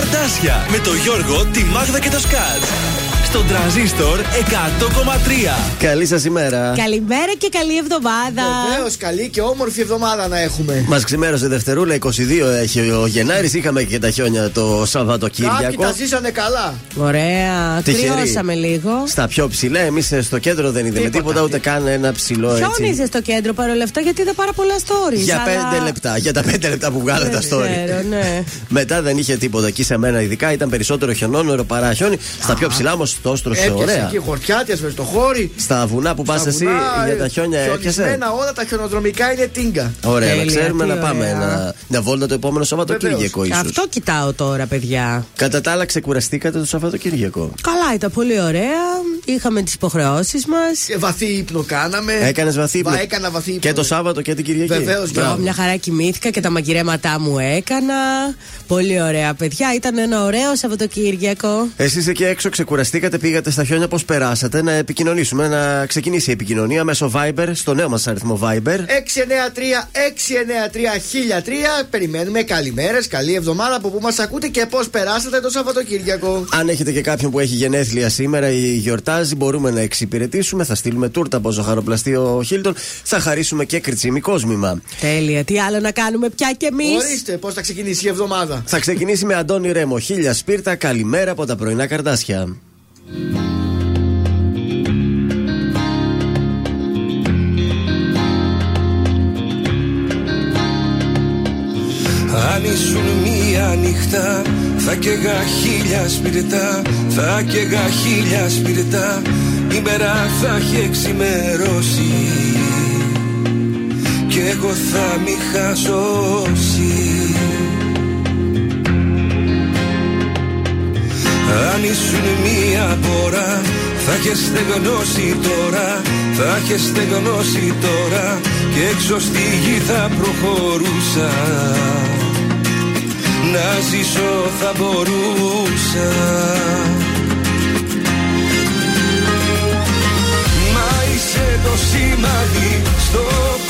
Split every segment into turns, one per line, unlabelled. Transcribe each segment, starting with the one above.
Καρτάσια με το Γιώργο, τη Μάγδα και το Σκάτ στον τραζίστορ 100,3.
Καλή σας ημέρα.
Καλημέρα και καλή εβδομάδα.
Βεβαίως, καλή και όμορφη εβδομάδα να έχουμε.
Μας ξημέρωσε Δευτερούλα, 22 έχει ο Γενάρης. Είχαμε και τα χιόνια το Σαββατοκύριακο.
Κάποιοι τα ζήσανε καλά.
Ωραία. Κρυώσαμε λίγο.
Στα πιο ψηλά, εμείς στο κέντρο δεν είδαμε τίποτα, τίποτα ούτε καν ένα ψηλό έτσι.
Χιόνιζε στο κέντρο παρόλα αυτά γιατί είδα πάρα πολλά stories.
Για
αλλά...
5 λεπτά. Για τα 5 λεπτά που βγάλε τα stories.
Ξέρω, ναι.
Μετά δεν είχε τίποτα εκεί σε μένα ειδικά. Ήταν περισσότερο χιονόνερο παρά χιόνι. Στα πιο ψηλά όμως το όστρωσε ωραία.
Εκεί χορτιάτια με το χώρι.
Στα βουνά που πας εσύ για τα χιόνια έπιασες;
όλα τα χιονοδρομικά είναι τίνγκα.
Ωραία, να ξέρουμε να πάμε ένα, μια βόλτα το επόμενο Σαββατοκύριακο ίσως.
Αυτό κοιτάω τώρα, παιδιά.
Κατά τα άλλα, ξεκουραστήκατε το Σαββατοκύριακο.
Καλά, ήταν πολύ ωραία. Είχαμε τις υποχρεώσεις μας.
Και βαθύ ύπνο κάναμε.
Έκανες βαθύ ύπνο.
Βα, έκανα βαθύ ύπνο.
Και το Σάββατο και την Κυριακή.
Βεβαίως,
Μια χαρά κοιμήθηκα και τα μαγειρέματά μου έκανα. Πολύ ωραία, παιδιά. Ήταν ένα ωραίο Σαββατοκύριακο.
Εσείς εκεί έξω ξεκουραστήκατε, πήγατε στα χιόνια, πώς περάσατε, να επικοινωνήσουμε, να ξεκινήσει η επικοινωνία μέσω Viber, στο νέο μας αριθμό Viber. 693-693-1003.
Περιμένουμε καλημέρες, καλή εβδομάδα από που μας ακούτε και πώς περάσατε το Σαββατοκύριακο;
Αν έχετε και κάποιον που έχει γενέθλια σήμερα ή γιορτάζει, μπορούμε να εξυπηρετήσουμε. Θα στείλουμε τούρτα από ζωχαροπλαστείο Χίλτον. Θα χαρίσουμε και κριτσίμι κόσμημα.
Τέλεια. Τι άλλο να κάνουμε πια κι εμείς;
Ορίστε πώς θα ξεκινήσει η εβδομάδα;
Θα ξεκινήσει με Αντώνη Ρέμο. Χίλια σπίρτα. Καλημέρα από τα πρωινά καρτάσια.
Αν ήσουν μία νύχτα θα καίγα χίλια σπιρτά Θα καίγα χίλια σπιρτά. Η μέρα θα έχει εξημερώσει Κι εγώ θα μη χασώσει Αν ήσουν μία πορά θα είχε στεγνώσει τώρα Θα είχε στεγνώσει τώρα Και έξω στη γη θα προχωρούσα. Να ζήσω θα μπορούσα. Μα είσαι το σημάδι στο κορμί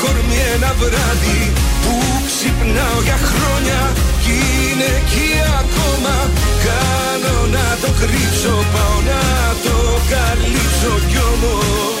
ένα βράδυ που ξυπνάω για χρόνια κι είναι εκεί ακόμα. Κάνω να το κρύψω πάω να το καλύψω κι όμως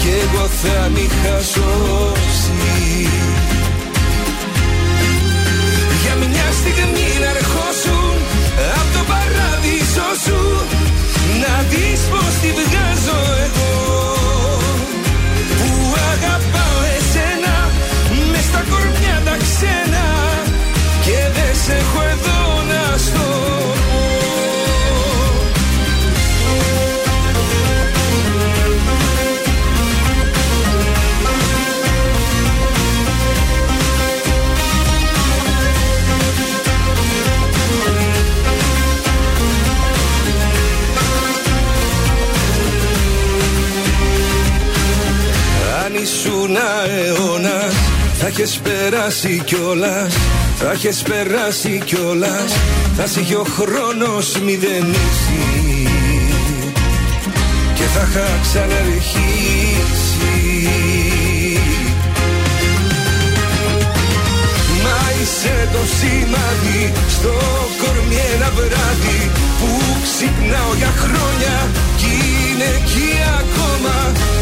Κι εγώ θα μη χασώσει Για μια στιγμή αιώνα. Θα έχεις περάσει κιόλας Θα έχεις περάσει κιόλας. Θα σε είχε ο χρόνος μηδενίσει Και θα είχα ξαναρχίσει. Μα είσαι το σημάδι στο κορμί ένα βράδυ Που ξυπνάω για χρόνια. Κι είναι εκεί ακόμα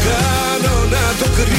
Κάνω να το κρύψω, πάω να το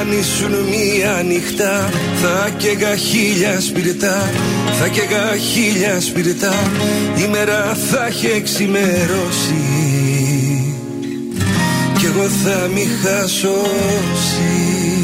αν ήσουν μία τα νυχτά Θα καίγα χίλια σπιρτά Θα καίγα χίλια σπιρτά Η μέρα θα έχει εξημερώσει Κι εγώ θα μη χασώσει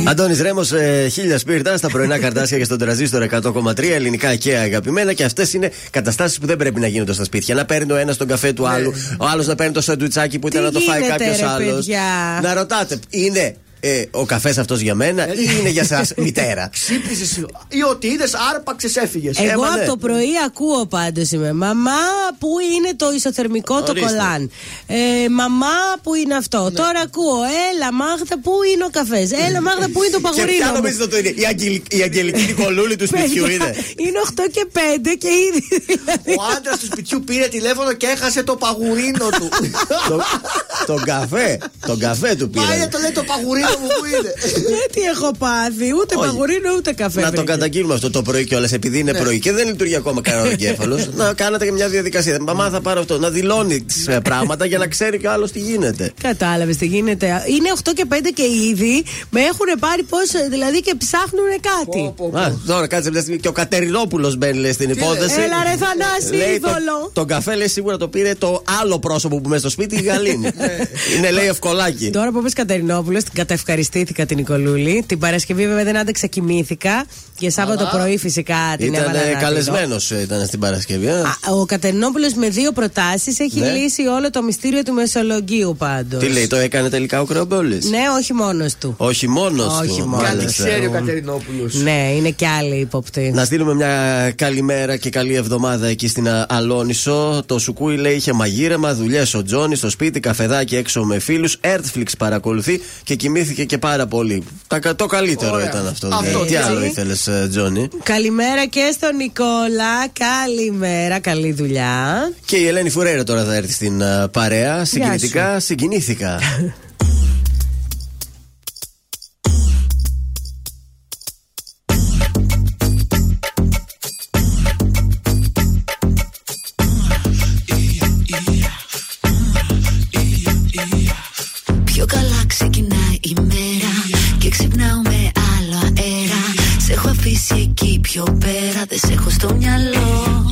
Αντώνης Ρέμος, ε, χίλια σπίρτα στα πρωινά καρτάσια και στον τραζίστρο 100,3 ελληνικά και αγαπημένα. Και αυτές είναι καταστάσεις που δεν πρέπει να γίνονται στα σπίτια. Να παίρνει ο ένας τον καφέ του άλλου, ο άλλος να παίρνει το σαντουιτσάκι που ήταν να το φάει
γίνεται,
κάποιος
ρε,
άλλος.
παιδιά;
Να ρωτάτε, είναι ε, ο καφές αυτός για μένα ή είναι για εσά μητέρα;
Ξύπνησες ή ότι είδες, άρπαξες, έφυγες.
Εγώ
Έμα,
από
ναι.
το πρωί ακούω πάντως είμαι. Μαμά, πού είναι το ισοθερμικό το
Ορίστε.
κολάν; Ε, μαμά, πού είναι αυτό; Τώρα ακούω. Έλα, Μάγδα, πού είναι ο καφές; Έλα, Μάγδα, πού είναι το
Και ποια
παγουρίνο. μου;
νομίζετε ότι είναι, η, Αγγελ- η Αγγελική Νικολούλη του σπιτιού
Παιδιά,
είναι;
Είναι 8 και 5 και ήδη. δηλαδή.
Ο άντρας του σπιτιού πήρε τηλέφωνο και έχασε το παγουρίνο του.
Το- Τον καφέ, τον καφέ του
Πάει
πήρε.
να το λέει το παγουρίνο μου που είναι.
Τι έχω πάθει. Ούτε
Όχι.
παγουρίνο ούτε καφέ.
Να το
βρήκε.
καταγγείλουμε αυτό το πρωί κιόλας, επειδή είναι πρωί και δεν λειτουργεί ακόμα κανένα εγκέφαλο. να κάνετε και μια διαδικασία. Μαμά, θα πάρω αυτό. Να δηλώνει τις, ε, πράγματα για να ξέρει και ο άλλος τι γίνεται.
Κατάλαβες τι γίνεται. Είναι 8 και 5 και ήδη με έχουν πάρει πώς. Δηλαδή και ψάχνουν κάτι.
Πω, πω.
Α, τώρα κάτσε μια στιγμή. Και ο Κατερινόπουλος μπαίνει λέει, στην υπόθεση.
Έλα, ρε, Θανάση,
Λέει,
είδωλο.
το, τον καφέ λέει σίγουρα το πήρε το άλλο πρόσωπο που μέσα στο σπίτι, η Γαλήνη. είναι λέει ευκολάκι.
Τώρα που είπε Κατερινόπουλος, την καταευχαριστήθηκα την Νικολούλη. Την Παρασκευή βέβαια δεν άντεξα, κοιμήθηκα. Και Σάββατο πρωί φυσικά την
Ήταν
έβαλα. να τη δω.
καλεσμένος ήταν στην Παρασκευή. α.
Α, Ο Κατερινόπουλο με δύο προτάσεις έχει
Ναι.
λύσει όλο το μυστήριο του Μεσολογγίου πάντως.
Τι λέει, το έκανε τελικά ο Κρεομπόλη.
Ναι, όχι μόνος του.
Όχι μόνος
Όχι
του.
μόνος
Κάτι
μάλιστα.
ξέρει ο Κατερινόπουλος.
Ναι, είναι και άλλοι ύποπτοι.
Να στείλουμε μια καλημέρα και καλή εβδομάδα εκεί στην α, Αλόνισο. Το Σουκούι λέει είχε μαγείρεμα, δουλειές ο Τζόνι στο σπίτι, καφεδάκι έξω με φίλους. Earthflix παρακολουθεί και κοιμήθηκε και πάρα πολύ. Τα κα- το καλύτερο
Ωραία.
ήταν αυτό.
Αυτό,
δηλαδή. Τι
έτσι.
άλλο ήθελες, Τζόνι;
Καλημέρα και στον Νικόλα. Καλημέρα, καλή δουλειά.
Και η Ελένη Φουρέιρα τώρα θα έρθει στην α, παρέα. Συγκινητικά, συγκινήθηκα.
πιο πέρα Δεν σε έχω στο μυαλό.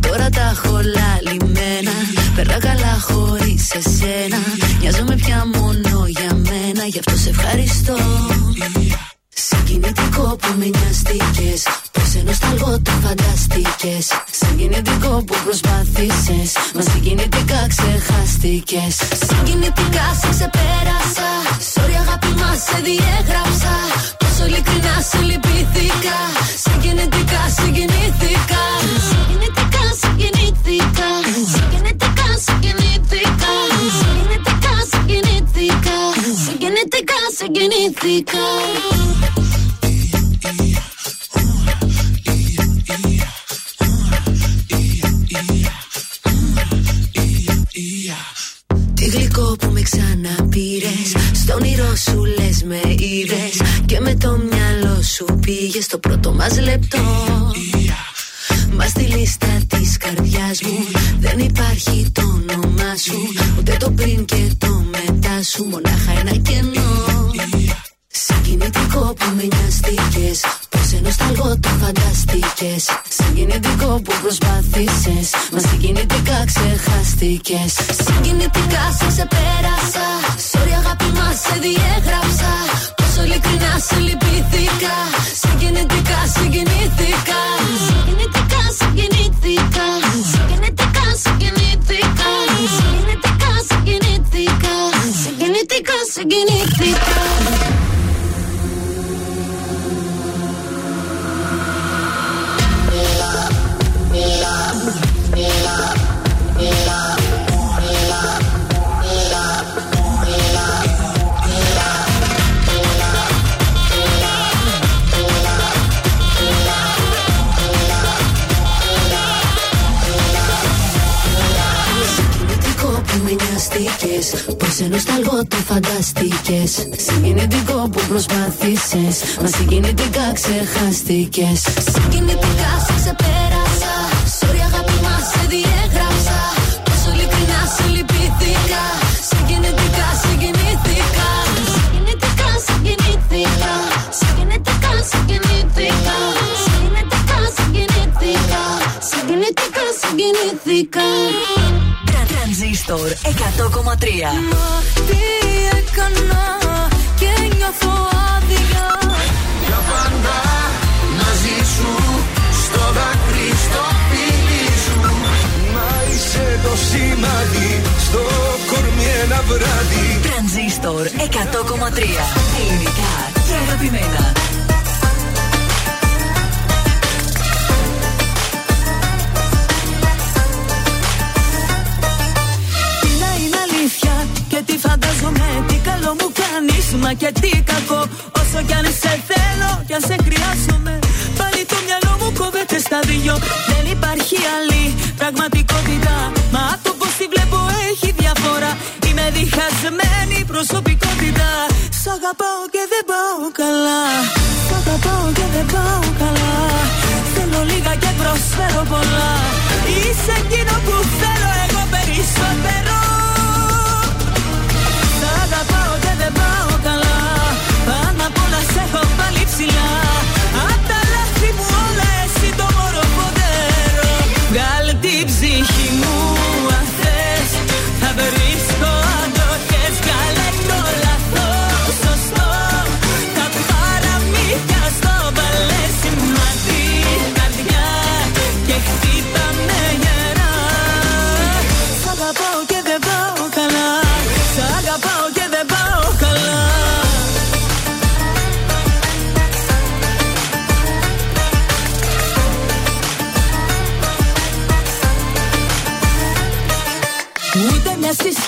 Τώρα τα έχω λαλημένα. Περνά καλά χωρίς εσένα. Νοιάζομαι πια μόνο για μένα. Γι' αυτό σε ευχαριστώ. Συγκινητικό που με νοιαστήκες. Πως ενώ σταλγό το φανταστήκες Συγκινητικό που προσπάθησες. Μα συγκινητικά ξεχάστηκες. Συγκινητικά σε ξεπέρασα. Sorry αγάπη μας σε διέγραψα Πόσο ειλικρινά σε λυπήθηκα. Συγκινητικά συγκινήθηκα. Συγκινητικά συγκινήθηκα. Συγκινητικά συγκινήθηκα. Συγκινητικά συγκινήθηκα. Συγκινητικά συγκινήθηκα γλυκό που με ξαναπήρες. Στον όνειρό σου λες με είδες. Και με το μυαλό σου πήγες στο πρώτο μας λεπτό. Μα στη λίστα της καρδιάς μου δεν υπάρχει το όνομά σου. Ούτε το πριν και το μετά σου. Μονάχα ένα κενό. Συγκινητικό που με νοιαστήκες Πως ενώ σταλγό το φανταστήκες Συγκινητικό που προσπάθησες Μα συγκινητικά ξεχάστηκες. Συγκινητικά σε ξεπέρασα Sorry αγάπη μας σε διέγραψα. Πόσο ειλικρινά σε λυπήθηκα Συγκινητικά συγκινήθηκα. Συγκινητικά συγκινήθηκα. Συγκινητικά συγκινήθηκα. Συγκινητικά συγκινήθηκα. Συγκινητικά συγκινήθηκα Συγκινητικό που με νοιαστήκες Πως ενώ ностальγώ το φανταστήκε. Συγκινητικό που προσπάθησες. Μα συγκινητικά ξεχάστηκες. Συγκινητικά σε ξεπέρασα. Σωρία αγάπη μας σε διέγραψα. Τόσο ειλικρινά σε λυπήθηκα. Συγκινητικά, συγκινήθηκα. Συγκινητικά, συγκινήθηκα. Συγκινητικά, συγκινήθηκα. Συγκινητικά, συγκινήθηκα. Συγκινητικά, συγκινήθηκα.
Τρανζίστορ 100,3.
Μα τι έκανα και νιώθω άδεια
Για πάντα μαζί σου στο δάκρυ στο φίλι σου Μα είσαι το σημάδι στο κορμί ένα βράδυ
Τρανζίστορ 100,3. Ελληνικά και αγαπημένα.
Φαντάζομαι Τι καλό μου κάνεις. Μα και τι κακό Όσο κι αν σε θέλω κι αν σε χρειάζομαι. Πάλι το μυαλό μου κόβεται στα δυο. Δεν υπάρχει άλλη πραγματικότητα. Μα το πως τη βλέπω έχει διαφορά. Είμαι διχασμένη προσωπικότητα. Σ' αγαπάω και δεν πάω καλά. Σ' αγαπάω και δεν πάω καλά. Θέλω λίγα και προσφέρω πολλά. Είσαι εκείνο που θέλω εγώ περισσότερο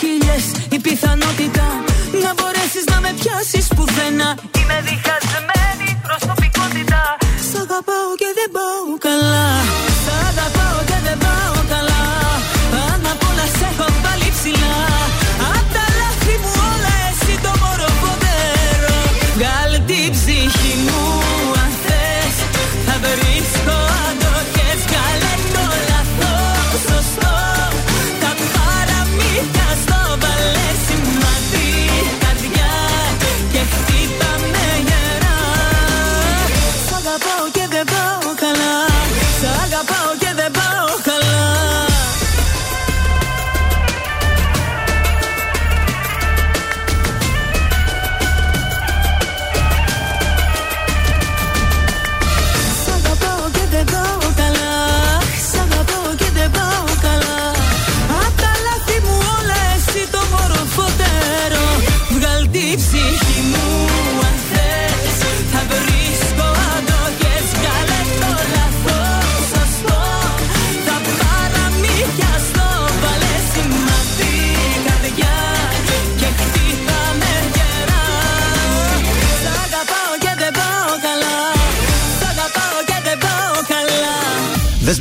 μια στις χίλιες η πιθανότητα Να μπορέσεις να με πιάσεις πουθενά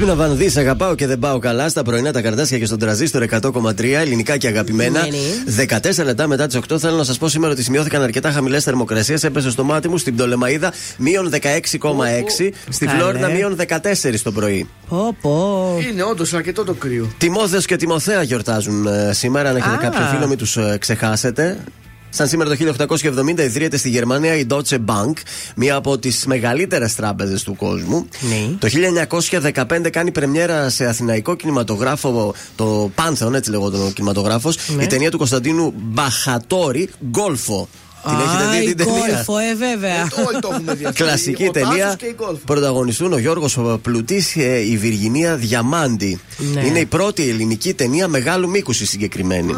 Δέσπινα Βανδύ, σε αγαπάω και δεν πάω καλά στα πρωινά τα καρτάσια και στον τραζίστορ 100,3 ελληνικά και αγαπημένα.
Ναι,
14 λεπτά μετά τις 8 θέλω να σας πω σήμερα ότι σημειώθηκαν αρκετά χαμηλές θερμοκρασίες. Έπεσε στο μάτι μου στην Πτολεμαίδα μείον 16,6. Στη
Καλέ.
Φλόρινα μείον 14 το πρωί.
Πω, πω.
Είναι όντως αρκετό το κρύο.
Τιμόθεος και Τιμοθέα γιορτάζουν ε, σήμερα. Αν έχετε
Α.
κάποιο φίλο, μην τους ξεχάσετε. Σαν σήμερα το 1870 ιδρύεται στη Γερμανία η Deutsche Bank, μία από τις μεγαλύτερες τράπεζες του κόσμου.
Ναι.
Το 1915 κάνει πρεμιέρα σε αθηναϊκό κινηματογράφο, το Πάνθεον, έτσι λεγόταν ο κινηματογράφος,
Ναι.
η ταινία του Κωνσταντίνου Μπαχατόρη, Γκόλφο. Την έχετε
Α,
δει
η
την ταινία;
Γκόλφο, ε, βέβαια.
Όλοι το έχουμε δει. αυτό.
Κλασική
Ο
ταινία.
Τάσος και η Γκολφ.
Πρωταγωνιστούν ο Γιώργος Πλουτής και η Βιργινία Διαμάντη.
Ναι.
Είναι η πρώτη ελληνική ταινία μεγάλου μήκους η συγκεκριμένη.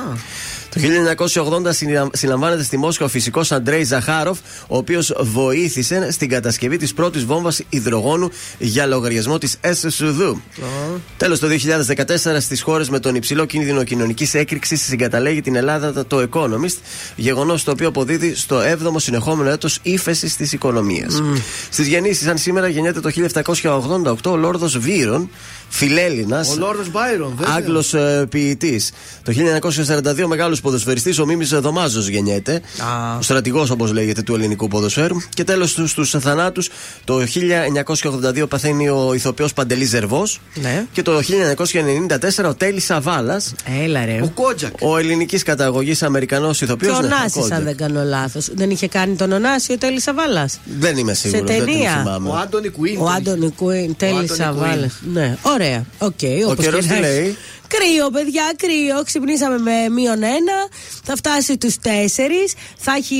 Το 1980 συλλα- συλλαμβάνεται στη Μόσχα ο φυσικός Αντρέι Ζαχάροφ, ο οποίος βοήθησε στην κατασκευή της πρώτης βόμβας υδρογόνου για λογαριασμό της SSUV. Τέλος, το 2014 στις χώρες με τον υψηλό κίνδυνο κοινωνικής έκρηξης συγκαταλέγει την Ελλάδα το Economist, γεγονός το οποίο αποδίδει στο 7ο συνεχόμενο έτος ύφεσης της οικονομίας. Στις γεννήσεις, αν σήμερα γεννιέται το 1788 ο Λόρδος Βύρον, φιλέλληνας.
Ο Λόρδος Μπάιρον, βέβαια.
Άγγλος ποιητής. Το 1942 μεγάλος ποδοσφαιριστής ο Μίμη Δωμάζο γεννιέται.
Α.
Ο στρατηγός, όπως λέγεται, του ελληνικού ποδοσφαίρου. Και τέλος στους θανάτους, το 1982 πεθαίνει ο ηθοποιός Παντελής Ζερβός.
Ναι.
Και το 1994 ο Τέλης Σαβάλας,
Έλα ρε.
Ο Κότζακ.
ο ελληνικής καταγωγής Αμερικανός ηθοποιός.
Και ο Νάσης, αν δεν κάνω λάθος. Δεν είχε κάνει τον Ωνάση ο Τέλης Σαβάλας.
Δεν είμαι σίγουρος.
Σε
δεν
ταινία.
τον θυμάμαι.
Ο Άντωνι Κουίν.
Ο Άντωνι Κουίν, Τέλης
Άντωνι
Σαβάλας.
Κουίν.
Ναι, ωραία. Οκ, όπως
καιρός
και
τι
να έχει.
λέει;
Κρύο, παιδιά, κρύο. Ξυπνήσαμε με μείον ένα. Θα φτάσει τους τέσσερις. Θα έχει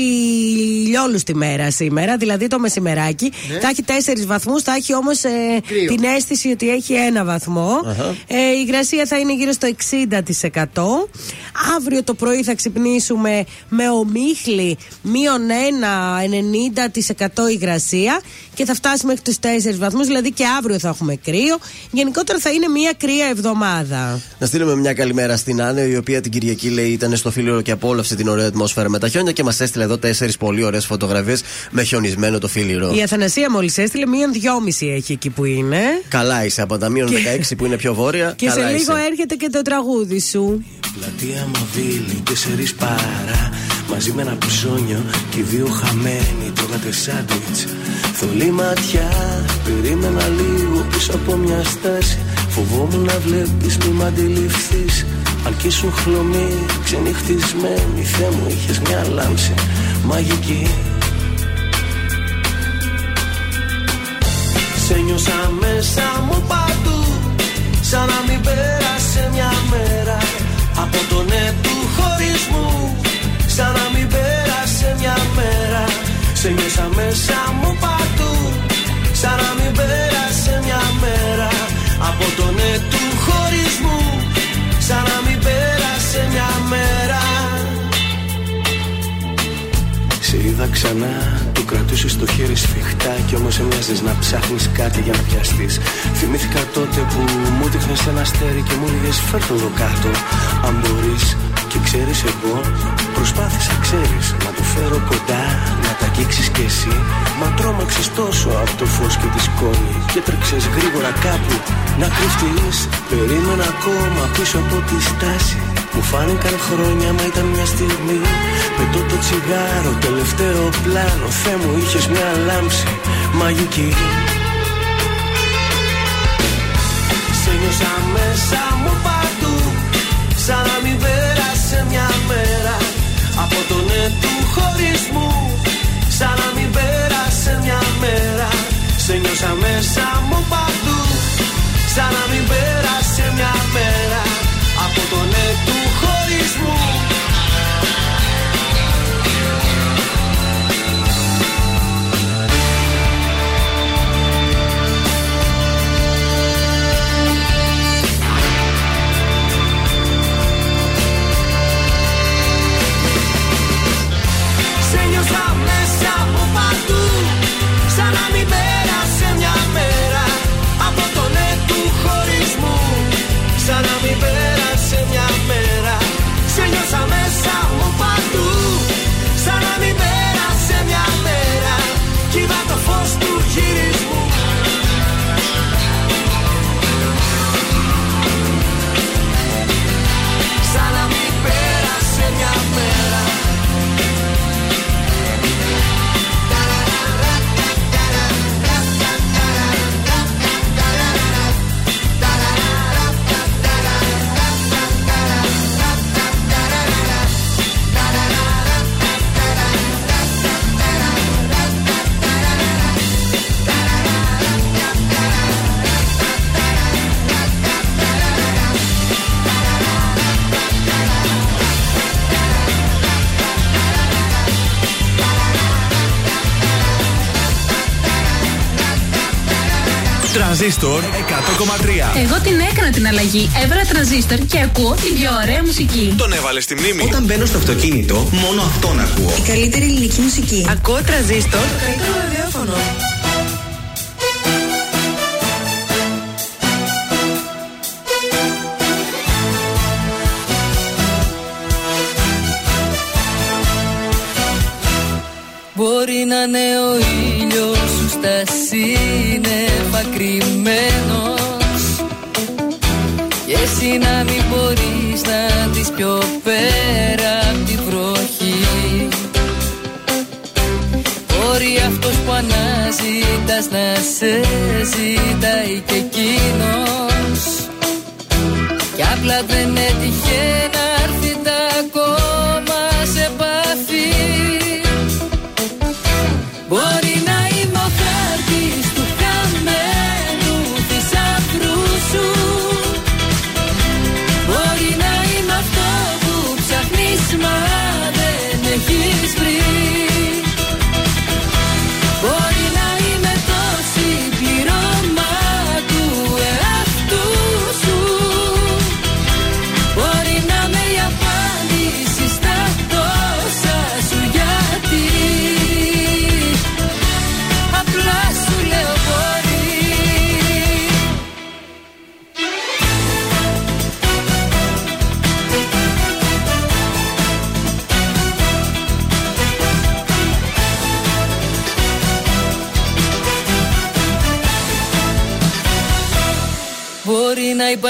λιόλους τη μέρα σήμερα, δηλαδή το μεσημεράκι.
Ναι.
Θα έχει τέσσερις βαθμούς. Θα έχει όμως
Κρύο.
την αίσθηση ότι έχει ένα βαθμό. Ε, η υγρασία θα είναι γύρω στο 60%. Αύριο το πρωί θα ξυπνήσουμε με ομίχλη μείον ένα 90% υγρασία και θα φτάσει μέχρι τους 4 βαθμούς. Δηλαδή και αύριο θα έχουμε κρύο. Γενικότερα θα είναι μια κρύα εβδομάδα.
Να στείλουμε μια καλημέρα στην Άννε, η οποία την Κυριακή λέει ήταν στο φίλιο και απόλαυσε την ωραία ατμόσφαιρα με τα χιόνια και μας έστειλε εδώ τέσσερις πολύ ωραίες φωτογραφίες με χιονισμένο το φίλιρο.
Η Αθανασία μόλις έστειλε μείον 2,5 έχει εκεί που είναι.
Καλά είσαι από τα μείον
Και-
16 που είναι πιο βόρεια.
Και
καλά
σε λίγο
είσαι.
έρχεται και το τραγούδι σου.
Πλατεία Μαβίλη, τέσσερις παρά Μαζί με ένα ψώνιο και οι δύο χαμένοι Τρώγατε σάντουιτς Θολή ματιά, περίμενα λίγο πίσω από μια στάση Φοβόμουν να βλέπεις μη μ' αντιληφθείς. Αν κι ήσουν χλωμή, ξενυχτισμένη Θεέ μου είχες μια λάμψη μαγική. Σε νιώσα μέσα μου παντού Σαν να μην πέρασε μια μέρα. Από το ναι του χωρισμού Σαν να μην πέρασε μια μέρα. Σε νιώσα μέσα μου παντού Σαν να μην πέρασε μια μέρα Από το ναι του χωρισμού Σαν να μην πέρασε μια σε είδα ξανά, του κρατούσες το χέρι σφιχτά Κι όμως έμοιαζες να ψάχνεις κάτι για να πιαστείς. Θυμήθηκα τότε που μου δείχνες ένα αστέρι Και μου έλεγες φέρ' το εδώ κάτω Αν μπορείς και ξέρεις εγώ Προσπάθησα ξέρεις να το φέρω κοντά Να τα αγγίξεις κι εσύ. Μα τρόμαξες τόσο από το φως και τη σκόνη Και τρέξες γρήγορα κάπου να κρυφτείς. Περίμενα ακόμα πίσω από τη στάση μου φάνηκαν χρόνια μα ήταν μια στιγμή. Πετώ το τσιγάρο, τελευταίο πλάνο Θεέ μου είχες μια λάμψη μαγική. Σε νιώσα μέσα μου παντού Σαν να μην πέρασε μια μέρα. Από το ναι του χωρισμού Σαν να μην πέρασε μια μέρα. Σε νιώσα μέσα μου παντού Σαν να μην πέρασε μια μέρα Από το ναι του χωρισμού
Τρανζίστορ 100,3.
Εγώ την έκανα την αλλαγή. Έβαλα τρανζίστορ και ακούω την πιο ωραία μουσική.
Τον έβαλε στη μνήμη.
Όταν μπαίνω στο αυτοκίνητο, μόνο αυτόν ακούω.
Η καλύτερη ελληνική μουσική.
Ακούω τραζίστορ.
Καλύτερο ραδιόφωνο.
Μπορεί να είναι ο πιο πέρα απ' τη βροχή. Μπορεί αυτός που αναζητάς να σε ζητάει και εκείνος. Κι απλά δεν έτυχε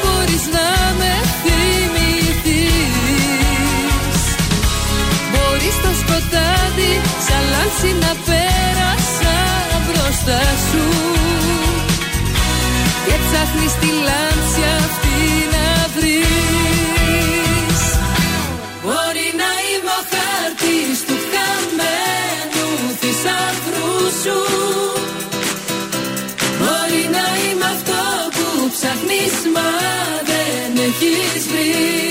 μπορείς να με θυμηθείς. Μπορείς στο σκοτάδι σαν λάμψη να πέρασα μπροστά σου. Και ψάχνεις τη λάμψη αυτή να βρεις μα δεν έχεις βρει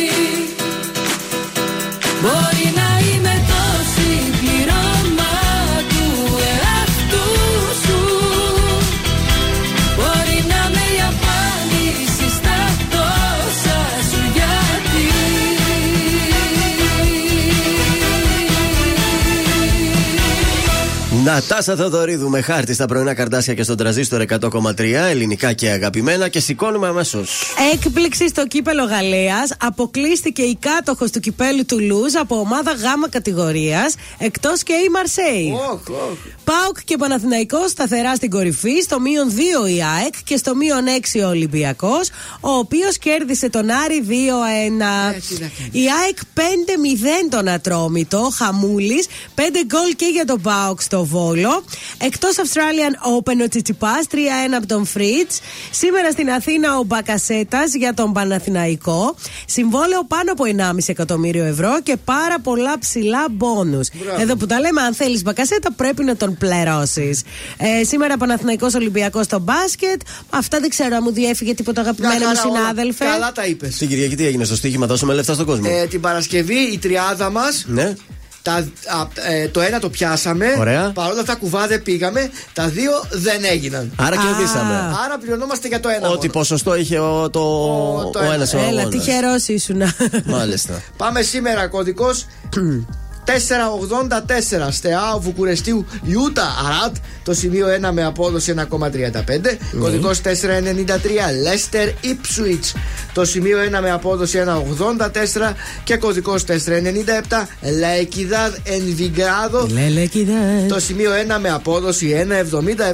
Νατάσα Θεοδωρίδου με χάρτη στα πρωινά καρδάσια και στον τραζίστορ 100,3 ελληνικά και αγαπημένα και σηκώνουμε αμέσως.
Έκπληξη στο κύπελο Γαλλίας. Αποκλείστηκε η κάτοχος του κυπέλου του Λουζ από ομάδα Γ κατηγορίας, εκτός και η Μαρσέη. Πάουκ και Παναθηναϊκός σταθερά στην κορυφή, στο μείον 2 η ΑΕΚ και στο μείον 6 ο Ολυμπιακός, ο οποίος κέρδισε τον Άρη 2-1. Η ΑΕΚ 5-0 τον Ατρόμητο, Χαμούλης, 5 γκολ και για τον Πάουκ στο Βόλο. Εκτός Australian Open ο Τσιτσιπάς, 3-1 από τον Φριτς. Σήμερα στην Αθήνα ο Μπακασέτας για τον Παναθηναϊκό. Συμβόλαιο πάνω από 1,5 εκατομμύριο ευρώ και πάρα πολλά ψηλά μπόνους.
Μπράβο.
Εδώ που τα λέμε, αν θέλεις Μπακασέτα, πρέπει να τον πληρώσεις. Ε, σήμερα Παναθηναϊκός Ολυμπιακός στο μπάσκετ. Αυτά δεν ξέρω αν μου διέφυγε τίποτα αγαπημένο
Μια
μου
χαρά όλα.
συνάδελφε.
Καλά τα είπες.
Την Κυριακή τι έγινε στο στοίχημα, δώσουμε λεφτά στον κόσμο.
Ε, την Παρασκευή η τριάδα μας.
Ναι.
Τα, α, ε, το ένα το πιάσαμε.
Ωραία.
Παρ' όλα αυτά κουβάδε πήγαμε. Τα δύο δεν έγιναν.
Άρα κερδίσαμε.
Άρα πληρωνόμαστε για το ένα.
Ό,τι ποσοστό είχε ο, το, ο,
το ένα.
ένας ο
Έλα,
αγώνας.
τυχερό ήσουν.
Μάλιστα.
Πάμε σήμερα κωδικό 484 Στεάο Βουκουρεστίου Ιούτα Αράτ. Το σημείο 1 με απόδοση 1,35 κωδικός 493 Λέστερ Ipswich το σημείο 1 με απόδοση 1,84 και κωδικός 497 Λαϊκιδάδ Ενβιγκράδο. Το σημείο 1 με απόδοση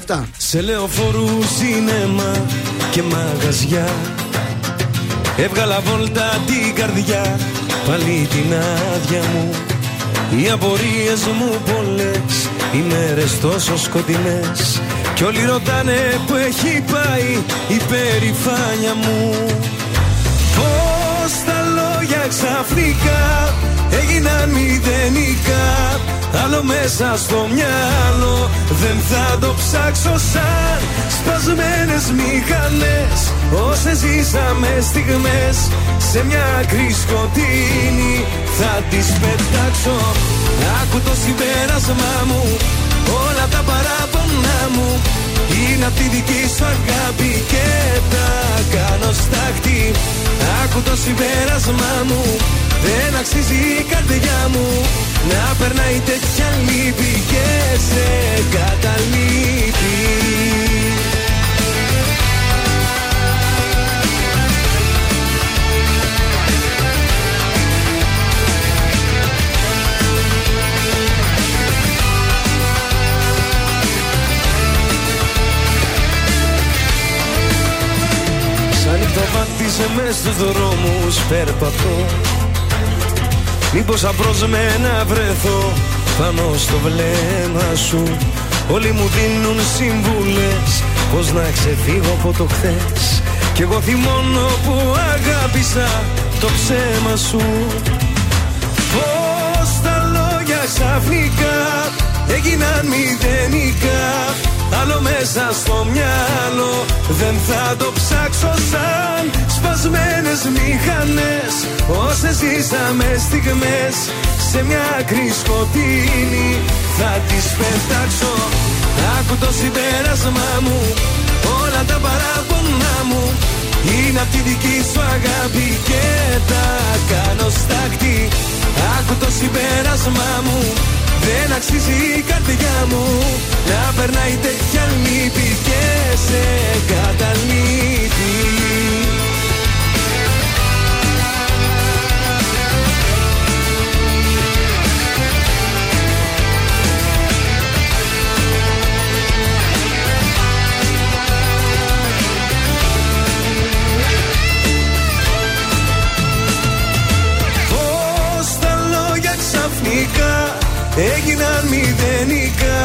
1,77
Σε λεωφορού, σινέμα και μαγαζιά. Έβγαλα βόλτα την καρδιά Πάλι την άδεια μου Οι απορίες μου πολλές Οι μέρες τόσο σκοτεινές. Κι όλοι ρωτάνε που έχει πάει Η περηφάνια μου. Πώς τα λόγια ξαφνικά έγιναν μηδενικά Άλλο μέσα στο μυαλό δεν θα το ψάξω σαν Σπασμένες μηχανές. Όσες ζήσαμε στιγμές Σε μια άκρη σκοτεινή θα τις πετάξω. Άκου το συμπέρασμά μου Όλα τα παράπονα μου είναι απ' τη δική σου αγάπη και τα κάνω στάχτη Άκου το συμπέρασμά μου Δεν αξίζει η καρδιά μου Να περνάει τέτοια λύπη και σε καταλείπει Σαν νυχτοβάτισε μες στους δρόμους περπατώ
Μήπως απροσμένα βρεθώ πάνω στο βλέμμα σου. Όλοι μου δίνουν συμβουλές Πώς να ξεφύγω από το χθες. Κι εγώ θυμώνω που αγάπησα το ψέμα σου. Πώς τα λόγια ξαφνικά έγιναν μηδενικά Άλλο μέσα στο μυαλό. Δεν θα το ψάξω σαν Σπασμένες μηχανές. Όσες ζήσαμε στιγμές Σε μια άκρη σκοτεινή. Θα τις πετάξω Άκου το συμπέρασμά μου. Όλα τα παράπονά μου είναι απ' τη δική σου αγάπη και τα κάνω στάκτη. Άκου το συμπέρασμά μου δεν αξίζει η καρδιά μου να περνάει τέτοια λύπη και σε καταλήτη. Έγιναν μηδενικά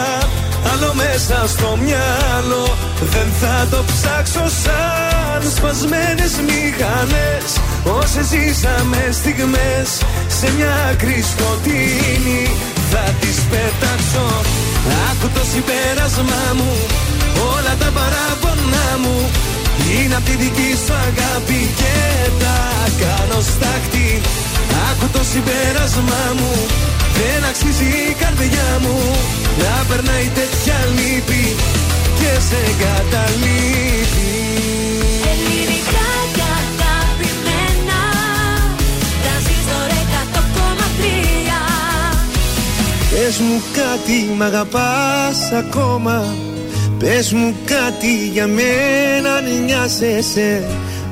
Άλλο μέσα στο μυαλό. Δεν θα το ψάξω σαν σπασμένες μηχανές. Όσες ζήσαμε στιγμές Σε μια άκρη σκοτεινή Θα τις πετάξω. Άκου το συμπέρασμά μου Όλα τα παράπονά μου. Είναι απ' τη δική σου αγάπη και τα κάνω στάχτη. Άκου το συμπέρασμά μου δεν αξίζει η καρδιά μου να περνάει τέτοια λύπη και σε καταλείπει.
Ελληνικά και αγαπημένα Τρανζίστορ 100,3
Πες μου κάτι μ' αγαπάς ακόμα. Πες μου κάτι για μένα αν νοιάζεσαι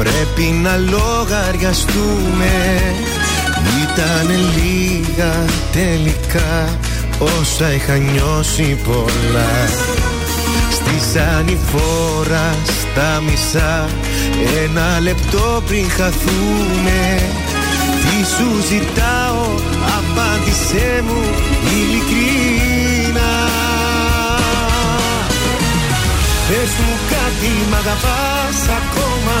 Πρέπει να λογαριαστούμε. Ήτανε λίγα τελικά Όσα είχα νιώσει πολλά. Στη ανηφόρα στα μισά Ένα λεπτό πριν χαθούμε. Τι σου ζητάω Απάντησέ μου ειλικρινά Πες μου κάτι μ' αγαπάς ακόμα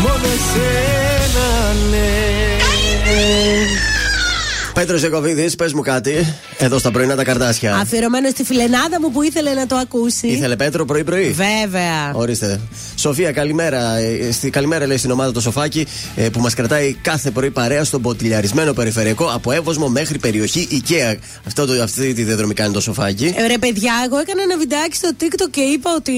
μόνο εσένα, ναι
Πέτρος Ζεκοβίδη, πες μου κάτι. Εδώ στα πρωινά τα καρτάσια.
Αφιερωμένο στη φιλενάδα μου που ήθελε να το ακούσει.
Ήθελε Πέτρο πρωί-πρωί.
Βέβαια.
Ορίστε. Σοφία, καλημέρα. Ε, Στη, καλημέρα λέει στην ομάδα το σοφάκι ε, που μας κρατάει κάθε πρωί παρέα στον ποτηλιαρισμένο περιφερειακό από Εύωσμο μέχρι περιοχή IKEA. Αυτό το, αυτή τη διαδρομή κάνει το σοφάκι.
Ε, ρε παιδιά, εγώ έκανα ένα βιντεάκι στο TikTok και είπα ότι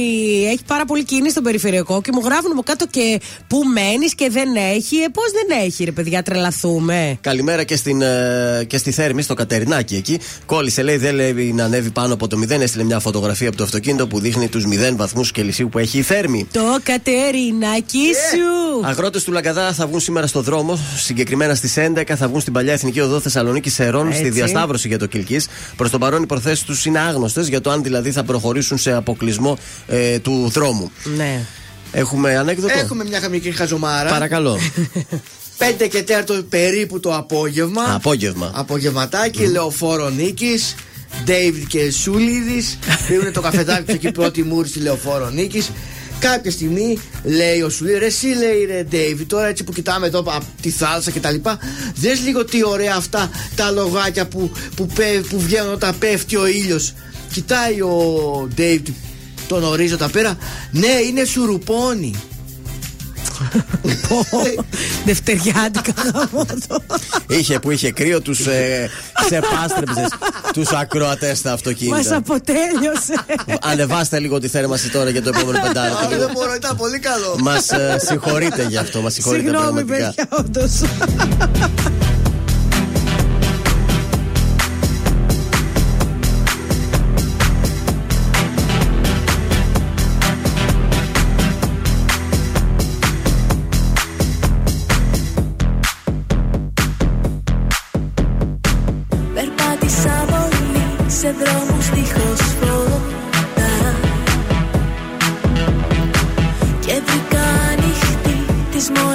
έχει πάρα πολύ κίνηση στον περιφερειακό και μου γράφουν από κάτω και πού μένεις και δεν έχει. Ε, πώς δεν έχει, ρε παιδιά, τρελαθούμε.
Καλημέρα και, στην, ε, και στη Θέρμη, στο Κατερινάκι εκεί. Κόλλησε, λέει, δεν λέει να ανέβει πάνω από το 0. Έστειλε μια φωτογραφία από το αυτοκίνητο που δείχνει τους 0 βαθμούς Κελσίου που έχει η Θέρμη.
Το κατερινάκι σου.
Αγρότες του Λαγκαδά θα βγουν σήμερα στο δρόμο. Συγκεκριμένα στις 11 θα βγουν στην παλιά εθνική οδό Θεσσαλονίκη Σερών
Έτσι.
στη διασταύρωση για το Κυλκής. Προς το παρόν οι προθέσεις τους είναι άγνωστες για το αν δηλαδή θα προχωρήσουν σε αποκλεισμό ε, του δρόμου.
Ναι.
Έχουμε ανέκδοτο;
Έχουμε μια μικρή χαζομάρα.
Παρακαλώ.
5 και 4 περίπου το απόγευμα.
Απόγευμα.
Απογευματάκι, λεωφόρο Νίκης. Ντέιβιτ και Σούλιδης. Πήρουν το καφεδάκι τους εκεί πρώτη μούρη στη λεωφόρο Νίκης. Κάποια στιγμή λέει ο Σουλή, ρε εσύ λέει ρε Ντέιβιτ, τώρα έτσι που κοιτάμε εδώ από τη θάλασσα και τα λοιπά, δες λίγο τι ωραία αυτά τα λογάκια που, που, πέ- που βγαίνουν όταν πέφτει ο ήλιος. Κοιτάει ο Ντέιβιτ τον ορίζοντα πέρα, ναι είναι σουρουπόνι.
Δευτεριάτικα γάμο το.
είχε που είχε κρύο, τους ε, ξεπάστρεψες τους ακροατές στα
Μας
αυτοκίνητα.
αποτέλειωσε.
Ανεβάστε λίγο τη θέρμανση τώρα για το επόμενο
Όχι,
πεντάλεπτο.
δεν μπορώ, ήταν πολύ καλό.
Μας συγχωρείτε γι' αυτό, μας συγχωρείτε
Συγγνώμη,
πραγματικά.
παιδιά,
όντως. Σε δρόμους δίχως φώτα Και βρήκα ανοιχτή της μοναξιάς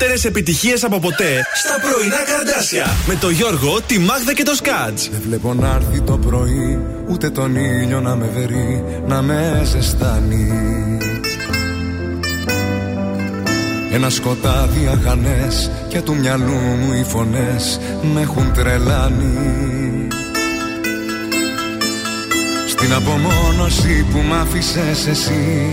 περισσότερε επιτυχίες από ποτέ στα πρωινά καρδάσια. Με το Γιώργο, τη Μάγδα και το Σκάτ.
Δεν βλέπω να έρθει το πρωί, ούτε τον ήλιο να με βερεί, να με ζεστάνει. Ένα σκοτάδι αχανές και του μυαλού μου οι φωνές με έχουν τρελάνει Στην απομόνωση που μ' άφησες εσύ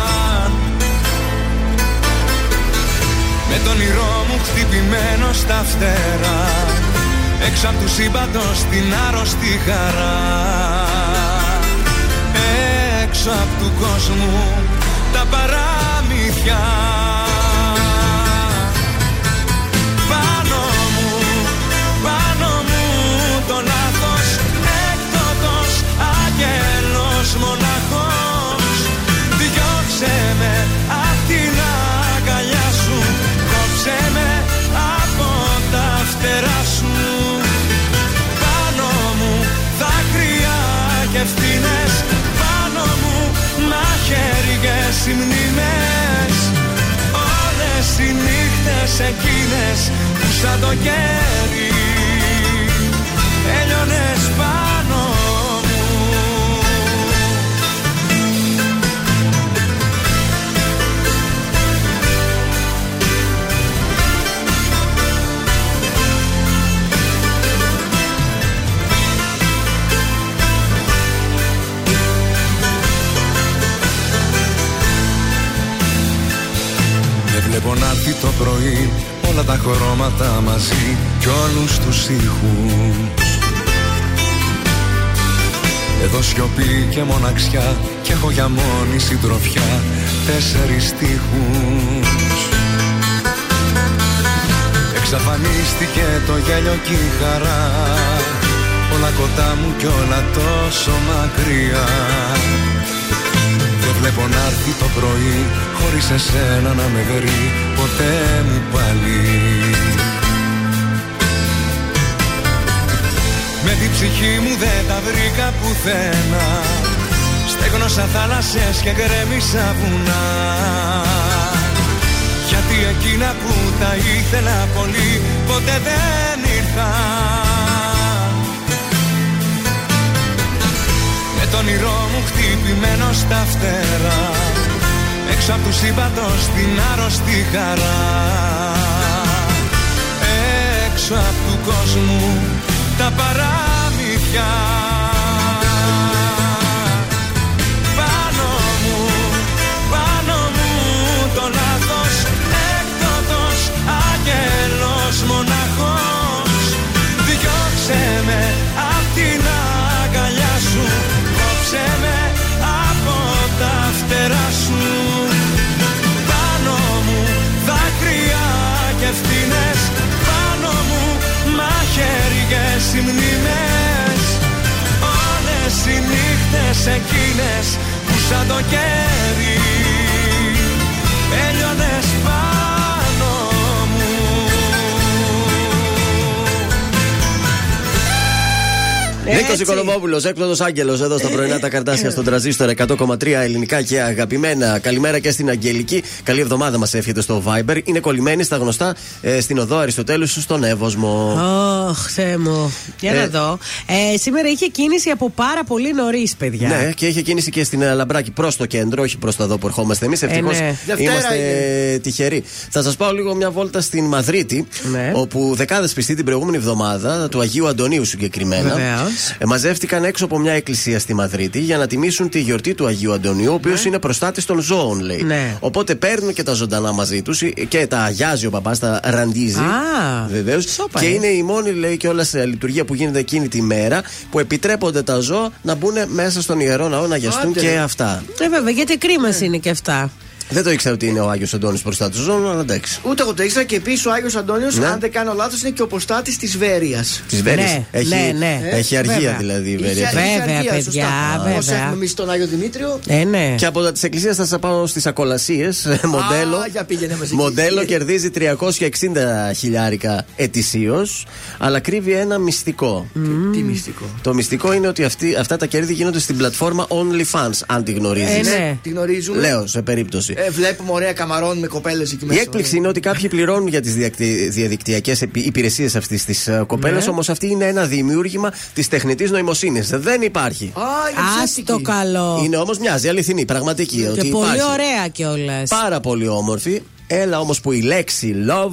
Με τον όνειρό μου χτυπημένο στα φτερά. Έξω απ' τους σύμπαντος την άρρωστη χαρά. Έξω απ' του κόσμου τα παραμύθια φτερά σου Πάνω μου δάκρυα και ευθύνες. Πάνω μου μαχαίριες οι μνήμες. Όλες οι νύχτες εκείνες που σαν το κέρι Έλειωνες πάνω βλέπω να έρθει το πρωί όλα τα χρώματα μαζί κι όλους τους ήχους. Εδώ σιωπή και μοναξιά και έχω για μόνη συντροφιά τέσσερις στίχους. Εξαφανίστηκε το γέλιο και η χαρά Όλα κοντά μου κι όλα τόσο μακριά. Δεν βλέπω να έρθει το πρωί Χωρίς εσένα να με βρει ποτέ μου πάλι. Με την ψυχή μου δεν τα βρήκα πουθενά Στέγνωσα θάλασσες και γκρέμισα βουνά. Γιατί εκείνα που τα ήθελα πολύ ποτέ δεν ήρθαν Με τον όνειρό μου χτυπημένο στα φτερά. Έξω απ' τους σύμπαντος την άρρωστη χαρά. Έξω απ' του κόσμου τα παραμύθια. Πάνω μου, πάνω μου το λάθος Έκτοτος άγγελος μοναχός εκείνες που σαν το κέρι
Νίκος Οικονομόπουλος, έκπληκτο Άγγελος, εδώ στα πρωινά τα καρτάσια στον τραζίστορ 100,3 ελληνικά και αγαπημένα. Καλημέρα και στην Αγγελική. Καλή εβδομάδα μας εύχεται στο Viber. Είναι κολλημένη στα γνωστά ε, στην οδό Αριστοτέλους στον Εύωσμο.
Ωχ, Θεέ μου. Για να
Ε.
δω. Ε, σήμερα είχε κίνηση από πάρα πολύ νωρίς, παιδιά.
Ναι, και είχε κίνηση και στην Λαμπράκη προς το κέντρο, όχι προς τα εδώ που ερχόμαστε εμείς. Ευτυχώς
ναι.
Δευτέρα
είμαστε
είναι.
τυχεροί. Θα σας πάω λίγο μια βόλτα στην Μαδρίτη,
Ναι.
όπου δεκάδες πιστοί την προηγούμενη εβδομάδα, του Αγίου Αντωνίου συγκεκριμένα,
Βεβαίως.
Ε, μαζεύτηκαν έξω από μια εκκλησία στη Μαδρίτη για να τιμήσουν τη γιορτή του Αγίου Αντωνίου, ο οποίος είναι προστάτης των ζώων, λέει.
Ναι.
Οπότε παίρνουν και τα ζωντανά μαζί τους και τα αγιάζει ο παπάς, τα ραντίζει.
Α,
Βεβαίως.
σόπα,
Και
ε.
είναι η μόνη, λέει, και όλα σε λειτουργία που γίνεται εκείνη τη μέρα που επιτρέπονται τα ζώα να μπουν μέσα στον ιερό ναό να γιαστούν
Άντε,
και
ρε.
αυτά.
Ε, βέβαια, γιατί κρίμα είναι και αυτά.
Δεν το ήξερα ότι είναι ο Άγιος Αντώνη μπροστά του ζώνου, αλλά εντάξει.
Ούτε εγώ το ήξερα και επίσης ο Άγιος Αντώνιος,
Ναι.
αν δεν κάνω λάθος, είναι και ο ποστάτης της Βέρειας.
Της Βέρειας.
Ναι,
έχει,
ναι, ναι.
έχει αργία
Βέβαια.
δηλαδή η
Είχε-
Βέρεια.
είχε
Βέβαια,
αργία,
παιδιά,
σωστά.
βέβαια.
Όπως έχουμε εμείς τον Άγιο Δημήτριο.
Ε, ναι.
Και από τα της Εκκλησίας θα σας πάω στις ακολασίες. Μοντέλο.
Α, για πήγαινε μας εκεί.
Μοντέλο κερδίζει 360 χιλιάρικα ετησίως, αλλά κρύβει ένα μυστικό.
Τι μυστικό.
Το μυστικό είναι ότι αυτοί, αυτά τα κέρδη γίνονται στην πλατφόρμα OnlyFans, αν τη γνωρίζεις.
Ε, ναι.
Τη γνωρίζουμε.
Λέω σε περίπτωση.
Ε, βλέπουμε ωραία καμαρών με κοπέλες εκεί
Η
μέσα.
έκπληξη είναι ότι κάποιοι πληρώνουν για τις διαδικτυακές υπηρεσίες αυτής της κοπέλας,
Ναι.
όμως αυτή είναι ένα δημιούργημα της τεχνητής νοημοσύνης. Δεν υπάρχει.
Α, είναι
Άστο
ψεύτικη.
καλό.
Είναι όμως μοιάζει αληθινή, πραγματική.
Και
ότι
πολύ
υπάρχει.
ωραία κιόλας.
Πάρα πολύ όμορφη. Έλα όμως που η λέξη love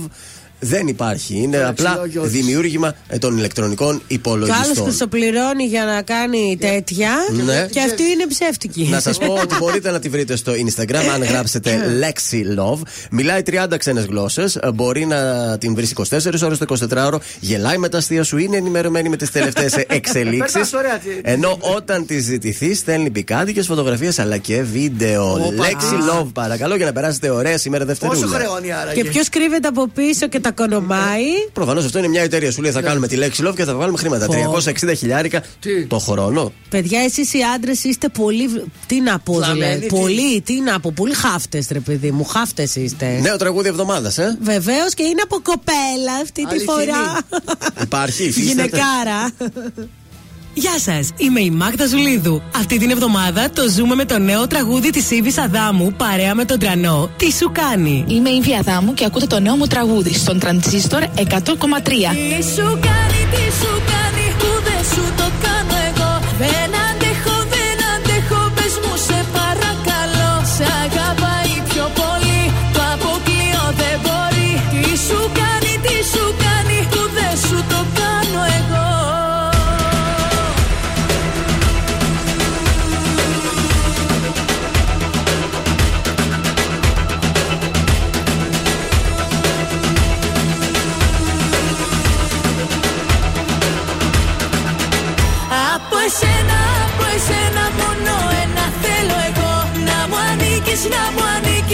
δεν υπάρχει. Είναι
Το
απλά
λεξιλόγιο της.
δημιούργημα ε, των ηλεκτρονικών
Και άλλος
υπολογιστών.
χρυσοπληρώνει για να κάνει τέτοια.
Ναι.
Και αυτή είναι ψεύτικη.
Να σας πω ότι μπορείτε να τη βρείτε στο Instagram αν γράψετε Lexi Love. Μιλάει 30 ξένες γλώσσες. Μπορεί να την βρει 24 ώρες το 24ωρο. Γελάει με τα αστεία σου. Είναι ενημερωμένη με τις τελευταίες εξελίξεις.
Περνάς ωραία, τι-
Ενώ όταν τη ζητηθεί, στέλνει πικάντικε φωτογραφίες αλλά και βίντεο.
Όπα.
Lexi Love, παρακαλώ, για να περάσετε ωραία σήμερα Δευτερούλα.
Πόσο χρεώνει άρα.
Και ποιος κρύβεται από πίσω και τα κονομάει.
Προφανώς αυτό είναι μια εταιρεία. Σου λέει θα κάνουμε τη λέξη love και θα βγάλουμε χρήματα.
Πω.
360 χιλιάρικα
Τι;
το χρόνο.
Παιδιά, εσείς οι άντρες είστε πολύ. Τι να πω,
Βλαμμένοι,
δηλαδή.
τι;
Πολύ, τι να πω. Πολύ χάφτες, ρε παιδί μου. Χάφτες είστε.
Νέο τραγούδι εβδομάδας, ε;
Βεβαίως και είναι από κοπέλα αυτή τη
Αληθινή.
φορά.
Υπάρχει, υφίσταται.
Γυναικάρα.
Γεια σας, είμαι η Μάγδα Ζουλίδου. Αυτή την εβδομάδα το ζούμε με το νέο τραγούδι της Ήβης Αδάμου παρέα με τον Τρανό. Τι σου κάνει;
Είμαι η Βία Δάμου και ακούτε το νέο μου τραγούδι στον Τρανζίστορ 100,3.
Τι σου κάνει, τι σου κάνει;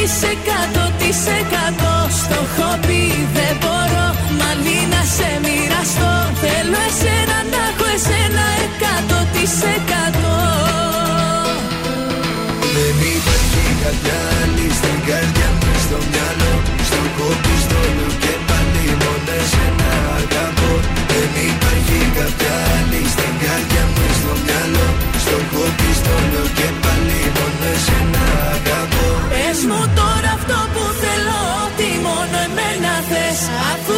Ανήκεις εκατό της εκατό Στο έχω πει δεν μπορώ. Μαλλί να σε μοιραστώ. Θέλω εσένα να έχω εσένα εκατό της εκατό
Δεν υπάρχει κάποια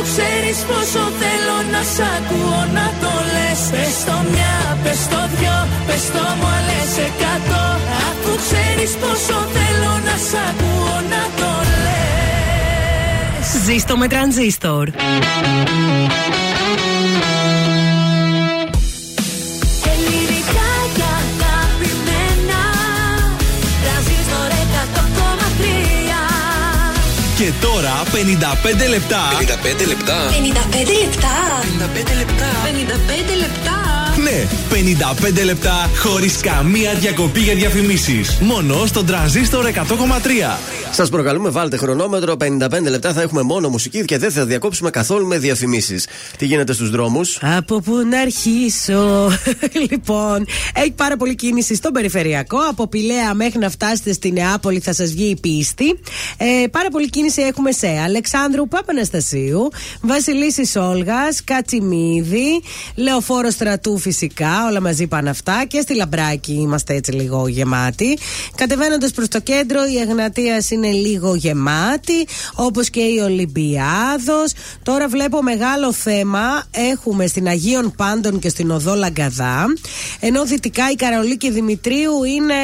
ξέρεις πόσο θέλω να σ' ακούω να το λες. Πες το μια, πες το δυο Πες το μου άλλες εκατό. Αφού ξέρεις πόσο θέλω να σ' ακούω να το λες.
Ζήστο με τρανζίστορ.
Και
τώρα 55 λεπτά.
55 λεπτά.
55 λεπτά.
55 λεπτά.
55 λεπτά.
Ναι, 55 λεπτά χωρίς καμία διακοπή για διαφημίσεις. Μόνο στον τραζίστορ 100,3.
Σας προκαλούμε, βάλτε χρονόμετρο. 55 λεπτά θα έχουμε μόνο μουσική και δεν θα διακόψουμε καθόλου με διαφημίσεις. Τι γίνεται στους δρόμους;
Από πού να αρχίσω; λοιπόν, έχει πάρα πολύ κίνηση στον περιφερειακό. Από Πηλαία μέχρι να φτάσετε στη Νεάπολη θα σας βγει η πίστη. Ε, πάρα πολύ κίνηση έχουμε σε Αλεξάνδρου Παπαναστασίου, Βασιλίσης Όλγας, Κατσιμίδη, Λεωφόρο Στρατού φυσικά. Όλα μαζί πάνε αυτά. Και στη Λαμπράκη είμαστε έτσι λίγο γεμάτοι. Κατεβαίνοντας προς το κέντρο, η Εγνατία είναι λίγο γεμάτη, όπως και η Ολυμπιάδος. Τώρα βλέπω μεγάλο θέμα έχουμε στην Αγίων Πάντων και στην Οδό Λαγκαδά. Ενώ δυτικά η Καρολίκη Δημητρίου είναι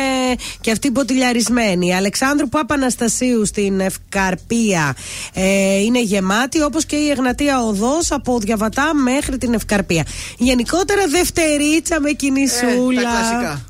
και αυτή ποτηλιαρισμένη. Η Αλεξάνδρου Παπαναστασίου στην Ευκαρπία ε, είναι γεμάτη, όπως και η Εγνατία Οδός από Διαβατά μέχρι την Ευκαρπία. Γενικότερα δευτερίτσα με κινησούλα.
Ε, τα κλασικά.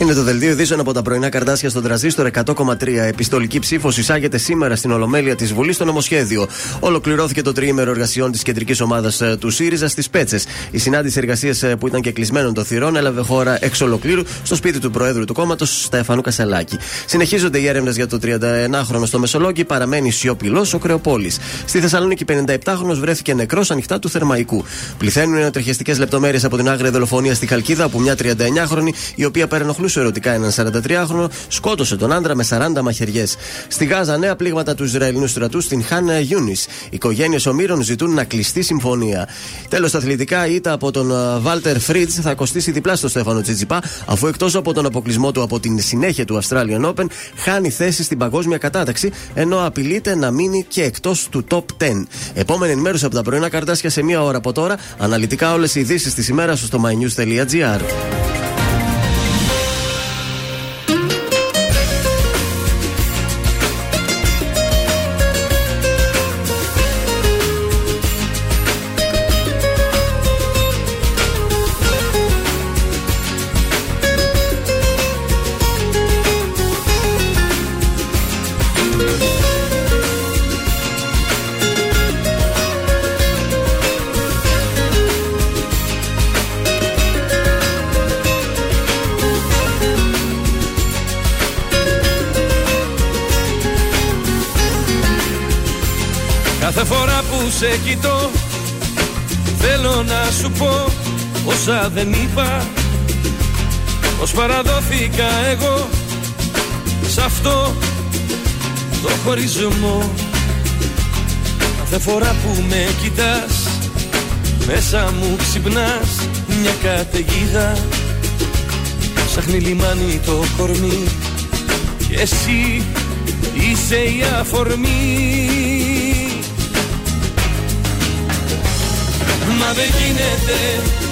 Είναι το δελτίο ειδήσεων από τα πρωινά καρτάσια στον τραζίστορ 100,3. Επιστολική ψήφος εισάγεται σήμερα στην Ολομέλεια της Βουλής στο νομοσχέδιο. Ολοκληρώθηκε το τριήμερο εργασιών της κεντρικής ομάδας ε, του ΣΥΡΙΖΑ στις Πέτσες. Η συνάντηση εργασίας που ήταν και κλεισμένων των θυρών έλαβε χώρα εξ ολοκλήρου στο σπίτι του Προέδρου του κόμματος Στέφανου Κασελάκη. Συνεχίζονται οι έρευνες για τον 31χρονο στο Μεσολόγγι, παραμένει σιωπηλός ο κρεοπώλης. Στη Θεσσαλονίκη, 57χρονος βρέθηκε νεκρός ανοιχτά του Θερμαϊκού. Πληθαίνουν ανατριχιαστικές λεπτομέρειες από την άγρια δολοφονία στη Χαλκίδα που μια 39χρονη, η οποία παρενοχλούσε ερωτικά έναν 43χρονο, σκότωσε τον άντρα με 40 μαχαιριές. Στη Γάζα, νέα πλήγματα του Ισραηλινού στρατού στην Χάν Γιούνις. Οικογένειες ομήρων ζητούν να κλειστεί συμφωνία. Τέλος, τα αθλητικά ήττα από τον Βάλτερ Φριτς θα κοστίσει διπλά στο Στέφανο Τσιτσιπά, αφού εκτός από τον αποκλεισμό του από την συνέχεια του Australian Open, χάνει θέση στην παγκόσμια κατάταξη, ενώ απειλείται να μείνει και εκτός του top 10. Επόμενη ενημέρωση από τα πρωινά καρτάσια σε μία ώρα από τώρα. Αναλυτικά όλες οι ειδήσεις της ημέρας στο mynews.gr.
όσα δεν είπα Πως παραδόθηκα εγώ Σ' αυτό το χωρισμό. Κάθε φορά που με κοιτάς Μέσα μου ξυπνάς μια καταιγίδα. Ψάχνει λιμάνι το κορμί Και εσύ είσαι η αφορμή. Μα δεν γίνεται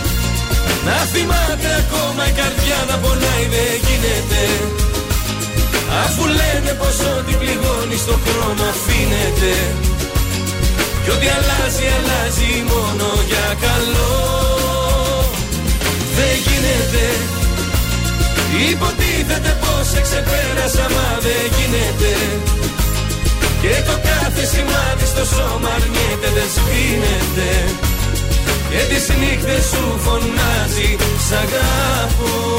να θυμάται ακόμα η καρδιά να πονάει δεν γίνεται. Αφού λένε πως ό,τι πληγώνει στο χρόνο αφήνεται. Κι ό,τι αλλάζει αλλάζει μόνο για καλό. Δεν γίνεται. Υποτίθεται πως σε ξεπέρασα μα δεν γίνεται. Και το κάθε σημάδι στο σώμα αρνιέται δεν σβήνεται και τις νύχτες σου φωνάζει σ' αγαπώ.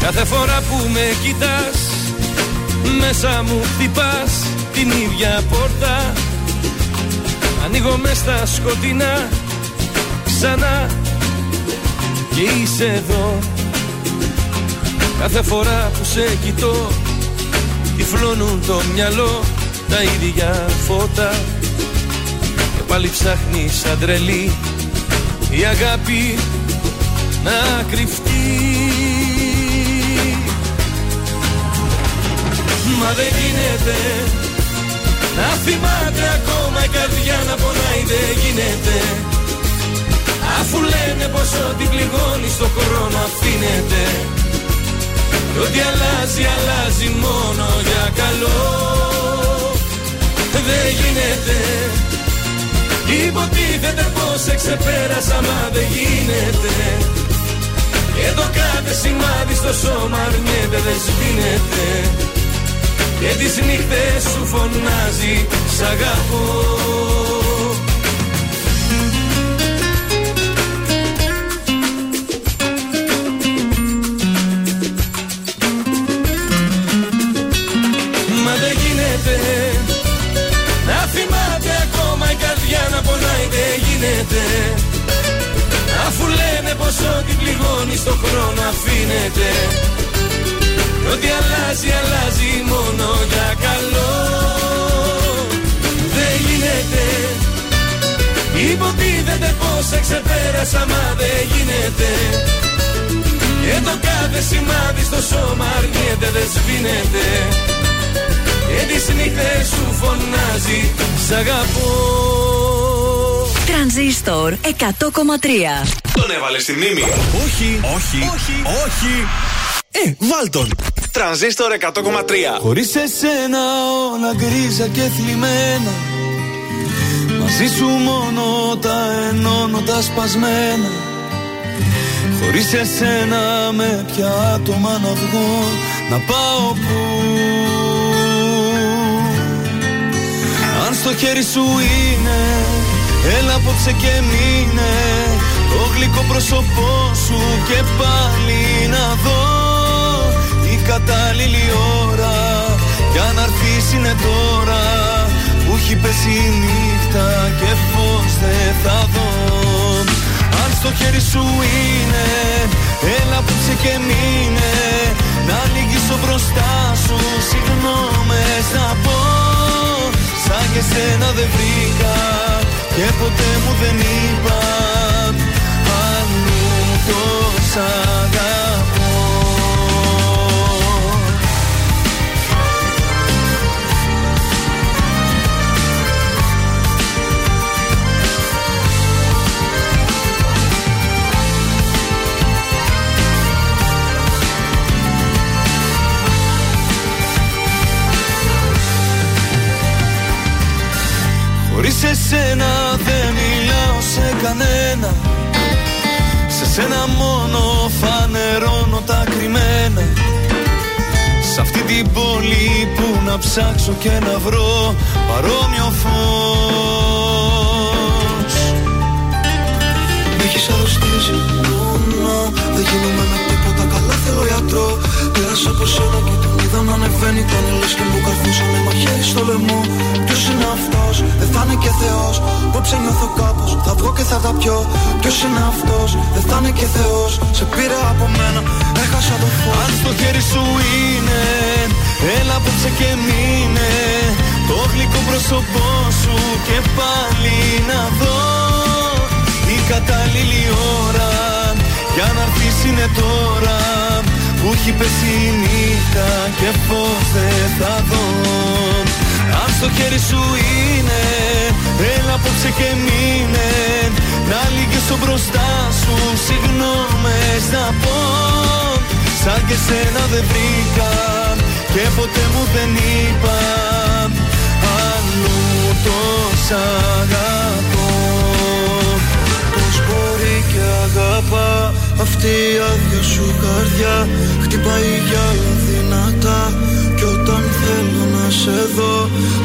Κάθε φορά που με κοιτάς Μέσα μου χτυπάς την ίδια πόρτα Ανοίγω μες στα σκοτεινά Ξανά Και είσαι εδώ. Κάθε φορά που σε κοιτώ Τυφλώνουν το μυαλό Τα ίδια φώτα. Και πάλι ψάχνει σαν τρελή Η αγάπη να κρυφτεί. Μα δεν γίνεται να θυμάται ακόμα η καρδιά να πονάει δεν γίνεται. Αφού λένε πως ό,τι πληγώνει στο χρόνο αφήνεται. Κι ό,τι αλλάζει αλλάζει μόνο για καλό. Δεν γίνεται. Υποτίθεται πως σε ξεπέρασα μα δεν γίνεται. Και το κάθε σημάδι στο σώμα αρνιέται δεν σβήνεται και τις νύχτες σου φωνάζει σ' αγαπώ Μα δεν γίνεται να θυμάται ακόμα η καρδιά να πονάει δεν γίνεται. Αφού λένε πως ό,τι πληγώνει στο χρόνο αφήνεται Ό,τι αλλάζει, αλλάζει μόνο για καλό Δεν γίνεται Υποτίθεται πως σε ξεπέρασα μα δεν γίνεται Και το κάθε σημάδι στο σώμα αρνιέται δεν σβήνεται Και τις νύχτες σου φωνάζει Σ' αγαπώ
Τρανζίστορ 100,3.
Τον έβαλες στη μνήμη. Όχι, όχι, όχι, όχι. Ε, βάλ τον. Τρανζίστορ 100,3.
Χωρίς εσένα όλα γκρίζα και θλιμμένα. Μαζί σου μόνο τα ενώνω τα σπασμένα. Χωρίς εσένα με ποια άτομα να βγω Να πάω που Αν στο χέρι σου είναι Έλα απόψε και μείνε. Το γλυκό πρόσωπό σου και πάλι να δω. Η κατάλληλη ώρα Για να έρθεις είναι τώρα Που έχει πέσει η νύχτα και φως δεν θα δω. Αν στο χέρι σου είναι Έλα απόψε και μείνε Να λυγίσω μπροστά σου Συγγνώμες να πω. Σαν και σένα δεν βρήκα Και ποτέ μου δεν είπα Αλλού το σ' αγαπώ Χωρίς εσένα δεν μιλάω σε κανένα. Σε σένα μόνο φανερώνω τα κρυμμένα. Σ' αυτή την πόλη που να ψάξω και να βρω παρόμοιο φως.
Με έχεις αρρωστήσει, νο, Δεν γίνομαι με τίποτα, καλά. Θέλω γιατρό. Πέρασα από σένα και τον είδα να ανεβαίνει Ήταν λες και μου καρφούσανε μαχαίρι στο λαιμό. Ποιος είναι αυτός, δεν θα είναι και Θεός. Πόψε νιώθω κάπως, θα βγω και θα τα πιω. Ποιος είναι αυτός, δεν θα είναι και Θεός. Σε πήρε από μένα, έχασα το φως.
Αν στο χέρι σου είναι Έλα απόψε και μείνε. Το γλυκό πρόσωπό σου Και πάλι να δω. Η κατάλληλη ώρα Για να έρθεις είναι τώρα Που έχει πέσει η νύχτα Και πως δεν θα δω. Αν στο χέρι σου είναι Έλα απόψε και μείνε. Να λυγίσω μπροστά σου Συγγνώμες να πω. Σαν και σένα δεν βρήκα Και ποτέ μου δεν είπα. Αλλού το σ' αγαπώ.
Πώς μπορεί και αγαπά. Αυτή η άδεια σου καρδιά Χτυπάει για άλλα δυνατά. Κι όταν θέλω να σε δω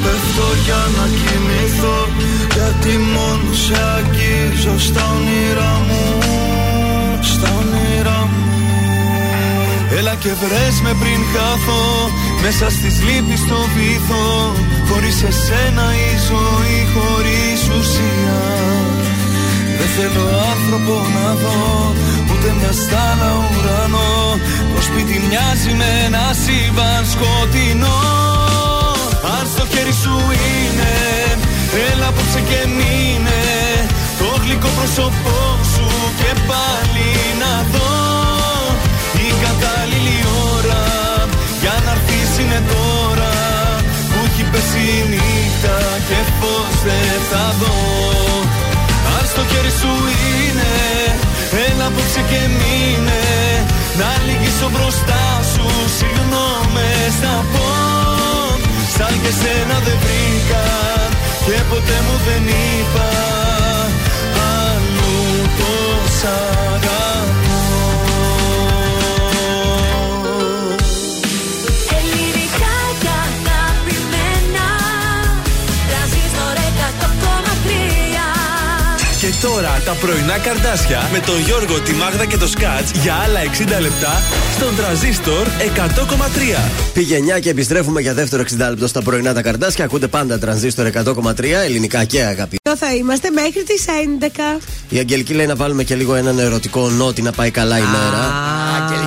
Πέφτω για να κοιμηθώ. Γιατί μόνο σε αγγίζω Στα όνειρά μου Στα όνειρά μου.
Έλα και βρες με πριν χάθω Μέσα στις λύπεις το βυθό. Χωρίς εσένα η ζωή χωρίς ουσία Δεν θέλω άνθρωπο να δω Ούτε μια στάλα ουρανό. Το σπίτι μοιάζει με ένα σύμπαν σκοτεινό. Αν στο χέρι σου είναι Έλα απόψε και μείνε. Το γλυκό πρόσωπό σου Και πάλι να δω. Η κατάλληλη ώρα Για να έρθεις είναι τώρα. Που έχει πέσει η νύχτα Και πως δεν θα δω. Αν στο χέρι σου είναι. Έλα απόψε και μείνε Να λυγίσω μπροστά σου Συγγνώμες να πω. Σαν και σένα δεν βρήκα Και ποτέ μου δεν είπα. Αλλού το σ' αγαπώ
τώρα τα πρωινά καρδάσια με τον Γιώργο, τη Μάγδα και το Σκάτς για άλλα 60 λεπτά στον τραζίστορ 100,3.
Πήγε 9 και επιστρέφουμε για δεύτερο 60 λεπτό στα πρωινά τα καρδάσια. Ακούτε πάντα τρανζίστορ 100,3 ελληνικά και αγαπητά.
Εδώ θα είμαστε μέχρι τις 11.
Η Αγγελική λέει να βάλουμε και λίγο έναν ερωτικό νότι να πάει καλά η μέρα.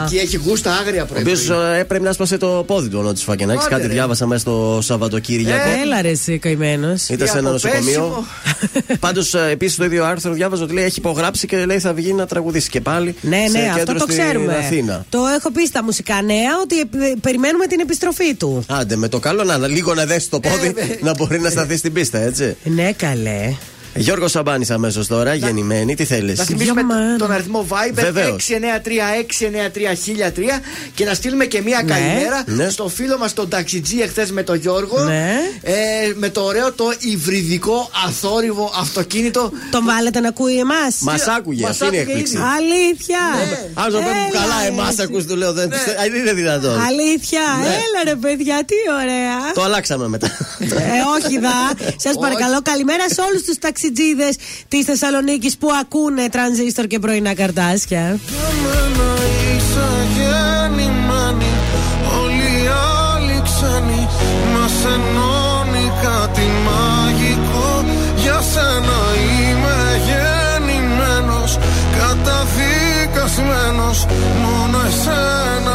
Αγγελική έχει γούστα άγρια
Ο
πρωί.
οποίο έπρεπε να σπάσε το πόδι του ο Νότι Φακενάκη.
Άντε,
Κάτι
ρε.
διάβασα μέσα στο Σαββατοκύριακο.
Έλα ρε εσύ καημένος.
Ήταν σε ένα νοσοκομείο. Πάντως, επίσης το ίδιο άρθρο διάβαζα ότι λέει έχει υπογράψει και λέει θα βγει να τραγουδήσει και πάλι.
Ναι,
σε
ναι, αυτό
κέντρο
το
στην
ξέρουμε.
Αθήνα.
Το έχω πει στα μουσικά νέα ότι επ- περιμένουμε την επιστροφή του.
Άντε, με το καλό να λίγο να δέσει το πόδι να μπορεί να σταθεί στην πίστα, έτσι.
Ναι, καλέ.
Γιώργος Σαμπάνης αμέσως τώρα, γεννημένη, τι θέλεις;
Να θυμίσουμε τον αριθμό Viber
Βεβαίως.
693-693-1003 και να στείλουμε και μία καλημέρα
Ναι.
στο φίλο μας τον ταξιτζή εχθές με τον Γιώργο.
Ναι.
Ε, με το ωραίο το υβριδικό αθόρυβο αυτοκίνητο.
Τον βάλετε να ακούει εμάς;
Μας άκουγε,
Μας
αυτή είναι η
άκουγε
έκπληξη.
ήδη.
Αλήθεια.
Αν το παίρνουν
Έλα,
καλά,
ρε,
εμάς
εσύ.
ακούς, του λέω. Δεν δεν είναι δυνατόν.
Αλήθεια.
Ναι.
Έλα ρε παιδιά, τι ωραία.
Το αλλάξαμε μετά.
Ε, όχι δα. Σας παρακαλώ, καλημέρα σε όλους τους ταξιτζίδες της Θεσσαλονίκης που ακούνε τρανζίστορ και πρωινά καρτάσια.
Για μένα είσαι γεννημένη Όλοι οι άλλοι ξένοι Μας ενώνει κάτι μαγικό Για σένα είμαι γεννημένος Καταδικασμένος Μόνο εσένα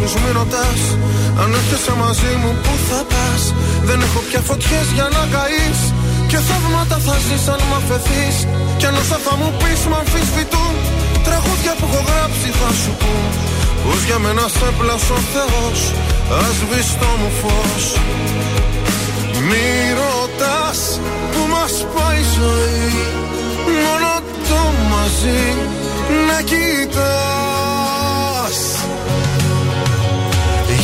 τους άλλους, μη ρωτάς Αν έρχεσαι μαζί μου που θα πας; Δεν έχω πια φωτιές για να καείς. Και θαύματα θα ζεις αν μ' αφαιθείς. Κι αν όσα θα μου πεις μ' αμφισβητούν. Τραγούδια που έχω γράψει θα σου πω Πως για μένα σε πλάσω Θεός Ας βυστό μου φως. Μη ρωτάς που μας πάει η ζωή. Μόνο το μαζί να κοιτάς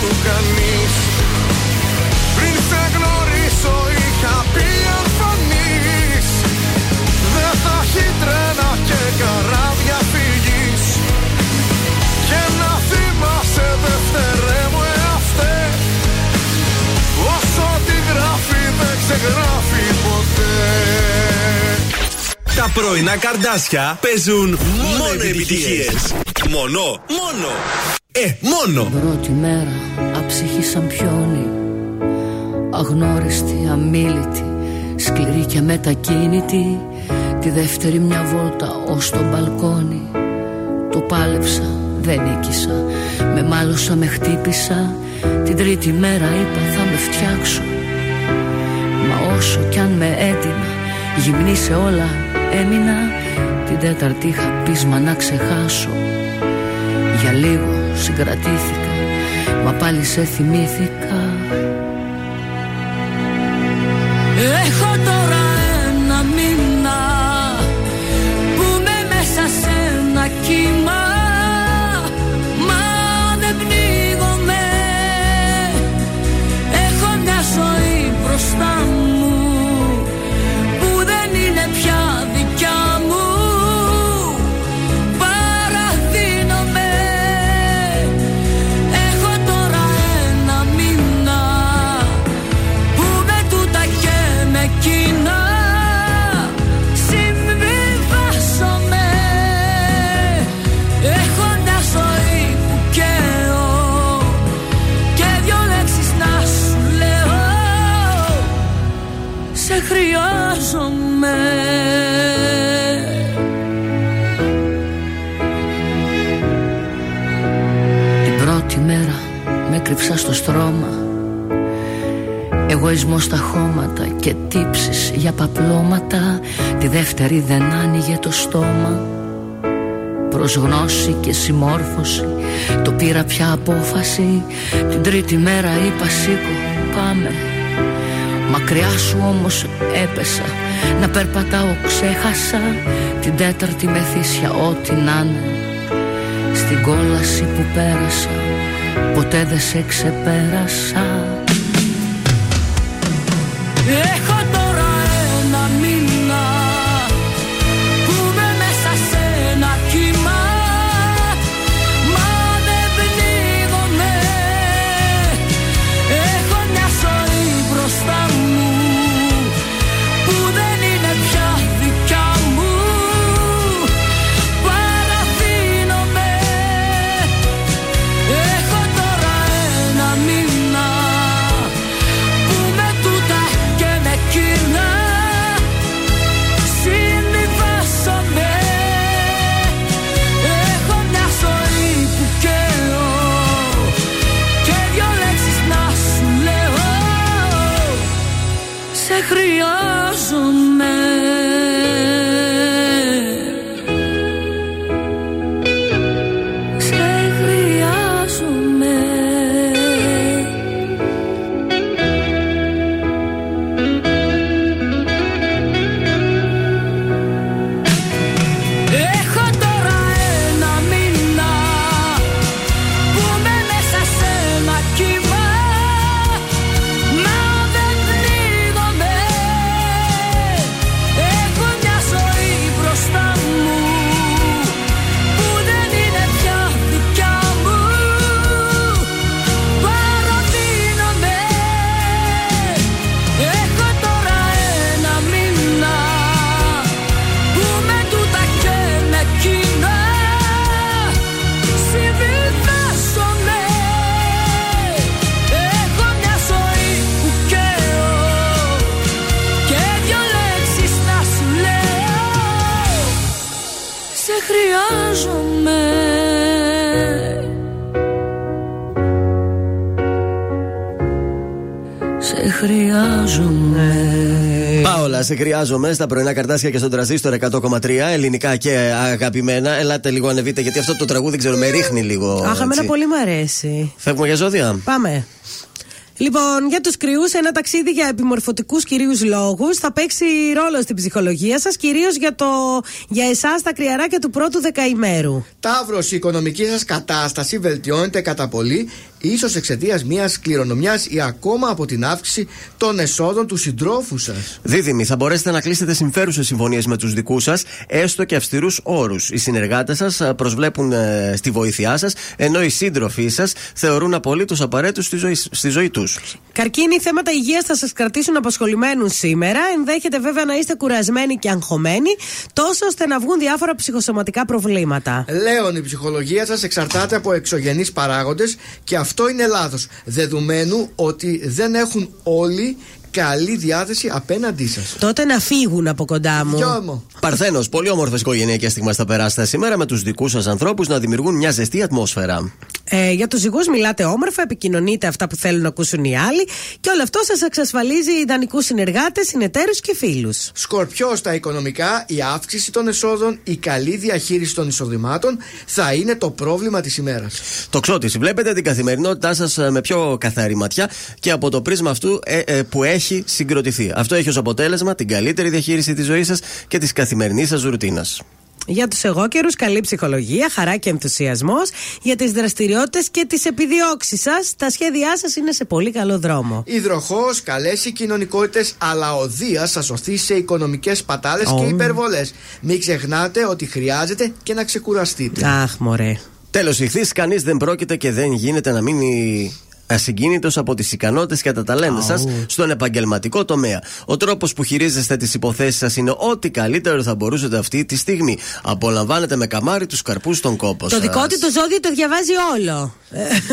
σου κανείς. Πριν σε γνωρίσω είχα πει αν φανείς Δεν θα έχει τρένα και καράβια φυγής. Και να θυμάσαι δευτερέ μου εαυτέ. Όσο τη γράφει δεν ξεγράφει ποτέ.
Τα πρωινά καρδάσια παίζουν μόνο επιτυχίες. Μόνο, μόνο. Ε, μόνο.
Πρώτη μέρα αψυχή σαν πιόνι. Αγνώριστη, αμήλυτη Σκληρή και μετακίνητη. Τη δεύτερη μια βόλτα ως το μπαλκόνι. Το πάλεψα, δεν νίκησα. Με μάλωσα, με χτύπησα. Την τρίτη μέρα είπα θα με φτιάξω Μα όσο κι αν με έτεινα Γυμνή σε όλα έμεινα. Την τέταρτη είχα πείσμα να ξεχάσω Για λίγο συγκρατήθηκα Μα πάλι σε θυμήθηκα
δεύτερη δεν άνοιγε το στόμα. Προς γνώση και συμμόρφωση Το πήρα πια απόφαση. Την τρίτη μέρα είπα σήκω πάμε Μακριά σου όμως έπεσα Να περπατάω ξέχασα. Την τέταρτη μεθύσια ό,τι να είναι. Στην κόλαση που πέρασα Ποτέ δεν σε ξεπέρασα
Πάολα, σε χρειάζομαι στα πρωινά καρτάσια και στον τραζίστορ 100,3 ελληνικά και αγαπημένα. Ελάτε λίγο ανεβείτε γιατί αυτό το τραγούδι δεν ξέρω, με ρίχνει λίγο.
Αχ, εμένα
έτσι.
πολύ μου αρέσει.
Φεύγουμε για ζώδια;
Πάμε. Λοιπόν, για τους κρυούς, ένα ταξίδι για επιμορφωτικούς κυρίους λόγους θα παίξει ρόλο στην ψυχολογία σας, κυρίως για, το, για εσάς τα κρυαράκια του πρώτου δεκαημέρου.
Ταύρος, η οικονομική σας κατάσταση βελτιώνεται κατά πολύ, ίσως εξαιτίας μιας κληρονομιάς ή ακόμα από την αύξηση των εσόδων του συντρόφου σας.
Δίδυμοι, θα μπορέσετε να κλείσετε συμφέρουσες συμφωνίες με τους δικούς σας, έστω και αυστηρούς όρους. Οι συνεργάτες σας προσβλέπουν ε, στη βοήθειά σας, ενώ οι σύντροφοί σας θεωρούν απολύτως απαραίτητους στη ζωή, στη ζωή τους.
Καρκίνοι, θέματα υγείας θα σας κρατήσουν απασχολημένους σήμερα. Ενδέχεται βέβαια να είστε κουρασμένοι και αγχωμένοι, τόσο ώστε να βγουν διάφορα ψυχοσωματικά προβλήματα.
Λέων, η ψυχολογία σας εξαρτάται από εξωγενείς παράγοντες και αυτό είναι λάθος. Δεδομένου ότι δεν έχουν όλοι καλή διάθεση απέναντί σας.
Τότε να φύγουν από κοντά μου.
Γιο μου.
Παρθένος, πολύ όμορφες οικογενειακές στιγμές θα περάσετε σήμερα με τους δικούς σας ανθρώπους να δημιουργούν μια ζεστή ατμόσφαιρα.
Ε, για τους ζυγού μιλάτε όμορφα, επικοινωνείτε αυτά που θέλουν να ακούσουν οι άλλοι και όλο αυτό σας εξασφαλίζει ιδανικούς συνεργάτες, συνεταίρους και φίλους.
Σκορπιός στα οικονομικά, η αύξηση των εσόδων, η καλή διαχείριση των εισοδημάτων θα είναι το πρόβλημα της ημέρας.
Το ξώτη, βλέπετε την καθημερινότητά σας με πιο καθαρή ματιά και από το πρίσμα αυτού ε, ε, που έχει έχει συγκροτηθεί. Αυτό έχει ως αποτέλεσμα την καλύτερη διαχείριση της ζωής σας και της καθημερινής σας ρουτίνας.
Για τους εγώκερους, καλή ψυχολογία, χαρά και ενθουσιασμός. Για τις δραστηριότητες και τις επιδιώξεις σας, τα σχέδιά σας είναι σε πολύ καλό δρόμο.
Υδροχός, καλές οι κοινωνικότητε, αλλά ο Δίας σα οθεί σε οικονομικές πατάλες και υπερβολές. Μην ξεχνάτε ότι χρειάζεται και να ξεκουραστείτε.
Αχ, μωρέ.
Τέλος, ηχθείς κανείς δεν πρόκειται και δεν γίνεται να μείνει ασυγκίνητος από τις ικανότητες και τα ταλέντα σας στον επαγγελματικό τομέα. Ο τρόπος που χειρίζεστε τις υποθέσεις σας είναι ό,τι καλύτερο θα μπορούσατε αυτή τη στιγμή. Απολαμβάνετε με καμάρι τους καρπούς στον κόπο
Το
σας.
δικό του το ζώδιο το διαβάζει όλο.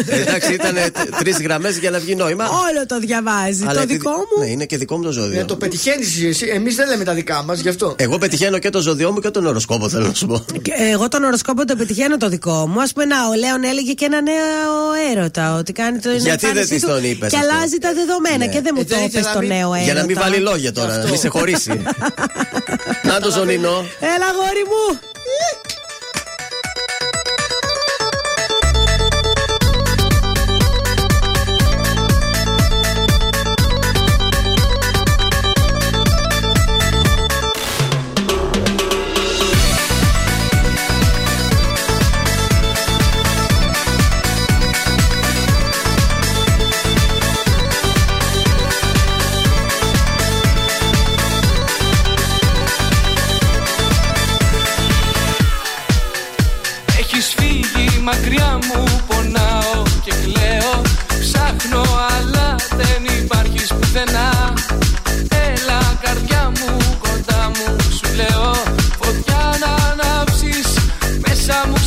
Εντάξει, ήταν τρεις γραμμές για να βγει νόημα.
Όλο το διαβάζει.
Αλλά
το
επειδή-
δικό μου.
Ναι, είναι και δικό μου το ζώδιο.
Ε, το πετυχαίνεις εσύ. Εμείς δεν λέμε τα δικά μας γι' αυτό.
Εγώ πετυχαίνω και το ζώδιό μου και τον οροσκόπο, θέλω να σου πω.
Και Εγώ τον οροσκόπο το πετυχαίνω το δικό μου. Α πούμε, να, ο Λέων έλεγε και ένα νέο έρωτα. Ότι κάνει το
Γιατί δεν
εμφάνισή
της
του
τον είπες
Και
αυτό;
αλλάζει τα δεδομένα.
Ναι.
Και δεν μου
Ε,
το
δεν
είπε
ήθελα
το
να μην-
νέο έρωτα.
Για να μην βάλει λόγια τώρα, να μην σε χωρίσει. να το ζωνινό.
Έλα, γόρι μου.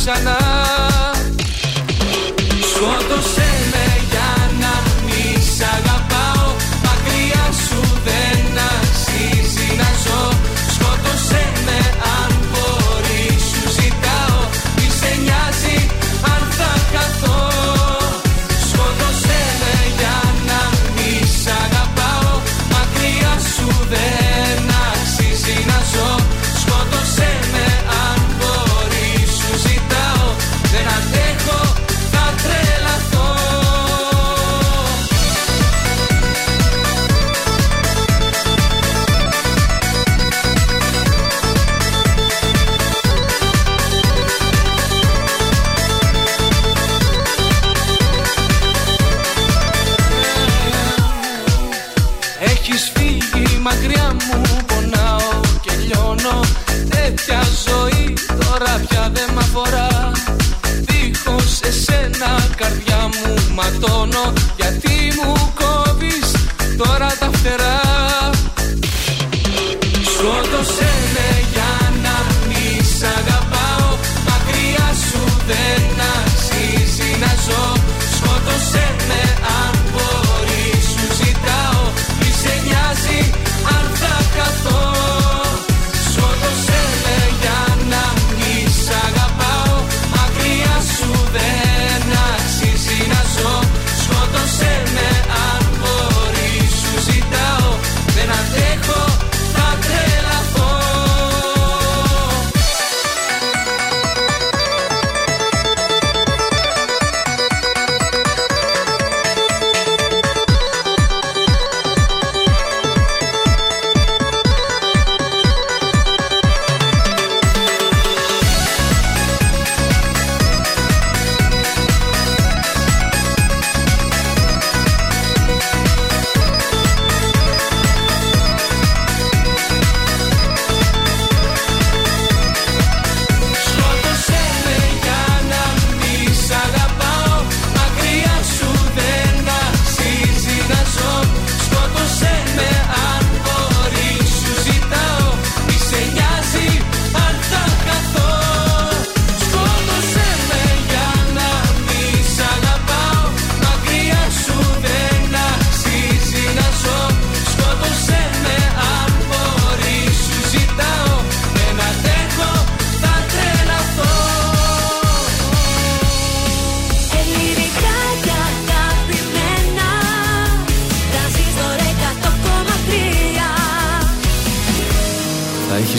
Μέσα εσένα καρδιά μου ματώνω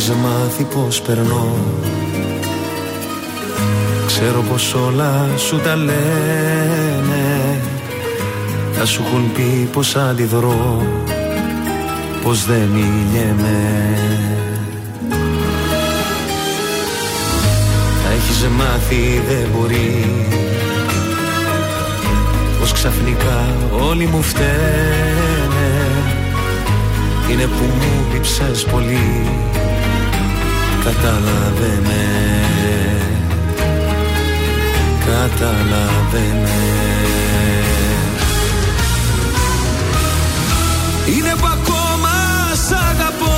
έχεις μάθει πως περνώ. Ξέρω πως όλα σου τα λένε. Θα σου έχουν πει πως αντιδρώ
πως δεν μείνιεμαι Θα έχεις μάθει δεν μπορεί. Πως ξαφνικά όλοι μου φταίνε. Είναι που μου λείψες πολύ Κατάλαβε με Κατάλαβε με Είναι που ακόμα σ' αγαπώ.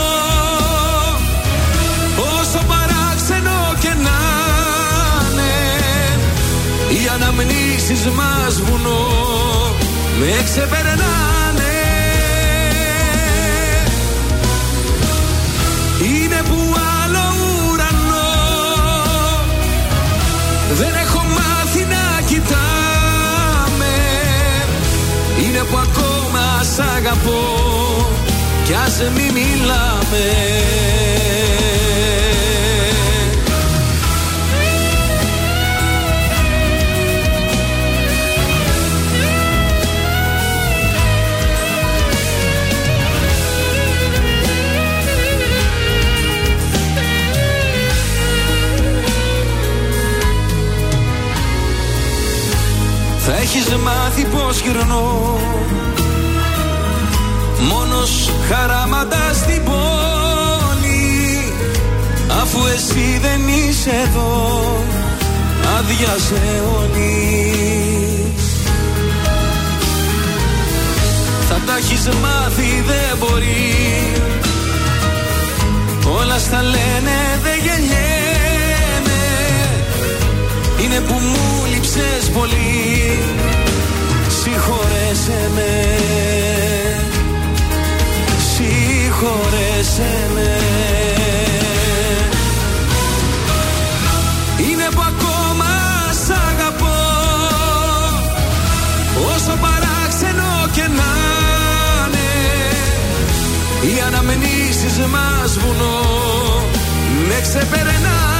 Όσο παράξενο και να είναι Οι αναμνήσεις μας βουνό Με ξεπερνάνε σ' αγαπώ Κι ας μη μιλάμε. Θα έχεις μάθει πως γυρνώ Μόνος χαράματα στην πόλη. Αφού εσύ δεν είσαι εδώ Άδειασε όλης. Θα τα έχεις μάθει δεν μπορεί. Όλα στα λένε δεν γεννιέμαι Είναι που μου λείψες πολύ Συγχωρέσαι με Συγχωρέσαι με Είναι που ακόμα σ' αγαπώ. Όσο παράξενο και να είναι Οι αναμνήσεις μας βουνό. Με ξεπερνάνε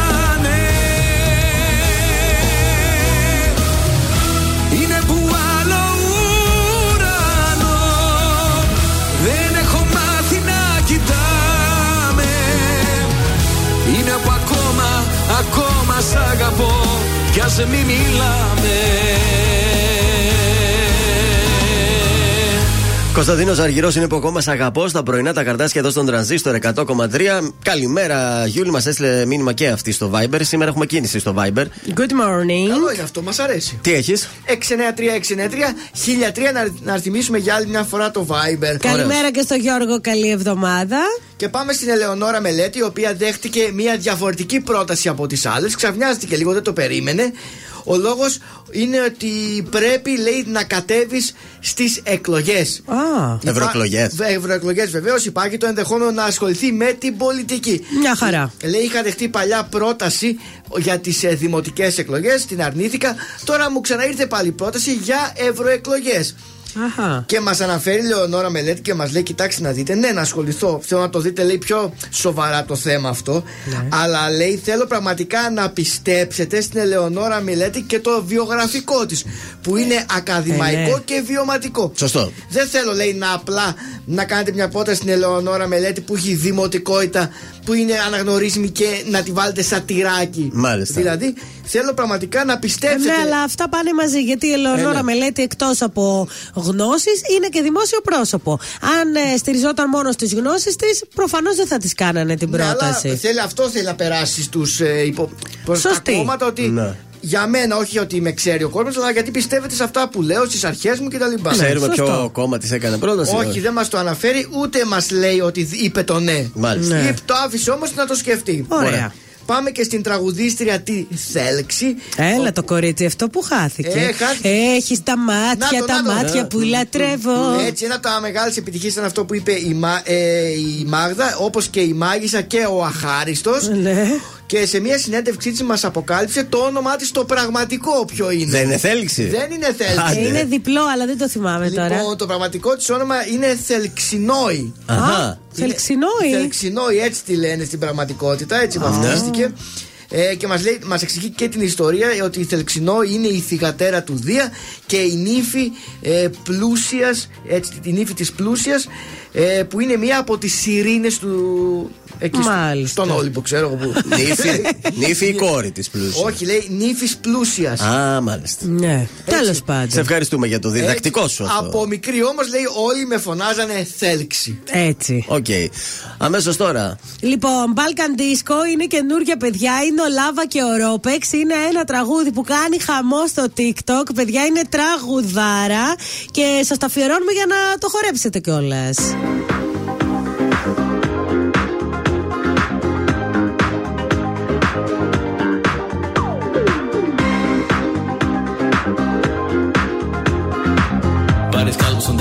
σ' αγαπώ Κι ας μη μιλάμε
Κωνσταντίνος Αργυρός είναι που ακόμα σε αγαπώ στα πρωινά τα καρτάσια εδώ στον τρανζίστορ 100,3. Καλημέρα, Γιούλη. Μας έστειλε μήνυμα και αυτή στο Viber. Σήμερα έχουμε κίνηση στο Viber.
Good morning.
Καλό είναι αυτό, μας αρέσει.
Τι έχεις,
693-693 1003 να, να θυμίσουμε για άλλη μια φορά το Viber.
Καλημέρα και στο Γιώργο, καλή εβδομάδα.
Και πάμε στην Ελεονόρα Μελέτη, η οποία δέχτηκε μια διαφορετική πρόταση από τις άλλες. Ξαφνιάστηκε λίγο, δεν το περίμενε. Ο λόγος είναι ότι πρέπει, λέει, να κατέβεις στις εκλογές.
Α,
Ευρωεκλογές.
Ευρωεκλογές, βεβαίως. Υπάρχει το ενδεχόμενο να ασχοληθεί με την πολιτική.
Μια χαρά.
Λέει, είχα δεχτεί παλιά πρόταση για τις ε, δημοτικές εκλογές, την αρνήθηκα. Τώρα μου ξαναήρθε πάλι πρόταση για ευρωεκλογές.
Αχα.
Και μας αναφέρει η Λεωνόρα Μελέτη και μας λέει: Κοιτάξτε να δείτε, ναι, να ασχοληθώ. Θέλω να το δείτε, λέει, πιο σοβαρά το θέμα αυτό.
Ναι.
Αλλά λέει: Θέλω πραγματικά να πιστέψετε στην Ελεονόρα Μελέτη και το βιογραφικό της, που είναι ακαδημαϊκό
Ε, ναι.
και βιωματικό.
Σωστό.
Δεν θέλω, λέει, να απλά να κάνετε μια πρόταση στην Ελεονόρα Μελέτη που έχει δημοτικότητα, που είναι αναγνωρίσιμη και να τη βάλετε σαν τυράκι.
Μάλιστα.
Δηλαδή, θέλω πραγματικά να
Ε,
πιστέψετε.
ναι, αλλά αυτά πάνε μαζί. Γιατί η Ελεονόρα
Ε, ναι.
Μελέτη εκτός από γνώσεις είναι και δημόσιο πρόσωπο. Αν ε, στηριζόταν μόνο στις γνώσεις της, προφανώς δεν θα της κάνανε την
Ναι,
πρόταση.
αλλά θέλει, αυτό θέλει να περάσει στους ε, υπο... προς τα
Σωστή.
κόμματα ότι
Ναι.
για μένα, όχι ότι με ξέρει ο κόσμος, αλλά γιατί πιστεύετε σε αυτά που λέω, στις αρχές μου κτλ.
Ξέρουμε
σωστό.
ποιο κόμμα της έκανε πρόταση.
Όχι, δεν μας το αναφέρει, ούτε μας λέει ότι είπε το ναι.
Μάλιστα.
Ναι.
Είπε- Το άφησε όμως να το σκεφτεί.
Ωραία.
Ωραία.
Πάμε και στην τραγουδίστρια τη Θέλξη.
Έλα το κορίτσι αυτό που χάθηκε.
Ε, χάθηκε.
Έχεις τα μάτια,
Να το,
τα
να το.
μάτια που λατρεύω.
Έτσι, ένα από τα μεγάλες επιτυχίες ήταν αυτό που είπε η, Μα, ε, η Μάγδα, όπως και η Μάγισσα και ο Αχάριστος.
Ναι.
Και σε μια συνέντευξή της μας αποκάλυψε το όνομά της το πραγματικό ποιο είναι.
Δεν είναι θέλξη.
Δεν είναι θέλξη.
Ε, Είναι διπλό, αλλά δεν το θυμάμαι τώρα.
Λοιπόν, το πραγματικό της όνομα είναι Θελξινόη.
Αχα.
Θελξινόη.
Θελξινόη, έτσι τη λένε στην πραγματικότητα, έτσι βαφτίστηκε. Ε, και μας, λέει, μας εξηγεί και την ιστορία ε, ότι η Θελξινόη είναι η θυγατέρα του Δία και η νύφη ε, πλούσιας, έτσι, η νύφη της πλούσιας ε, που είναι μία από τις σιρήνες του εκεί στο-
Μάλιστα.
στον Όλυμπο ξέρω εγώ που
Νύφη, νύφη η κόρη της πλούσιας.
όχι λέει νύφης πλούσιας
Α, μάλιστα.
Ναι, τέλος πάντων.
Σε ευχαριστούμε για το διδακτικό
Έτσι,
σου αυτό.
Από μικρή όμως λέει όλοι με φωνάζανε Θέλξη
Έτσι.
Οκ. Αμέσως τώρα.
Λοιπόν, Balkan Disco είναι καινούργια παιδιά. Είναι ο Λάβα και ο Ρόπεξ. Είναι ένα τραγούδι που κάνει χαμό στο TikTok. Παιδιά, είναι τραγουδάρα. Και σας τα αφιερώνουμε για να το χορέψετε
κιόλας.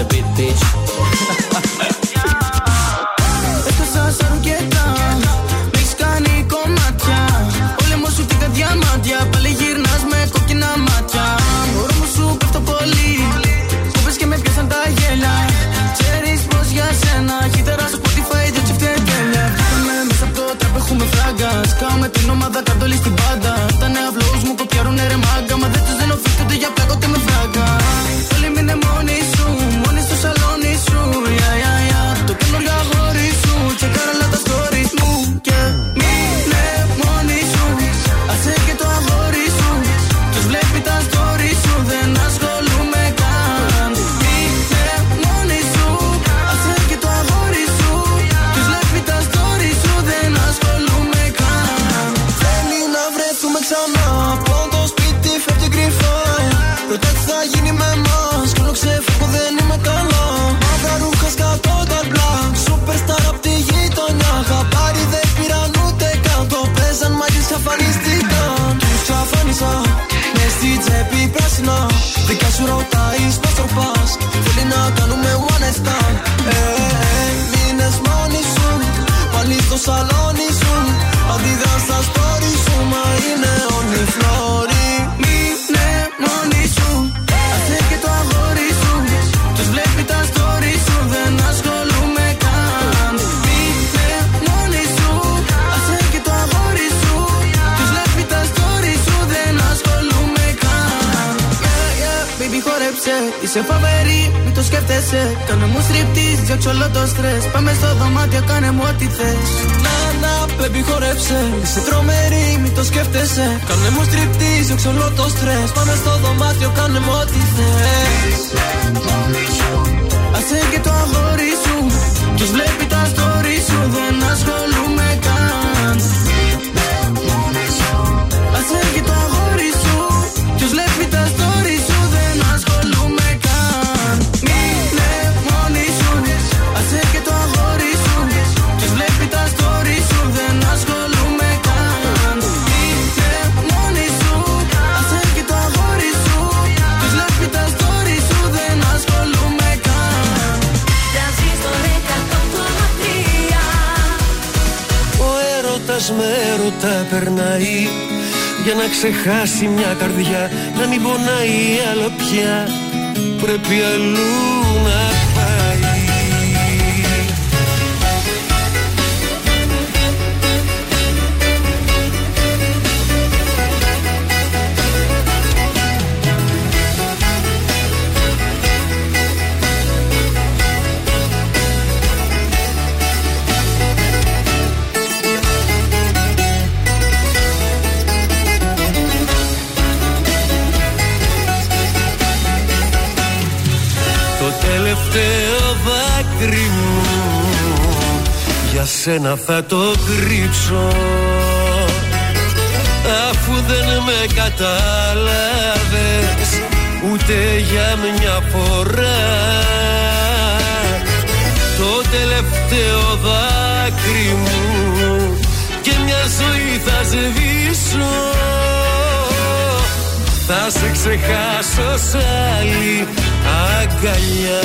The beat, bitch.
Σαλόνι σου Αντιδράς στα story σου Μα είναι όλη φλόρη. Μείνε μόνη σου. Άσε και το αγόρι σου. Τους βλέπει τα story σου Δεν ασχολούμαι καν. Μείνε μόνη σου. Άσε και το αγόρι σου. Τους βλέπει τα story σου Δεν ασχολούμαι καν. Yeah, yeah, baby χόρεψε Είσαι φαβερή, μην το σκέφτεσαι. Κάνε μου striptease, διώξε όλο το στρες Πάμε στο δωμάτιο, κάνε μου ό,τι θες. Να, να, baby χόρεψε Είσαι τρομερή, μην το σκέφτεσαι. Κάνε μου striptease, διώξε όλο το στρες Πάμε στο δωμάτιο, κάνε μου ό,τι θες. Άσε και το αγόρι σου. Τους βλέπει
έρωτας με έρωτα περνάει. Για να ξεχάσει μια καρδιά Να μην πονάει άλλο πια. Πρέπει αλλού να Για σένα θα το κρύψω Αφού δεν με κατάλαβες Ούτε για μια φορά. Το τελευταίο δάκρυ μου και μια ζωή θα σβήσω. Θα σε ξεχάσω σ' άλλη αγκαλιά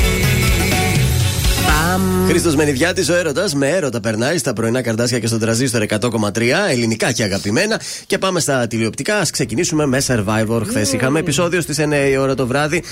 Χρήστος Μενιδιάτη, ο έρωτας με έρωτα περνάει στα πρωινά καρδάσια και στον τραζίστορ 100,3 ελληνικά και αγαπημένα. Και πάμε στα τηλεοπτικά. Α ξεκινήσουμε με Survivor. Χθες είχαμε επεισόδιο στις 9 η ώρα το βράδυ.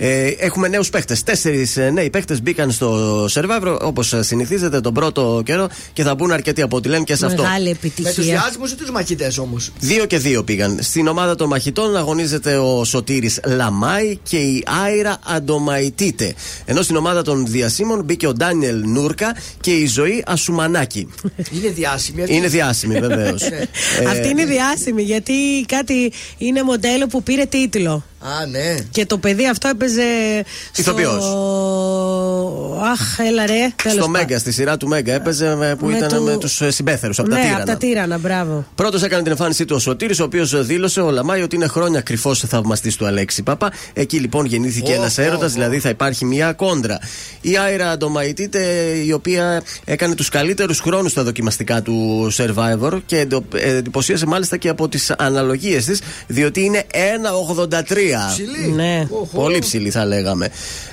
Ε, έχουμε νέους παίχτες. Τέσσερις ε, νέοι παίχτες μπήκαν στο Survivor όπως συνηθίζεται τον πρώτο καιρό και θα μπουν αρκετοί από ό,τι λένε και σε αυτό.
Μεγάλη
Με του
επιτυχία.
διάσημου ή τους μαχητές όμως.
Δύο και δύο πήγαν. Στην ομάδα των μαχητών αγωνίζεται ο Σωτήρης Λαμάη και η Άιρα Αντομαϊτίτε. Ενώ στην ομάδα των διασύμων μπήκε ο Ντάνιελ Νούρκα και η Ζωή Ασουμανάκη.
Είναι διάσημη αυτή.
Είναι διάσημη βεβαίως.
Ναι.
Αυτή είναι διάσημη γιατί κάτι είναι μοντέλο που πήρε τίτλο.
Α, ναι.
Και το παιδί αυτό έπαιζε. στο-
Ηθοποιός.
Αχ, έλα ρε. τέλος
Στο
πάντων.
Μέγκα, στη σειρά του Μέγκα έπαιζε με- που
Με
ήταν
του-
με τους συμπέθερου από τα
Ναι,
τύρανα.
από τα τύρανα, μπράβο.
Πρώτος έκανε την εμφάνισή του ο Σωτήρης, ο οποίος δήλωσε ο Λαμάη ότι είναι χρόνια κρυφός θαυμαστής του Αλέξη Παπά. Εκεί λοιπόν γεννήθηκε
Ω,
ένας
ω,
έρωτας,
ω.
δηλαδή θα υπάρχει μια κόντρα. Η Άιρα Ντομαϊτίτε, η οποία έκανε τους καλύτερους χρόνους στα δοκιμαστικά του Survivor και εντο- ε, εντυπωσίασε μάλιστα και από τις αναλογίες της, διότι είναι 1,83.
Ψηλή.
Ναι.
Οχο.
Πολύ ψηλή θα λέγαμε.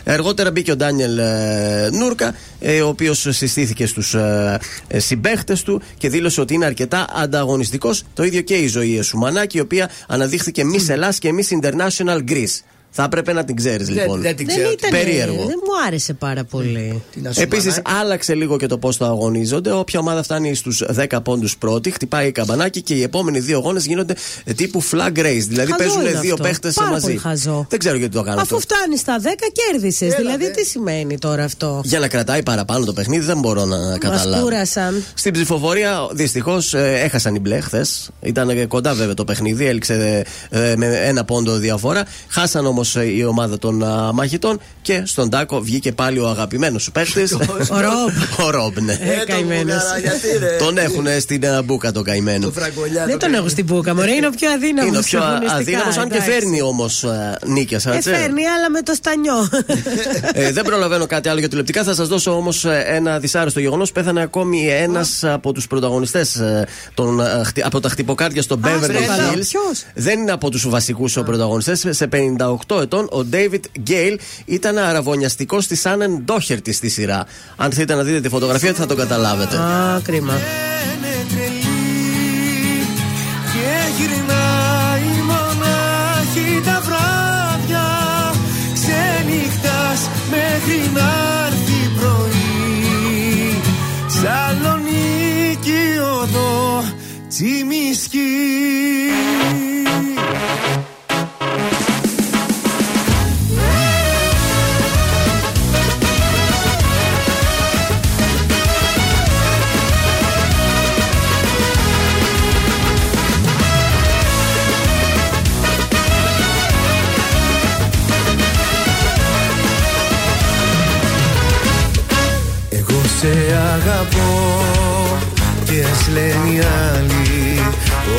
Αργότερα μπήκε ο Ντάνιελ ε, Νούρκα, ε, ο οποίος συστήθηκε στους ε, ε, συμπαίχτες του και δήλωσε ότι είναι αρκετά ανταγωνιστικός. Το ίδιο και η ζωή Σουμανάκη, η οποία αναδείχθηκε Miss Ελλάς και Miss International Greece. Θα έπρεπε να την ξέρεις λοιπόν.
δεν την
Δεν
ξέρω.
ήταν.
Περίεργο.
Δεν μου άρεσε πάρα πολύ.
Την Ασουμανάκη.
Επίσης, άλλαξε λίγο και το πώς το αγωνίζονται. Όποια ομάδα φτάνει στους 10 πόντους πρώτη, χτυπάει καμπανάκι και οι επόμενοι δύο αγώνες γίνονται ε, τύπου flag race. Δηλαδή
Χαζό
παίζουν
είναι
δύο
αυτό.
παίχτες
Πάρα
μαζί.
πολύ χαζό.
Δεν ξέρω γιατί το κάνουν
Αφού
αυτό.
φτάνει στα 10, κέρδισες.
Έλα,
Δηλαδή,
δε.
τι σημαίνει τώρα αυτό;
Για να κρατάει παραπάνω το παιχνίδι δεν μπορώ να
Μας
καταλάβω.
κούρασαν.
Στην ψηφοφορία δυστυχώς έχασαν οι μπλε χθες. Ήταν ε, κοντά βέβαια το παιχνίδι, έληξε ε, με ένα πόντο διαφορά. Χάσαν όμως η ομάδα των α, μαχητών και στον Τάκο βγήκε πάλι ο αγαπημένος σου παίχτη.
Ο Ρομπ.
ο Ρομπ, ναι.
Ε,
το
καημένος.
βουλγαρά, γιατί ρε.
Τον έχουν στην α, μπούκα το καημένο.
Το φραγκολιά.
Δεν τον έχω στην πούκα, μωρέ. Είναι ο πιο αδύναμος.
Είναι ο πιο αδύναμος, αν και φέρνει όμως νίκες.
Ε, φέρνει, αλλά με το στανιό.
Ε, δεν προλαβαίνω κάτι άλλο για τηλεπτικά. Θα σας δώσω όμως ένα δυσάρεστο γεγονός. Πέθανε ακόμη ένας από τους πρωταγωνιστές από τα χτυποκάρδια στο Beverly
βρε,
Hills.
ποιος;
Δεν είναι από τους βασικούς πρωταγωνιστές. Σε 58 ετών, ο David Gale ήταν αραβωνιαστικός στη Σάνεν Ντόχερτη στη σειρά. Αν θέλετε να δείτε τη φωτογραφία, θα το καταλάβετε.
Α, κρίμα.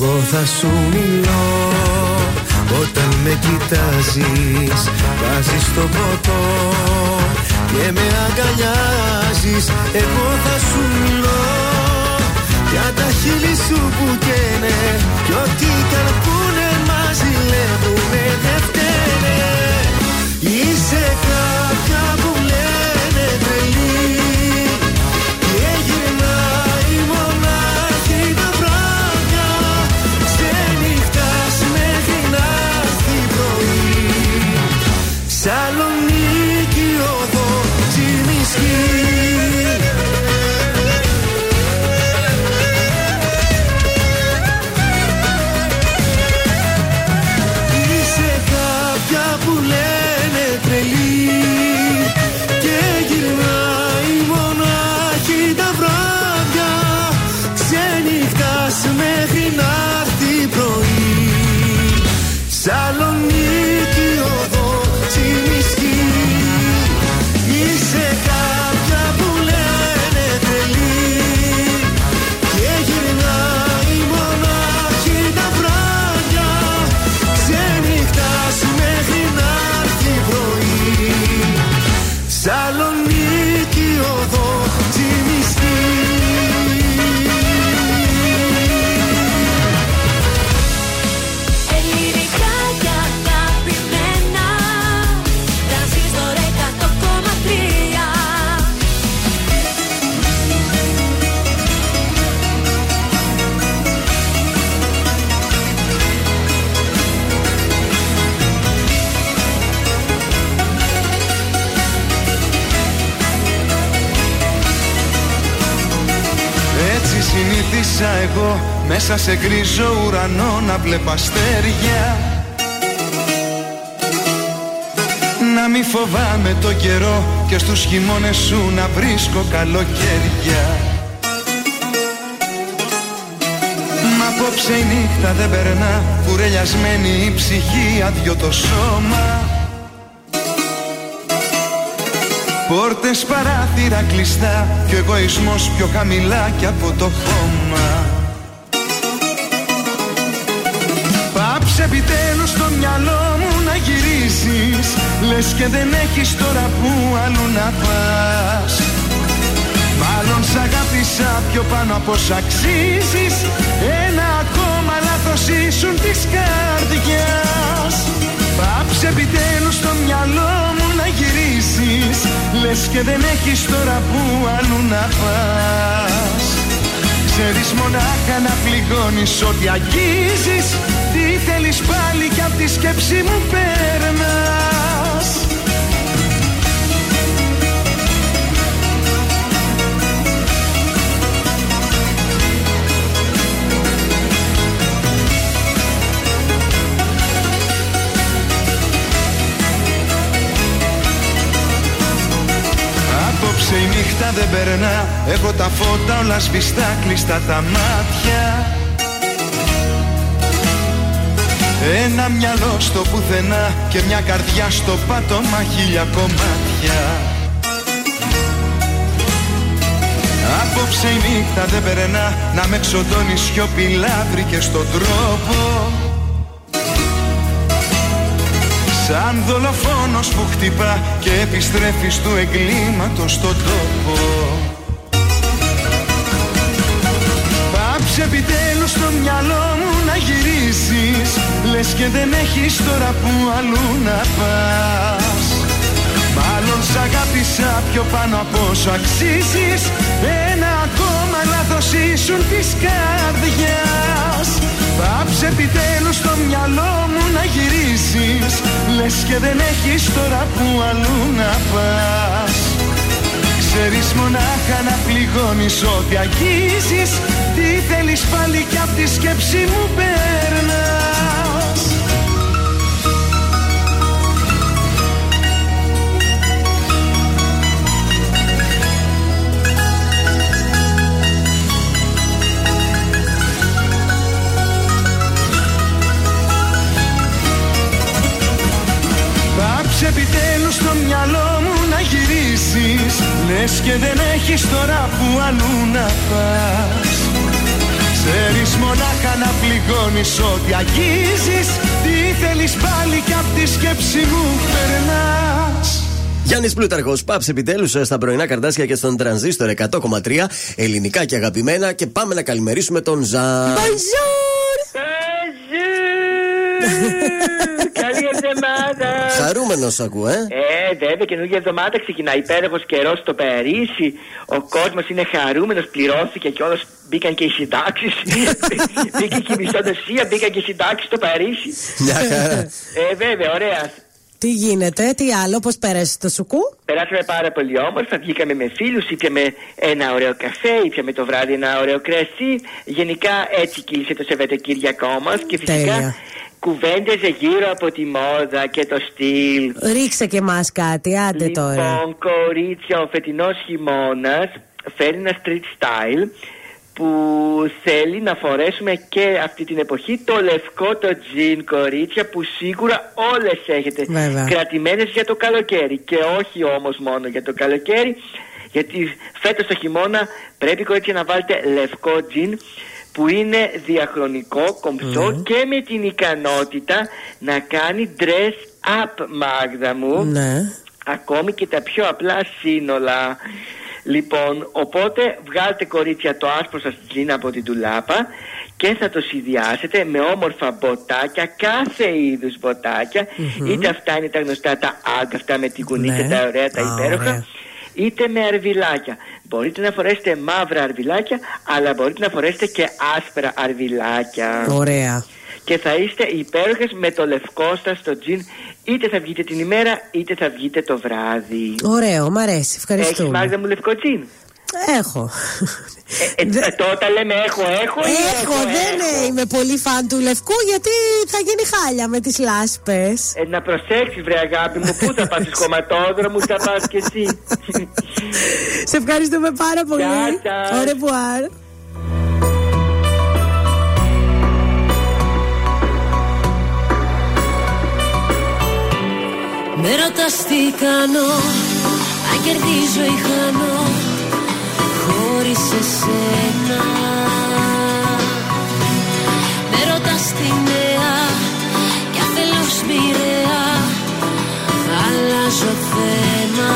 Εγώ θα σου μιλώ όταν με κοιτάζεις. Βάζεις το ποτό και με αγκαλιάζεις. Εγώ θα σου μιλώ για τα χείλη σου που καίνε Κι ό,τι καρπούνε μας ζηλεύουνε δεν φταίνε. Είσαι κάποια μέσα σε γκρίζο ουρανό να βλέπω αστέρια. Να μη φοβάμαι το καιρό και στους χειμώνες σου να βρίσκω καλοκαίρια. Μα απόψε η νύχτα δεν περνά κουρελιασμένη η ψυχή αδειό το σώμα. Πόρτες παράθυρα κλειστά και ο εγωισμός πιο χαμηλά και από το χώμα μυαλό μου να γυρίσεις Λες και δεν έχεις τώρα που αλλού να πας. Μάλλον σ' αγάπησα πιο πάνω από σ' αξίζεις Ένα ακόμα λάθος ήσουν της καρδιάς. Πάψε επιτέλους στο μυαλό μου να γυρίσεις Λες και δεν έχεις τώρα που αλλού να πας. Ξέρεις μονάχα να πληγώνεις ό,τι αγγίζεις Τι θέλεις πάλι κι απ' τη σκέψη μου περνάς Απόψε η νύχτα δεν περνά Έχω τα φώτα όλα σβηστά κλειστά τα μάτια Ένα μυαλό στο πουθενά Και μια καρδιά στο πάτωμα χίλια κομμάτια. Απόψε η νύχτα δεν περνά Να με ξοντώνει σιωπηλά βρήκε στον τρόπο. Σαν δολοφόνος που χτυπά και επιστρέφει του εγκλήματος στον τόπο. Πάψε επιτέλους στο μυαλό μου να γυρίσεις Λες και δεν έχεις τώρα που αλλού να πας. Μάλλον σ' αγάπησα πιο πάνω από όσο αξίζεις. Ένα ακόμα Μα λάθος ήσουν της καρδιάς. Πάψε επιτέλους στο μυαλό μου να γυρίσεις. Λες και δεν έχεις τώρα που αλλού να πας. Ξέρεις μονάχα να πληγώνεις ό,τι αγγίζεις. Τι θέλεις πάλι κι απ' τη σκέψη μου περνάς Πάψε επιτέλους στο μυαλό μου να γυρίσεις Λες και δεν έχεις τώρα που αλλού να πας Ξέρεις μονάχα να πληγώνεις ό,τι αγγίζεις Τι θέλεις πάλι κι απ' τη σκέψη μου περνάς
Γιάννης Πλούταρχος, πάψε επιτέλους στα πρωινά καρτάσια και στον τρανζίστορ 100,3 ελληνικά και αγαπημένα. Και πάμε να καλημερίσουμε τον Ζαν.
Καλή εβδομάδα!
Χαρούμενο ακούω, ε.
Ε, βέβαια, καινούργια εβδομάδα ξεκινάει. Υπέροχος καιρός στο Παρίσι. Ο κόσμος είναι χαρούμενος, πληρώθηκε και όλος μπήκαν και οι συντάξεις. Μπήκε και η μισθοδοσία, μπήκαν και οι συντάξεις στο Παρίσι.
Μια χαρά.
Ε, βέβαια, ωραία.
Τι γίνεται, τι άλλο, πώς πέρασε το σουκού;
Περάσαμε πάρα πολύ όμορφα. Βγήκαμε με φίλους, ήπιαμε ένα ωραίο καφέ, ήπιαμε το βράδυ ένα ωραίο κρασί. Γενικά έτσι κύλησε το Σαββατοκύριακό μας και φυσικά
Τέλεια.
Κουβέντεζε γύρω από τη μόδα και το στυλ.
Ρίξε και εμά κάτι, άντε τώρα.
Λοιπόν, κορίτσια, ο φετινός χειμώνας φέρει ένα street style που θέλει να φορέσουμε και αυτή την εποχή το λευκό το τζιν κορίτσια που σίγουρα όλες έχετε
Βέβαια.
κρατημένες για το καλοκαίρι και όχι όμως μόνο για το καλοκαίρι γιατί φέτος το χειμώνα πρέπει κορίτσια να βάλετε λευκό τζιν που είναι διαχρονικό, κομψό και με την ικανότητα να κάνει dress up Μάγδα μου
Ναι.
ακόμη και τα πιο απλά σύνολα. Λοιπόν, οπότε βγάλτε κορίτσια το άσπρο σας τζιν από την τουλάπα και θα το συνδυάσετε με όμορφα μποτάκια, κάθε είδους μποτάκια, είτε αυτά είναι τα γνωστά τα άγκα, αυτά με την κουνίτσα,
Ναι.
τα ωραία, τα
Α,
υπέροχα,
ωραία.
Είτε με αρβιλάκια. Μπορείτε να φορέσετε μαύρα αρβιλάκια, αλλά μπορείτε να φορέσετε και άσπρα αρβιλάκια.
Ωραία.
Και θα είστε υπέροχες με το λευκό σας το τζιν, είτε θα βγείτε την ημέρα, είτε θα βγείτε το βράδυ.
Ωραίο, μ' αρέσει.
Έχεις
Ευχαριστούμε.
Μάγδα μου λευκό τζιν;
Έχω.
Ε, ε, τότε λέμε έχω, έχω ή
Έχω, δεν είμαι πολύ φαν του λευκού γιατί θα γίνει χάλια με τις λάσπες.
Ε, να προσέξεις βρε αγάπη μου, πού θα πας στους χωματόδρομους, θα πας κι εσύ.
Σε ευχαριστούμε πάρα πολύ.
Γεια σας.
Au revoir.
Με ρωτάς τι κάνω Αν κερδίζω ή χάνω Χωρίς εσένα. Με ρωτάς τη νέα Κι αφελώς μοιραία Αλλάζω θέμα.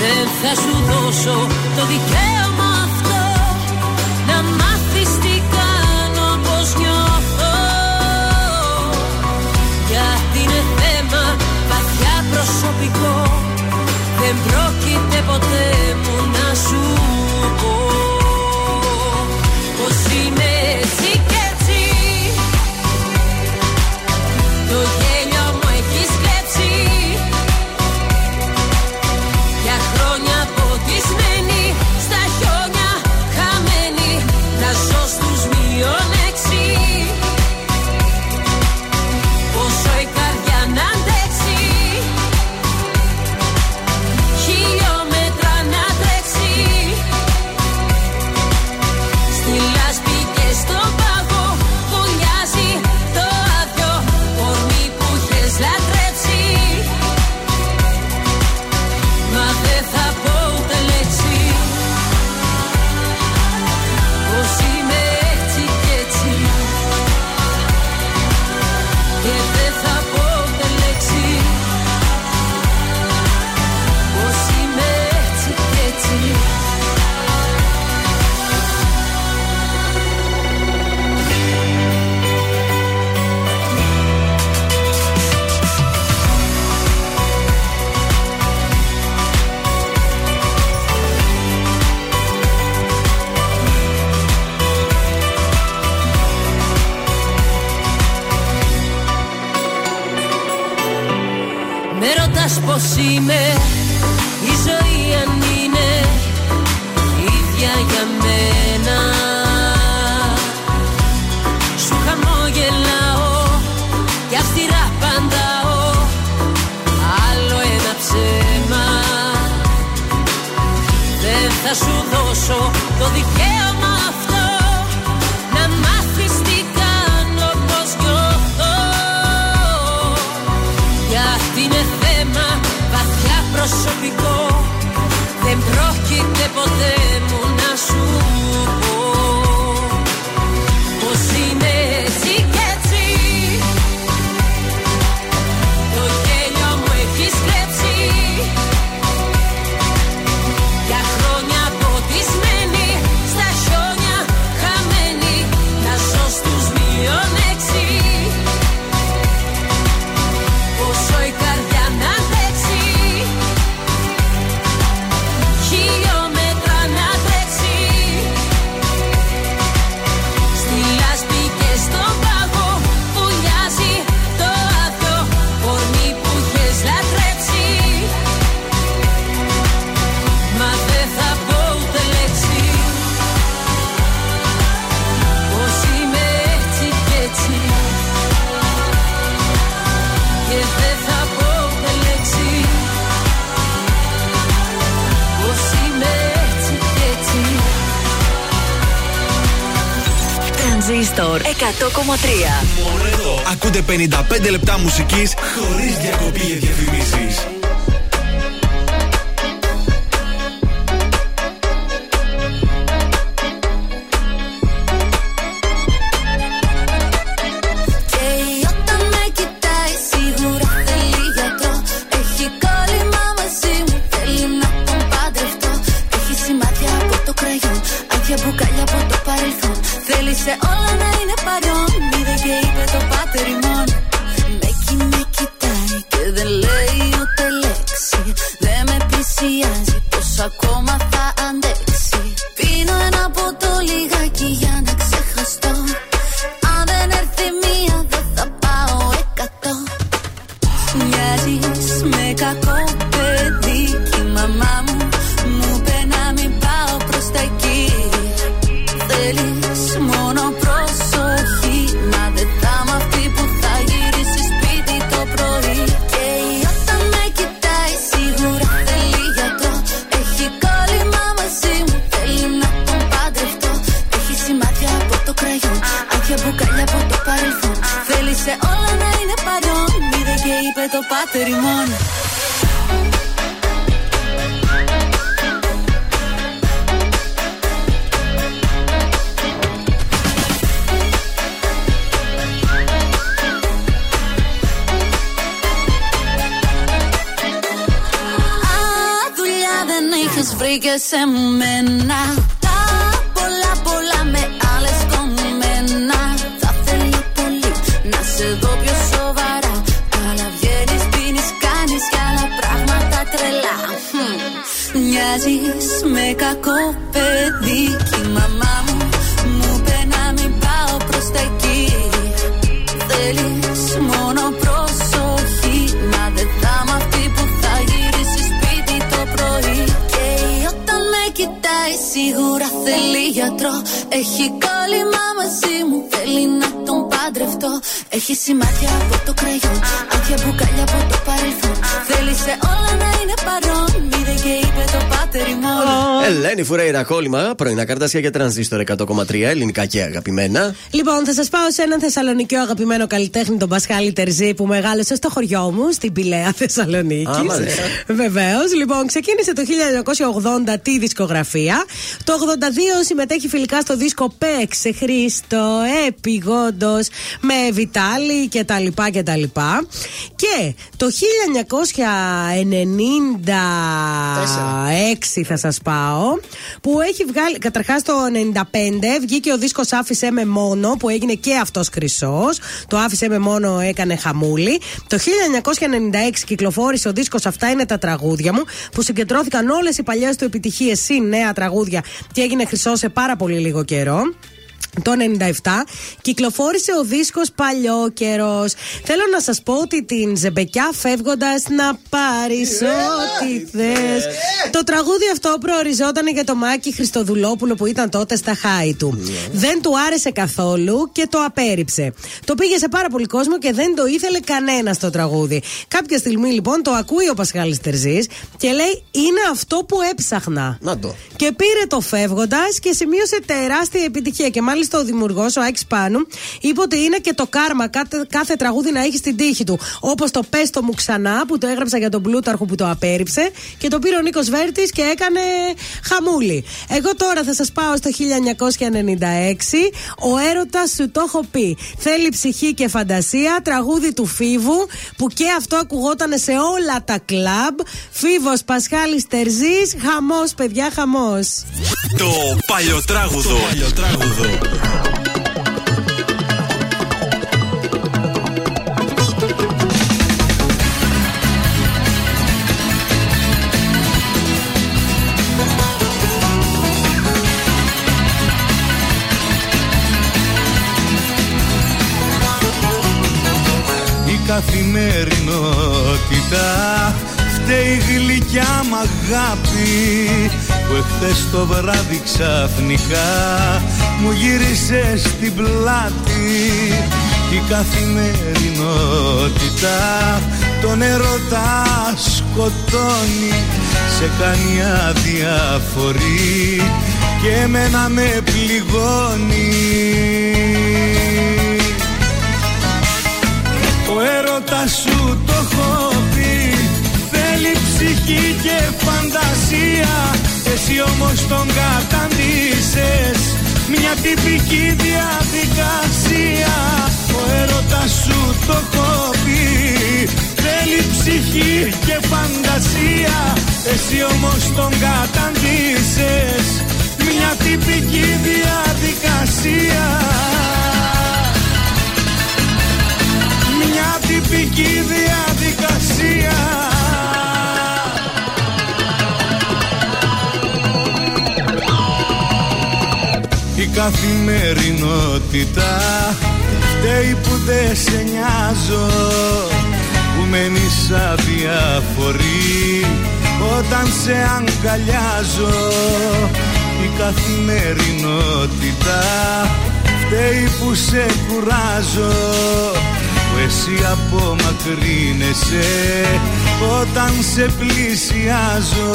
Δεν θα σου δώσω το δικαίωμα αυτό Να μάθεις τι κάνω πως νιώθω. Γιατί είναι θέμα βαθιά προσωπικό Δεν πρόκειται ποτέ μου να σου πω πως είμαι Η ζωή αν είναι ίδια για μένα. Σου χαμόγελαω και αυστηρά παντάω Άλλο ένα ψέμα. Δεν θα σου δώσω το δικαίωμα προσωπικό δεν πρόκειται ποτέ
Ακούτε 55 λεπτά μουσικής χωρίς διακοπή για διαφημίσεις.
εορτασιά για τρανζίστορ 100,3 ελληνικά και αγαπημένα.
Λοιπόν, θα σας πάω σε έναν Θεσσαλονικιό αγαπημένο καλλιτέχνη, τον Πασχάλη Τερζή, που μεγάλωσε στο χωριό μου, στην Πηλαία
Θεσσαλονίκης.
Βεβαίως. Λοιπόν, ξεκίνησε το 1980 τη δισκογραφία. Το 82 συμμετέχει φιλικά στο δίσκο παίξε Χρήστο, επιγόντως με Βιτάλη κτλ. λοιπά Και το 1996 θα σας πάω που έχει βγάλει, καταρχάς το 95 βγήκε ο δίσκος Άφησέ με μόνο που έγινε και αυτός χρυσός. Το Άφησέ με μόνο έκανε χαμούλη. Το 1996 κυκλοφόρησε ο δίσκος Αυτά είναι τα τραγούδια μου που συγκεντρώθηκαν όλες οι παλιές του επιτυχίες συν νέα τραγούδια τι έγινε χρυσό σε πάρα πολύ λίγο καιρό. Το 97 κυκλοφόρησε ο δίσκος παλιό καιρό. Θέλω να σας πω ότι την Ζεμπεκιά φεύγοντας να πάρεις ό,τι θες Το τραγούδι αυτό προοριζόταν για το Μάκη Χριστοδουλόπουλο που ήταν τότε στα χάη του. Δεν του άρεσε καθόλου και το απέρριψε. Το πήγε σε πάρα πολύ κόσμο και δεν το ήθελε κανένας το τραγούδι. Κάποια στιγμή λοιπόν το ακούει ο Πασχάλης Τερζής και λέει είναι αυτό που έψαχνα.
Να το.
Και πήρε το φεύγοντας και σημείωσε τεράστια επιτυχία. Και μάλιστα ο δημιουργός, ο Άκης Πάνου, είπε ότι είναι και το κάρμα κάθε, κάθε τραγούδι να έχει στην τύχη του. Όπως το Πες το μου ξανά που το έγραψα για τον Πλούταρχο που το απέρριψε και το πήρε ο Νίκος Βέρτης και έκανε χαμούλη. Εγώ τώρα θα σας πάω στο 1996. Ο έρωτας σου το έχω πει. Θέλει ψυχή και φαντασία. Τραγούδι του Φίβου που και αυτό ακουγόταν σε όλα τα κλαμπ. Φίβος Πασχάλης Τερζής. Χαμός, παιδιά, χαμός.
Το παλιοτράγουδο. Το παλιοτράγουδο.
Η καθημερινότητα φταίει γλυκιά μ' αγάπη που εχθές το βράδυ ξαφνικά μου γύρισε στην πλάτη. Η καθημερινότητα τον ερώτα σκοτώνει σε κάνει αδιαφορή και εμένα με πληγώνει. Ο έρωτας σου Θέλει ψυχή και φαντασία Εσύ όμως τον καταντήσες. Μια τυπική διαδικασία Ο έρωτας σου το έχω πει Θέλει ψυχή και φαντασία Εσύ όμως τον καταντήσες. Μια τυπική διαδικασία. Μια τυπική διαδικασία καθημερινότητα. Φταίει που δεν σε νοιάζω που μένεις αδιαφορή όταν σε αγκαλιάζω η καθημερινότητα. Φταίει που σε κουράζω που εσύ απομακρύνεσαι. Όταν σε πλησιάζω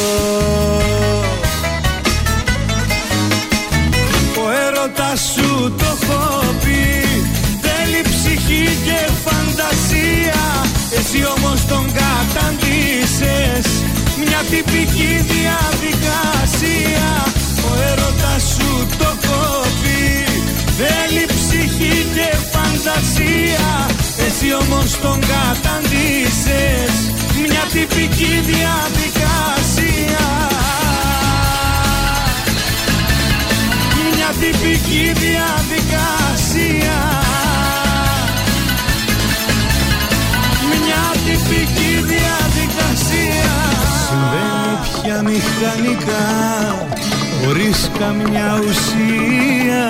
Ο έρωτας σου το έχω πει. Θέλει ψυχή και φαντασία εσύ όμως τον καταντήσες. Μια τυπική διαδικασία Ο έρωτας σου το έχω πει. Θέλει ψυχή και φαντασία εσύ όμως τον καταντήσες. Μια τυπική διαδικασία Μια τυπική διαδικασία. Μια τυπική διαδικασία. Συμβαίνει πια μηχανικά Χωρίς καμιά ουσία.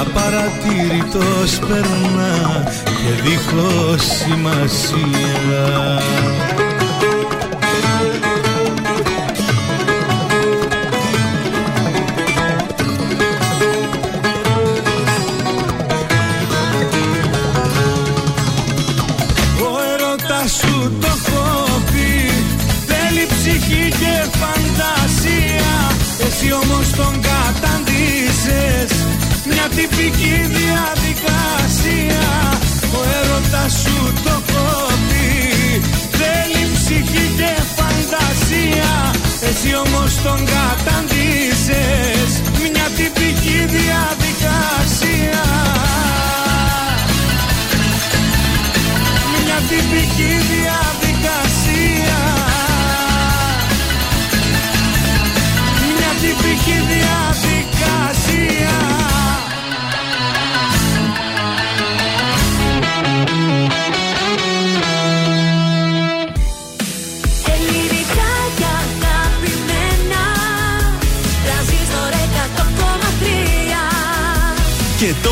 Απαρατήρητος περνά και δίχως σημασία Εσύ όμως τον καταντήσες. Μια τυπική διαδικασία. Ο έρωτας σου το έχω πει Θέλει ψυχή και φαντασία. Εσύ όμως τον καταντήσες. Μια τυπική διαδικασία. Μια τυπική διαδικασία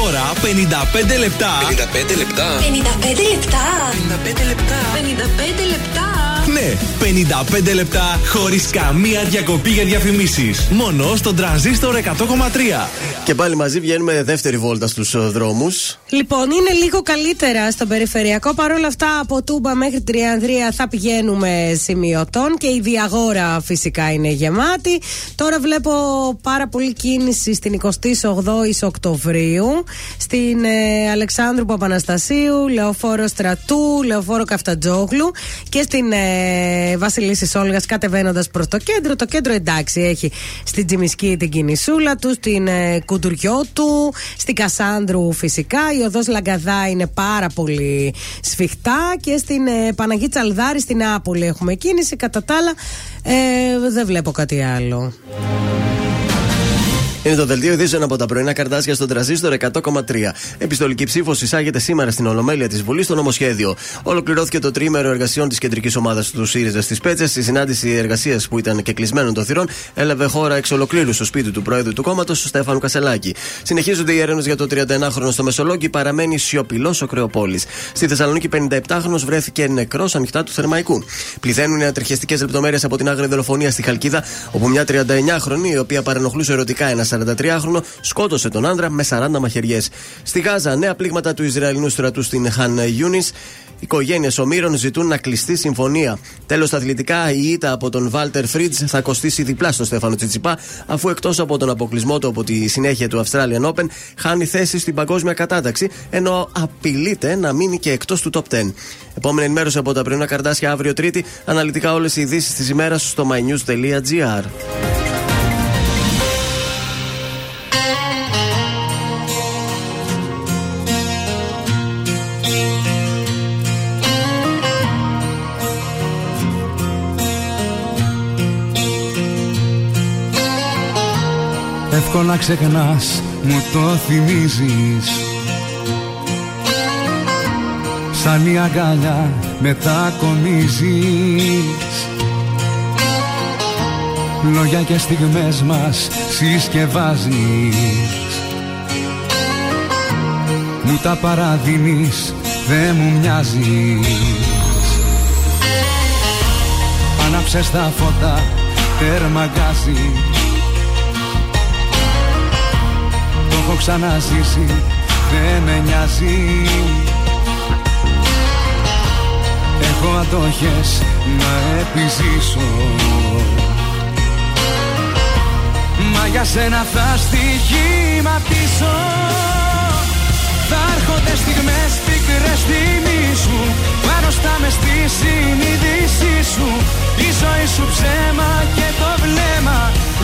ώρα 55 λεπτά.
55 λεπτά.
55 λεπτά.
55 λεπτά.
55 λεπτά.
Ναι, 55 λεπτά χωρίς καμία διακοπή για διαφημίσεις. Μόνο στον τραζίστορ 100,3.
Και πάλι μαζί βγαίνουμε δεύτερη βόλτα στους δρόμους.
Λοιπόν, είναι λίγο καλύτερα στο περιφερειακό. Παρ' όλα αυτά, από Τούμπα μέχρι Τριανδρία θα πηγαίνουμε σημειωτών και η διαγόρα φυσικά είναι γεμάτη. Τώρα βλέπω πάρα πολύ κίνηση στην 28η Οκτωβρίου, στην ε, Αλεξάνδρου Παπαναστασίου, Λεωφόρο Στρατού, Λεωφόρο Καφτατζόγλου και στην ε, Βασιλίση Όλγας κατεβαίνοντας προς το κέντρο. Το κέντρο εντάξει έχει στην Τζιμισκή την κινησούλα του, στην ε, Κουντουριό του, στην Κασάνδρου φυσικά. Η οδός Λαγκαδά είναι πάρα πολύ σφιχτά και στην ε, Παναγή Τσαλδάρη στην Άπολη έχουμε κίνηση. Κατά τα άλλα, ε, δεν βλέπω κάτι άλλο.
Είναι το δελτίο ειδήσεων από τα πρωινά καρτάσια στον τραζίστορ 100,3. Επιστολική ψήφος εισάγεται σήμερα στην Ολομέλεια της Βουλής στο νομοσχέδιο. Ολοκληρώθηκε το τρίμερο εργασιών της κεντρικής ομάδας του ΣΥΡΙΖΑ στις Πέτσες. Η συνάντηση εργασίας που ήταν και κλεισμένων των θυρών έλαβε χώρα εξ ολοκλήρου στο σπίτι του Προέδρου του κόμματος, Στέφανου Κασελάκη. Συνεχίζονται οι έρευνες για το 31χρονο στο Μεσολόγγι, παραμένει σιωπηλός ο Κρεοπόλης. Στη Θεσσαλονίκη, 57χρονο βρέθηκε νεκρός ανοιχτά του Θερμαϊκού. Πληθαίνουν οι ατριχιαστικέ λεπτομέρειες από την άγρια δολοφονία στη Χαλκίδα, όπου μια 39χρονη, η οποία παρενοχλούσε ερωτικά ένα 43χρονο, σκότωσε τον άνδρα με 40 μαχαιριές. Στη Γάζα, νέα πλήγματα του Ισραηλινού στρατού στην Χαν Γιούνις. Οικογένειες ομήρων ζητούν να κλειστεί συμφωνία. Τέλος, στα αθλητικά, η ήττα από τον Βάλτερ Φρίτζ θα κοστίσει διπλά στο Στέφανο Τσιτσιπά, αφού εκτός από τον αποκλεισμό του από τη συνέχεια του Australian Open, χάνει θέση στην παγκόσμια κατάταξη, ενώ απειλείται να μείνει και εκτός του top 10. Επόμενη ενημέρωση από τα πρωινά καρτάσια αύριο Τρίτη, αναλυτικά όλες οι ειδήσεις της ημέρας στο mynews.gr.
Εύκολα ξεχνάς, μου το θυμίζεις. Σαν η αγκαλιά μετακομίζεις Λόγια και στιγμές μας συσκευάζεις. Μου τα παραδίνεις, δεν μου μοιάζεις. Άναψες τα φώτα, τέρμα γκάζι έχω ξαναζήσει, δεν με νοιάζει. Έχω αντοχές να επιζήσω. Μα για σένα θα στοιχηματίσω. Θα έρχονται στιγμές πικρές θυμίσου Πάνω στα μες στη συνείδησή σου. Η ζωή σου ψέμα και το βλέμμα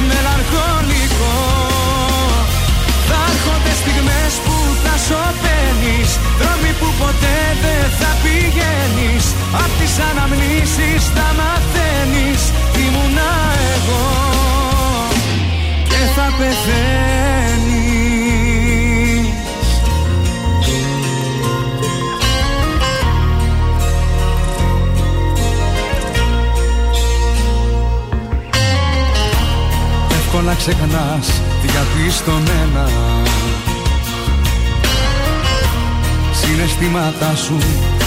μελαγχολικό Θα έρχονται στιγμές που θα σωπαίνεις Δρόμοι που ποτέ δεν θα πηγαίνεις. Απ' τις αναμνήσεις θα μαθαίνεις Ήμουνα εγώ και θα πεθαίνεις. Εύκολα ξεχνάς διαπιστωμένα Συναισθήματά σου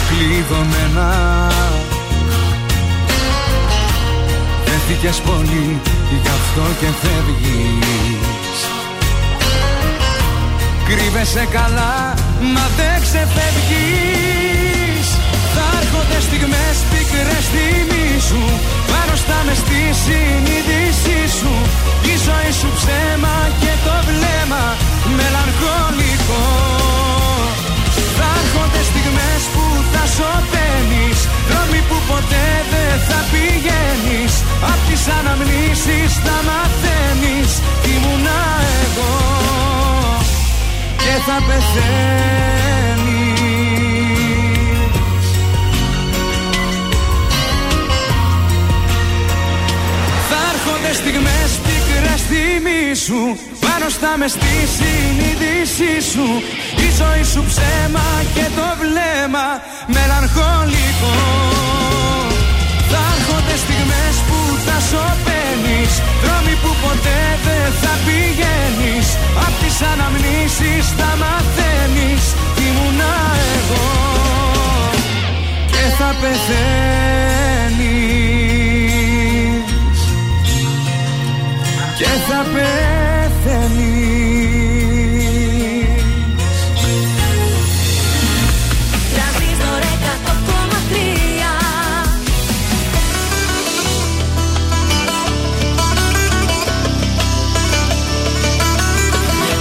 κλειδωμένα Δέθηκες πολύ γι' αυτό και φεύγεις. Κρύβεσαι καλά μα δεν ξεφεύγεις. Θα έρχονται στιγμές πικρές θυμίσου Πάνω στα με στη συνείδησή σου. Η ζωή σου ψέμα και το βλέμμα μελαγχολικό. Θα έρχονται στιγμές που θα σωπαίνεις Δρόμοι που ποτέ δεν θα πηγαίνεις. Απ' τις αναμνήσεις θα μαθαίνεις Ήμουνα εγώ. Και θα πεθαίνεις Πέντε πικρά πικρές θυμίσου Πάνω στα μες στη συνείδησή σου Η ζωή σου ψέμα και το βλέμμα Μελαγχολικό Θα έρχονται στιγμές που θα σωπαίνεις. Δρόμοι που ποτέ δεν θα πηγαίνεις Απ' τις αναμνήσεις θα μαθαίνεις Τι ήμουνα εγώ Και θα πεθαίνεις. και θα πεθαίνεις.
Τρανζίστορ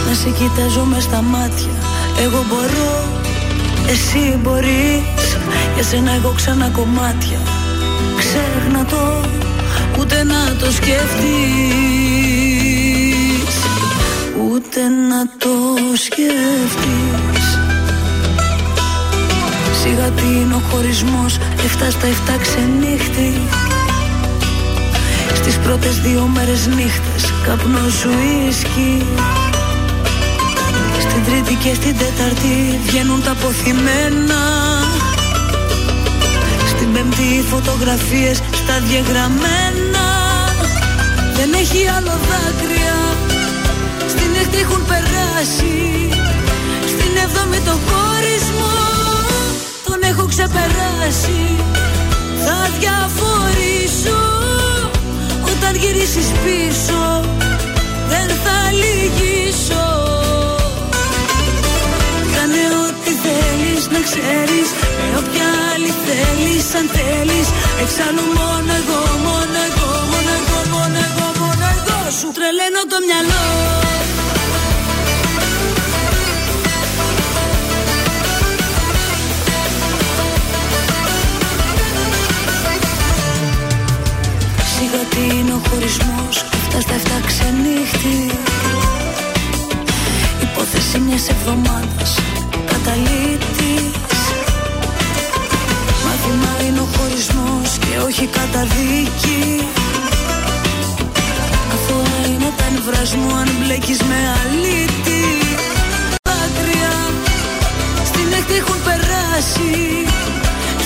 Να σε κοιτάζω μες στα μάτια. Εγώ μπορώ, εσύ μπορείς. Για σένα εγώ ξανά κομμάτια. Ξέχνα το ούτε να το σκεφτείς Ούτε να το σκεφτείς Σιγά τι είναι ο χωρισμός Εφτά στα εφτά ξενύχτη. Στις πρώτες δύο μέρες νύχτες Καπνό σου ίσκι. Στην τρίτη και στην τέταρτη Βγαίνουν τα ποθημένα Στην πέμπτη φωτογραφίες Στα διαγραμμένα. Δεν έχει άλλο δάκρυα. Στην έκτη έχουν περάσει. Στην έβδομη το χωρισμό. Τον έχω ξεπεράσει. Θα διαφορήσω. Όταν γυρίσεις πίσω Δεν θα λυγίσω να ξέρεις Με όποια άλλη θέλεις αν θέλεις. Εξάλλου μόνο εγώ, μόνο εγώ, μόνο εγώ, μόνο εγώ, μόνο εγώ Σου τρελαίνω το μυαλό. Σιγά τι είναι ο χωρισμός Αυτά στα εφτά ξενύχτη. Υπόθεση μιας εβδομάδας Καταλήτης Και όχι καταδίκη. Αθώα είναι τα νευράς μου Αν μπλέκεις με αλήτη. Δάκρυα Στην έκτη έχουν περάσει.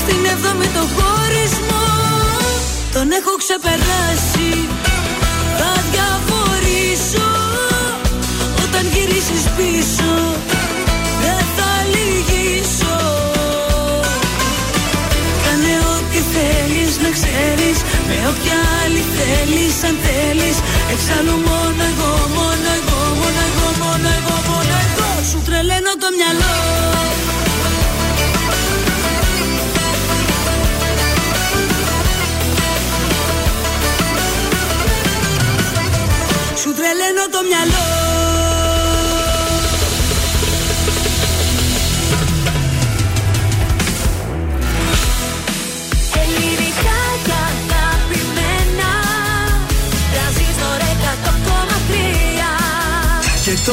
Στην έβδομη το χωρισμό. Τον έχω ξεπεράσει. Θα διαβορήσω Όταν γυρίσεις πίσω όποια άλλη θέλεις αν θέλεις. Εξάλλου μόνο εγώ, μόνο εγώ, μόνο εγώ, μόνο εγώ, μόνο εγώ. Σου τρελαίνω το μυαλό. Σου τρελαίνω το μυαλό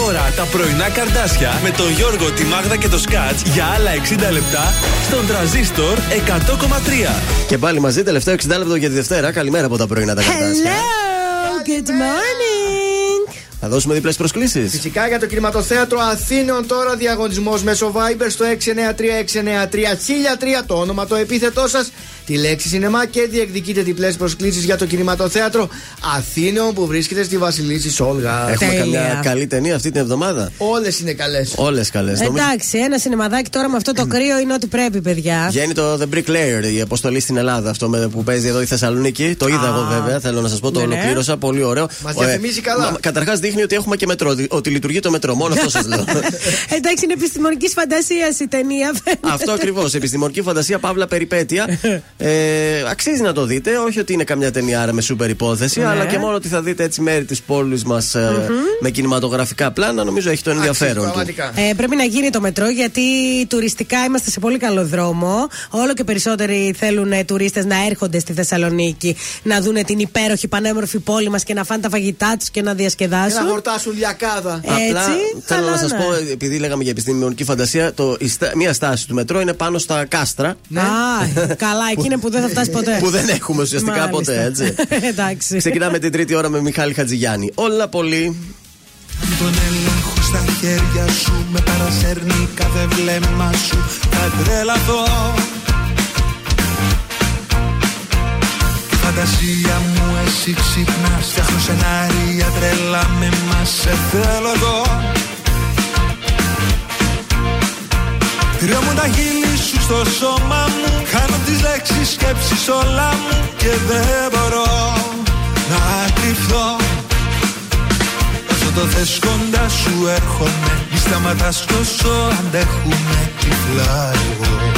τώρα τα πρωινά καρδάσια με τον Γιώργο, τη Μάγδα και το Σκάτς για άλλα 60 λεπτά στον τραζίστορ 100,3.
Και πάλι μαζί, τελευταίο 60 λεπτό για τη Δευτέρα. Καλημέρα από τα πρωινά τα καρτάσια.
Hello, good morning.
Θα δώσουμε διπλές προσκλήσεις.
Φυσικά για το κινηματοθέατρο Αθήνων τώρα διαγωνισμός μέσω Viber στο 693-693-1003 το όνομα, το επίθετό σας, τη λέξη σινεμά και διεκδικείτε διπλές προσκλήσεις για το κινηματοθέατρο Αθήνων που βρίσκεται στη Βασιλίση Σόλγα.
Έχουμε καμιά καλή ταινία αυτή την εβδομάδα;
Όλες είναι καλές.
Όλες καλές.
Εντάξει, ένα σινεμαδάκι τώρα με αυτό το κρύο είναι ό,τι πρέπει, παιδιά.
Βγαίνει το The Bricklayer, η αποστολή στην Ελλάδα. Αυτό με, που παίζει εδώ η Θεσσαλονίκη. Το είδα εγώ βέβαια, θέλω να σας πω, το
Ναι, ναι.
ολοκλήρωσα. Πολύ ωραίο.
Μας διαφημίζει καλά.
Καταρχάς δείχνει ότι έχουμε και μετρό. δι- Ότι λειτουργεί το μετρό. Μόνο αυτό σας λέω.
Εντάξει, είναι επιστημονικής φαντασίας η ταινία. φαίνεται.
Αυτό ακριβώς. Επιστημονική φαντασία, παύλα περιπέτεια. Ε, αξίζει να το δείτε. Όχι ότι είναι καμιά ταινιάρα με σούπερ υπόθεση,
Ναι.
αλλά και μόνο ότι θα δείτε έτσι μέρη της πόλης μας με κινηματογραφικά πλάνα. Νομίζω έχει το ενδιαφέρον του.
Ε, πρέπει να γίνει το μετρό γιατί τουριστικά είμαστε σε πολύ καλό δρόμο. Όλο και περισσότεροι θέλουν ε, τουρίστες να έρχονται στη Θεσσαλονίκη να δουν την υπέροχη πανέμορφη πόλη μας και να φάνε τα φαγητά τους και να
Και
διασκεδάσουν.
να χορτάσουν λιακάδα.
Απλά θέλω να σας
χαλάνε.
πω, επειδή λέγαμε για επιστημονική φαντασία, το, η στά- μία στάση του μετρό είναι πάνω στα κάστρα.
Α, καλά, εκεί είναι που δεν θα φτάσει ποτέ.
που δεν έχουμε ουσιαστικά
Μάλιστα.
ποτέ, έτσι.
Εντάξει.
Ξεκινάμε την τρίτη ώρα με Μιχάλη Χατζηγιάννη. Όλα πολύ.
Τον έλεγχο στα χέρια σου Με παρασέρνει κάθε βλέμμα σου Θα τρελαθώ Τη φαντασία μου εσύ ξυπνάς Φτιάχνω σενάρια τρελά με μας Σε θέλω εδώ Τριόμουν τα χείλη σου στο σώμα μου. Χάνω τις λέξεις σκέψεις όλα μου Και δεν μπορώ να κρυφθώ Όσο το θες κοντά σου έρχομαι. Μη σταματάς τόσο αντέχουμε Τυφλά εγώ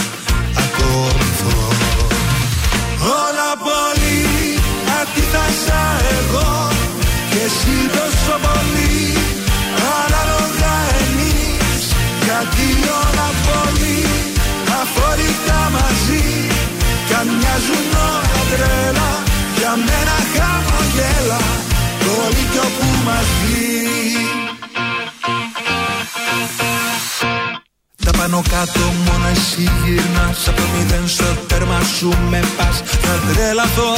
πάνω κάτω μόνο εσύ γυρνάς. Από το μηδέν στο τέρμα σου με πας Θα τρελαθώ.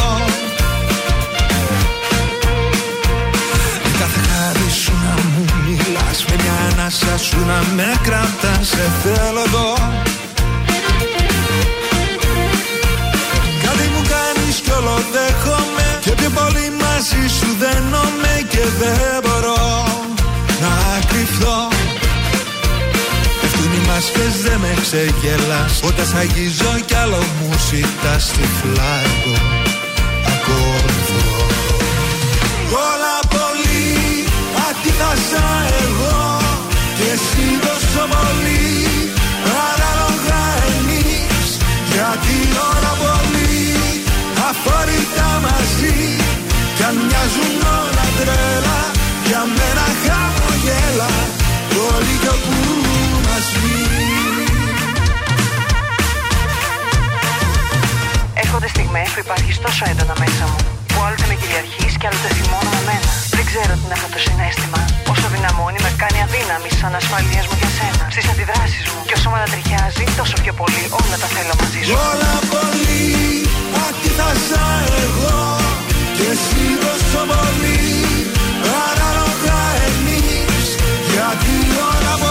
Με κάθε χάρη σου να μου μιλάς Με μια ανάσα σου να με κρατάς. Σε θέλω εδώ. Κάτι μου κάνεις κι όλο δέχομαι Και πιο πολύ μαζί σου δένομαι Και δεν μπορώ να κρυφθώ Πέφτουν οι μάσκες δεν με ξεγελάς. Όταν σ' αγγίζω κι άλλο μου ζητάς τυφλά εγώ ακολουθώ Όλα πολύ αντίθασα εγώ. Και εσύ τόσο πολύ Ανάλογα εμείς Γιατί ώρα πολύ Αφορητά μαζί. Κι αν μοιάζουν όλα τρέλα Για μένα χαμογέλα Το λίγο που μας
Έρχονται στιγμές που υπάρχεις τόσο έντονα μέσα μου Που άλλοτε με κυριαρχείς και άλλοτε θυμώνω με μένα. Δεν ξέρω τι είναι αυτό το συνέστημα. Όσο δυναμώνει με κάνει αδύναμη σαν ασφαλείας μου για σένα. Στις αντιδράσεις μου και όσο με ανατριχιάζει Τόσο πιο πολύ όλα τα θέλω μαζί σου.
Όλα πολύ αντίθασα εγώ Και εσύ τόσο πολύ. Ανάλογα εμείς Γιατί όλα πολύ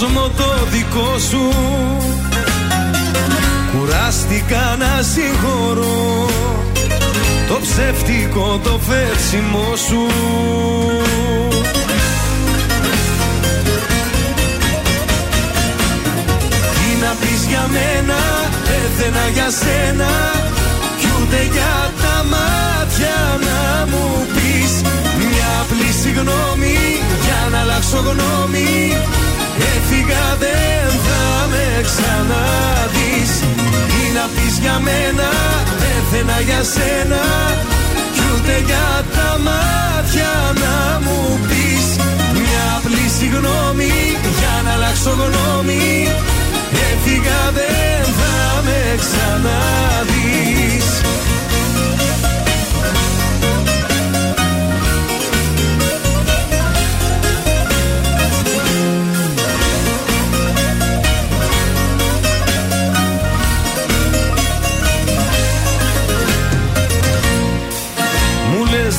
Κόσμο το δικό σου. Κουράστηκα να συγχωρώ το ψεύτικο το φέρσιμο σου. Τι να πεις για μένα, πέθαινα για σένα. Κι ούτε για τα μάτια να μου πεις. Μια απλή συγγνώμη για να αλλάξω γνώμη Έφυγα δεν θα με ξαναδείς. Τι να πεις για μένα, πέθαινα για σένα. Κι ούτε για τα μάτια να μου πεις. Μια απλή συγγνώμη για να αλλάξω γνώμη. Έφυγα δεν θα με ξαναδείς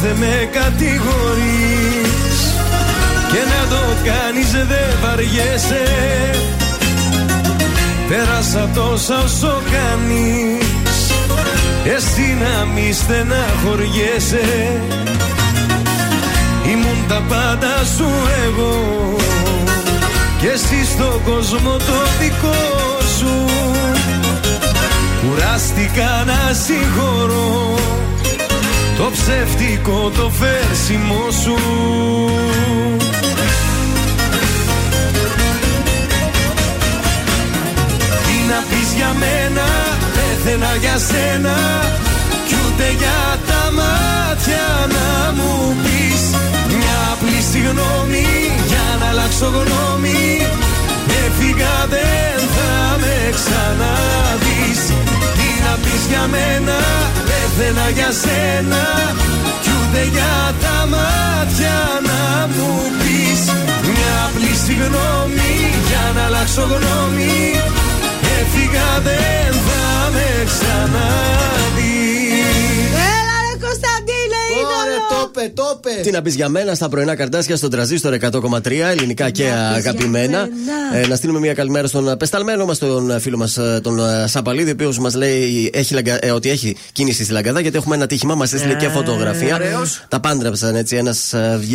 δεν με κατηγορείς. Και να το κάνεις δεν βαριέσαι. Πέρασα τόσα όσο κάνεις. Εσύ να μη στεναχωριέσαι. Ήμουν τα πάντα σου εγώ. Και εσύ στον κόσμο το δικό σου. Κουράστηκα να συγχωρώ Το ψεύτικο το φέρσιμο σου. Τι να πεις για μένα Πέθαινα για σένα. Κι ούτε ούτε για τα μάτια να μου πεις. Μια απλή συγγνώμη για να αλλάξω γνώμη. Έφυγα δεν θα με ξαναδείς Τι να πεις για μένα πέθαινα για σένα Κι ούτε για τα μάτια να μου πεις. Μια απλή συγγνώμη για να αλλάξω γνώμη. Έφυγα δεν θα με ξαναδείς
Έλα ρε Κωνσταντίνε,
Ωραία,
είδωλο.
το είπε, το είπε.
Τι να πεις για μένα στα πρωινά καρτάσια στον τραζίστορ 100,3 ελληνικά και αγαπημένα.
μένα.
Ε, να στείλουμε μια καλημέρα στον πεσταλμένο μας, τον φίλο μας, τον ε, Σαπαλίδη, ο οποίος μας λέει έχει, λαγκα- ε, ότι έχει κίνηση στη Λαγκαδά γιατί έχουμε ένα τύχημα. Μας έστειλε και φωτογραφία.
ωραίος.
Τα πάντρεψαν έτσι. Ένας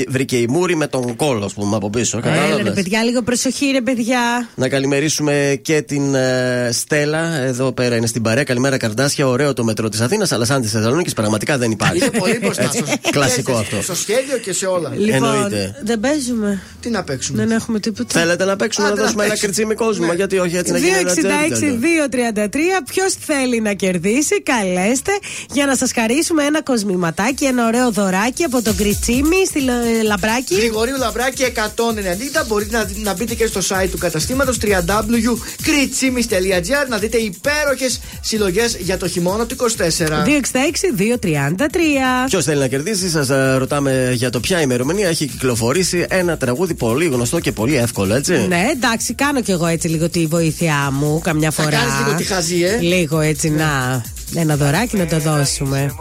βρήκε η μούρη με τον κόλο, ας πούμε, από πίσω.
Έλα ρε
Κατάλαβες;
παιδιά, λίγο προσοχή ρε παιδιά.
Να καλημερίσουμε και την ε, Στέλλα. Εδώ πέρα είναι στην παρέα. Καλημέρα, Καρδάσια. Ωραίο το μετρό της Αθήνας, αλλά σαν της Θεσσαλονίκης πραγματικά δεν υπάρχει.
Είναι πολύ μπροστά.
Έτσι,
στο-
Κλασικό
στο-
αυτό.
Στο σχέδιο και σε όλα.
Λοιπόν,
Εννοείται.
δεν παίζουμε.
Τι να παίξουμε;
Δεν έχουμε τίποτα.
Θέλετε να παίξουμε, να
Άντε, να
δώσουμε ένα
παίξουμε.
κριτσίμι κόσμο.
Ναι.
Γιατί όχι έτσι να γίνει ένα τζέρτζελο.
266-233. Ποιος θέλει να κερδίσει, καλέστε για να σας χαρίσουμε ένα κοσμηματάκι, ένα ωραίο δωράκι από τον Κριτσίμι στη Λα- Λαμπράκη.
Γρηγορίου Λαμπράκη 190. Μπορείτε να, να μπείτε και στο site του καταστήματος www.kritsimis.gr να δείτε υπέροχες συλλογές για το χειμώνα του 24.
266-233.
Ποιος θέλει να κερδίσεις, σας ρωτάμε για το ποια ημερομηνία έχει κυκλοφορήσει ένα τραγούδι πολύ γνωστό και πολύ εύκολο, έτσι.
Ναι, εντάξει, κάνω κι εγώ έτσι λίγο τη βοήθειά μου καμιά φορά.
κάνεις λίγο τη χαζή, ε.
Λίγο έτσι, να. Ένα δωράκι να το δώσουμε.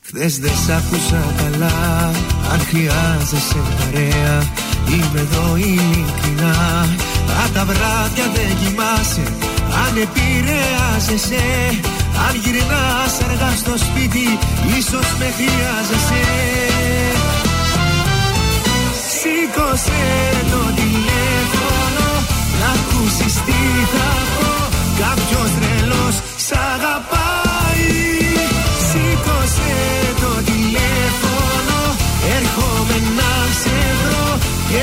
Χθες δεν σ' άκουσα καλά Αν χρειάζεσαι παρέα Είμαι εδώ ειλικρινά Αν τα βράδια δεν κοιμάσαι Αν επηρεάζεσαι Αν γυρνάς αργά στο σπίτι Ίσως με χρειάζεσαι. Σήκωσε το τηλέφωνο Να ακούσεις τι θα πω. Κάποιος τρελός σ' αγαπάει. Σήκωσε το τηλέφωνο Έρχομαι να σε βρω Και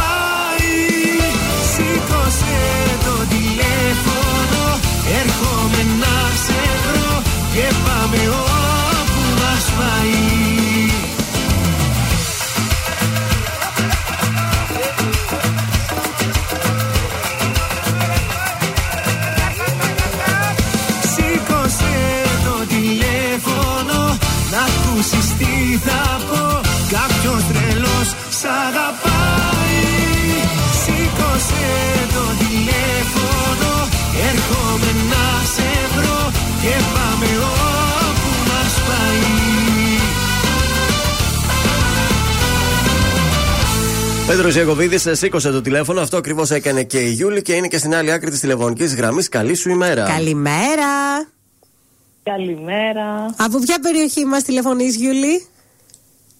Πέτρος Ιακοβίδη, σήκωσε το τηλέφωνο. Αυτό ακριβώς έκανε και η Γιούλη και είναι και στην άλλη άκρη της τηλεφωνικής γραμμής. Καλή σου ημέρα.
Καλημέρα.
Καλημέρα.
Από ποια περιοχή μας τηλεφωνείς, Γιούλη;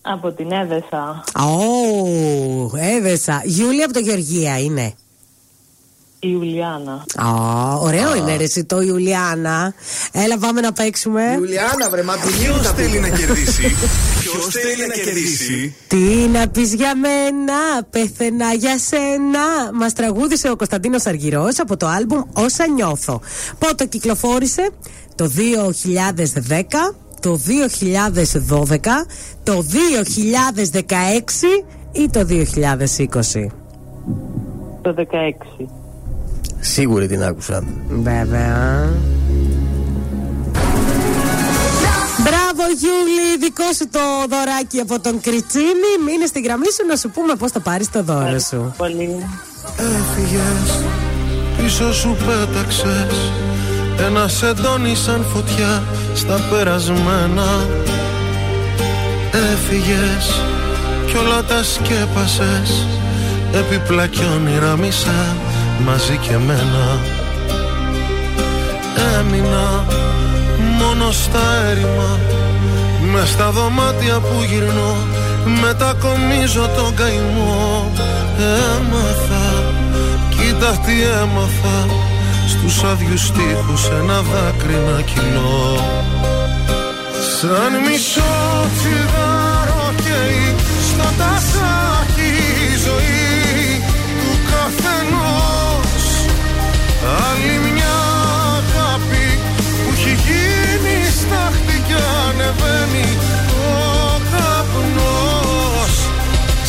Από την Έδεσα.
Ω, έδεσα. Γιούλη από το Γεωργία είναι;
Η Ιουλιάνα.
Α, ωραίο είναι ρε εσύ το Ιουλιάνα. Έλα πάμε να παίξουμε.
Ιουλιάνα, βρε, μα ποιος
θέλει να κερδίσει. Ποιος θέλει να κερδίσει;
Τι να πεις για μένα, πέθαινα για σένα. Μας τραγούδισε ο Κωνσταντίνος Αργυρός από το άλμπουμ Όσα νιώθω. Πότε κυκλοφόρησε, το 2010, το 2012, το 2016 ή το 2020.
Το 16.
Σίγουρη την άκουσα.
Βέβαια. Γιούλη, δικό σου το δωράκι από τον Κριτσίνη. Μείνε στη γραμμή σου να σου πούμε πώς θα πάρεις το δώρο σου.
Πολύ.
Έφυγες, πίσω σου πέταξες Ένα σεντόνι σαν φωτιά στα περασμένα Έφυγες κι όλα τα σκέπασες Επιπλά κι όνειρα μισά μαζί και μένα Έμεινα μόνο στα έρημα με στα δωμάτια που γυρνώ Μετακομίζω τον καημό. Έμαθα, κοίτα τι έμαθα Στους άδειους τείχους ένα δάκρυ να κοινώ Σαν μισό τσιγάρο καίει στο τασάκι η ζωή του καθενός. Άλλη μια αγάπη που έχει γίνει στάχτη κι ανεβαίνει ο καπνός.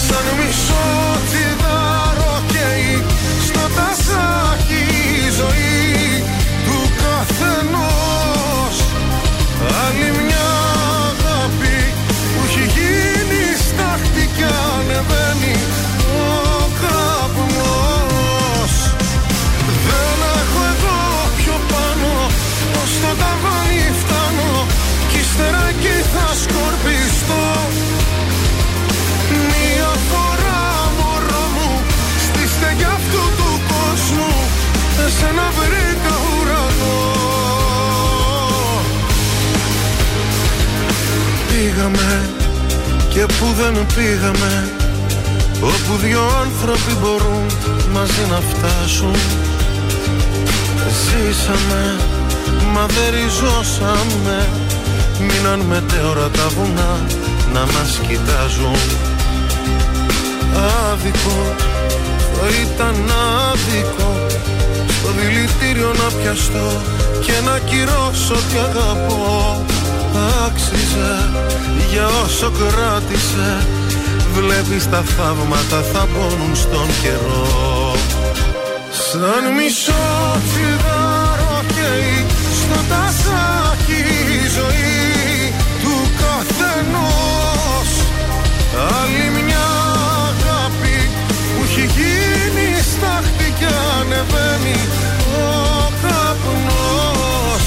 Σαν μισό τσιγάρο καίει στο τασάκι η ζωή του καθενός. Άλλη μια αγάπη που έχει γίνει στάχτη κι ανεβαίνει ο καπνός. Δεν έχω εγώ πιο πάνω ως το ταβάνι φτάνω κι ύστερα εκεί θα σκορπιστώ. Μια φορά μωρό μου στη στεγιά αυτού του κόσμου. Εσένα βρήκα ουρανό. Πήγαμε και που δεν πήγαμε Όπου δυο άνθρωποι μπορούν μαζί να φτάσουν. Ζήσαμε, μα δεν ριζώσαμε Μείναν μετέωρα τα βουνά να μας κοιτάζουν. Άδικο, θα ήταν άδικο Στο δηλητήριο να πιαστώ και να κυρώσω τι αγαπώ. Άξιζε για όσο κράτησε Βλέπεις τα θαύματα θα πόνουν στον καιρό. Σαν μισό τσιγάρο καίει στο τασάκι η ζωή. του καθενός Άλλη μια αγάπη που έχει γίνει στάχτη κι ανεβαίνει ο καπνός.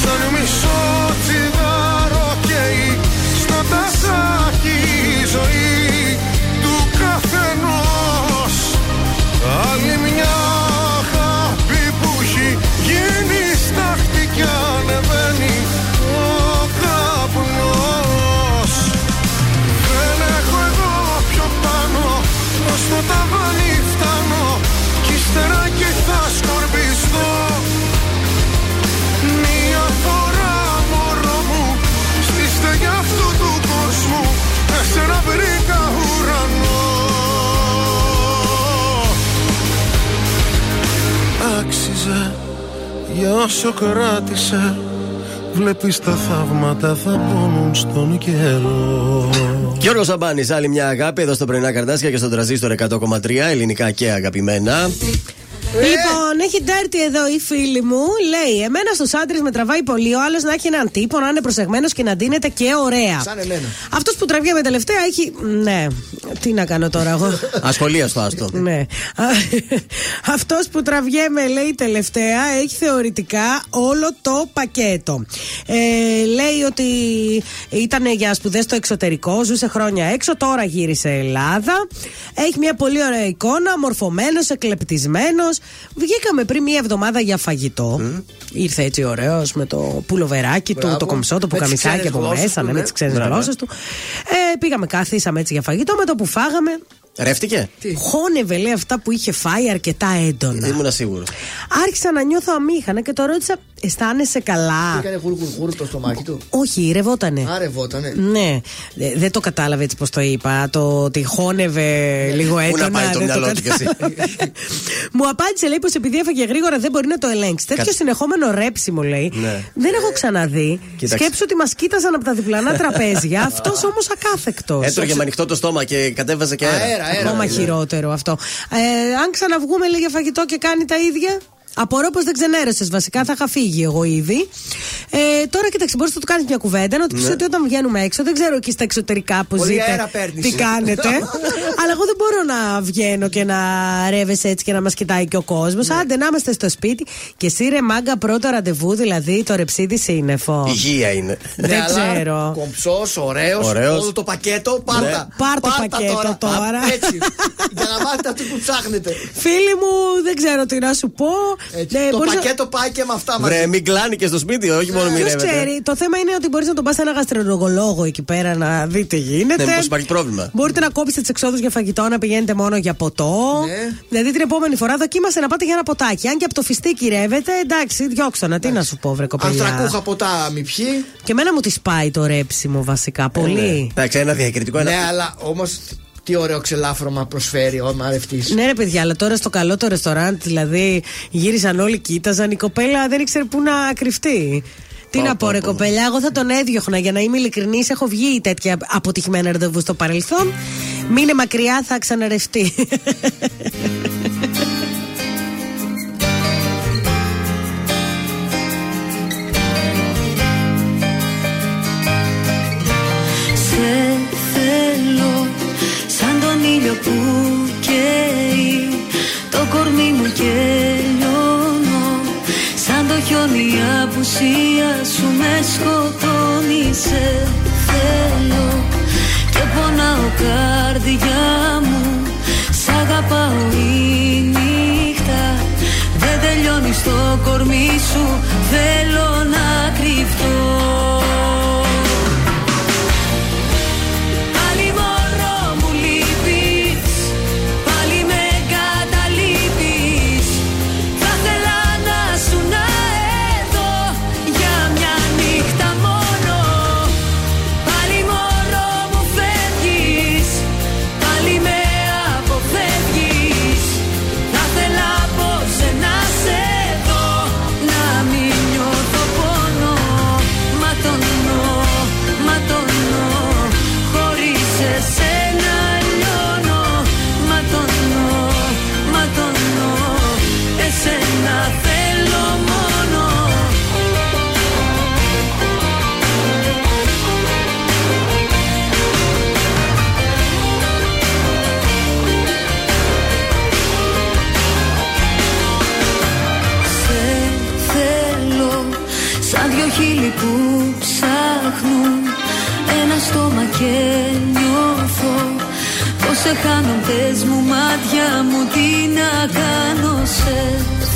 Σαν μισό τσιγάρο καίει στο τασάκι η ζωή του καθενός. Άλλη μια αγάπη που έχει γίνει στάχτη κι ανεβαίνει για όσο κράτησε Βλέπεις τα θαύματα θα πόνουν στον καιρό
Γιώργος Σαμπάνης, άλλη μια αγάπη εδώ στο πρωινά καρτάσια και στον τραζίστορ 100,3 ελληνικά και αγαπημένα.
Λοιπόν, έχει ντέρτη εδώ η φίλη μου. Λέει: Εμένα στους άντρες με τραβάει πολύ ο άλλος να έχει έναν τύπο, να είναι προσεγμένος και να ντύνεται και ωραία.
Σαν εμένα.
Αυτός που τραβιέμαι τελευταία έχει. Ναι, τι να κάνω τώρα εγώ.
Ασχολία στο άστο.
ναι. Αυτός που τραβιέμαι, λέει τελευταία, έχει θεωρητικά όλο το πακέτο. Ε, λέει ότι ήταν για σπουδές στο εξωτερικό, ζούσε χρόνια έξω, τώρα γύρισε Ελλάδα. Έχει μια πολύ ωραία εικόνα, μορφωμένος, εκλεπτισμένος. Βγήκαμε πριν μία εβδομάδα για φαγητό. Ήρθε έτσι ωραίο με το πουλοβεράκι του,
Μπράβο.
το κομψό, το
Με τις
πουκαμισάκι
ξένες
από
γλώσσες
μέσα,
του,
ναι, με
ναι.
τι ξένες
Μπράβο.
γλώσσες του. Ε, πήγαμε, καθίσαμε έτσι για φαγητό. Με το που φάγαμε,
Ρεύτηκε;
χώνευε λέει αυτά που είχε φάει αρκετά έντονα.
Ήμουν σίγουρος.
Άρχισα να νιώθω αμήχανα και το ρώτησα, αισθάνεσαι καλά;
Έκανε γουρ το στομάχι του;
Όχι, ρευότανε.
Άρευότανε.
Ναι, Ε, δεν το κατάλαβε έτσι πώ το είπα. Το ότι χώνευε λίγο έντονα.
Πού να πάει το
δεν
μυαλό του κι εσύ;
κατάλαβε. Μου απάντησε λέει πως επειδή έφαγε γρήγορα δεν μπορεί να το ελέγξει. Τέτοιο
Κα-
συνεχόμενο ρέψιμο λέει.
Ναι.
Δεν έχω ξαναδεί.
Κοίταξε.
Σκέψου ότι μας κοίταζαν από τα διπλανά τραπέζια. Αυτός όμως ακάθεκτος.
Έτρωγε με ανοιχτό το στόμα και κατέβαζε και αέρα.
Αέρα, αέρα.
Ακόμα
Ναι.
χειρότερο αυτό. Ε, αν ξαναβγούμε λέει για φαγητό και κάνει τα ίδια. Απορώ πως δεν ξενέρωσες. Βασικά θα είχα φύγει εγώ ήδη. Ε, τώρα κοίταξε, μπορείς να του κάνεις μια κουβέντα, να του πεις
Ναι.
ότι όταν βγαίνουμε έξω, δεν ξέρω εκεί στα εξωτερικά που
Πολύ
ζείτε.
αέρα παίρνεις.
Τι κάνετε. αλλά εγώ δεν μπορώ να βγαίνω και να ρεύεσαι έτσι και να μας κοιτάει και ο κόσμος.
Ναι.
Άντε να είμαστε στο σπίτι. Και εσύ ρε μάγκα πρώτο ραντεβού, δηλαδή το ρεψίδι σύννεφο.
Υγεία είναι.
Δεν
Ναι, αλλά
ξέρω.
Κομψός, ωραίος,
Ωραίος.
όλο το πακέτο, πάρτα.
Ναι.
Πάρ' το
Πάρτα
πακέτο τώρα.
Α, Έτσι. για να μάθετε αυτό που ψάχνετε.
Φίλοι μου, δεν ξέρω τι να σου πω.
Έτσι,
Ναι,
το
μπορείς να-
πακέτο πάει και με αυτά μαζί.
Βρε, μην κλάνει και στο σπίτι, όχι μόνο
Ποιος
μοιρεύεται.
ξέρει, το θέμα είναι ότι μπορείς να τον πας σε ένα γαστρολογολόγο εκεί πέρα να δει τι γίνεται.
Ναι, μήπως υπάρχει πρόβλημα.
Μπορείτε να κόψετε τις εξόδους για φαγητό, να πηγαίνετε μόνο για ποτό.
Ναι.
Δηλαδή την επόμενη φορά δοκίμασε να πάτε για ένα ποτάκι. Αν και από το φιστίκι ρεύετε, εντάξει, διώξω να. Τι να σου πω, βρε κοπελιά.
Ανθρακούχα ποτά μη πιει.
Και εμένα μου τη πάει το ρέψιμο βασικά. Πολύ.
Ναι. Εντάξει, ένα διακριτικό. Ένα...
Ναι, αλλά όμως τι ωραίο ξελάφρωμα προσφέρει ο μαρευτής.
Ναι, ρε παιδιά, αλλά τώρα στο καλό το ρεστοράντ, δηλαδή γύρισαν όλοι, κοίταζαν. Η κοπέλα δεν ήξερε πού να κρυφτεί. Τι
Πω,
να πω,
πω,
ρε
πω.
κοπέλα, εγώ θα τον έδιωχνα για να είμαι ειλικρινής. Έχω βγει τέτοια αποτυχημένα ραντεβού στο παρελθόν. Μείνε μακριά, θα ξαναρευτεί.
σαν τον ήλιο που καίει. Το κορμί μου και λιώνω σαν το χιόνι η απουσία σου με σκοτώνει Σε θέλω και πονάω καρδιά μου Σ' αγαπάω η νύχτα. Δεν τελειώνει στο κορμί σου θέλω να κρυφτώ και νιώθω πως σε χάνω πες μου μάτια μου τι να κάνω σε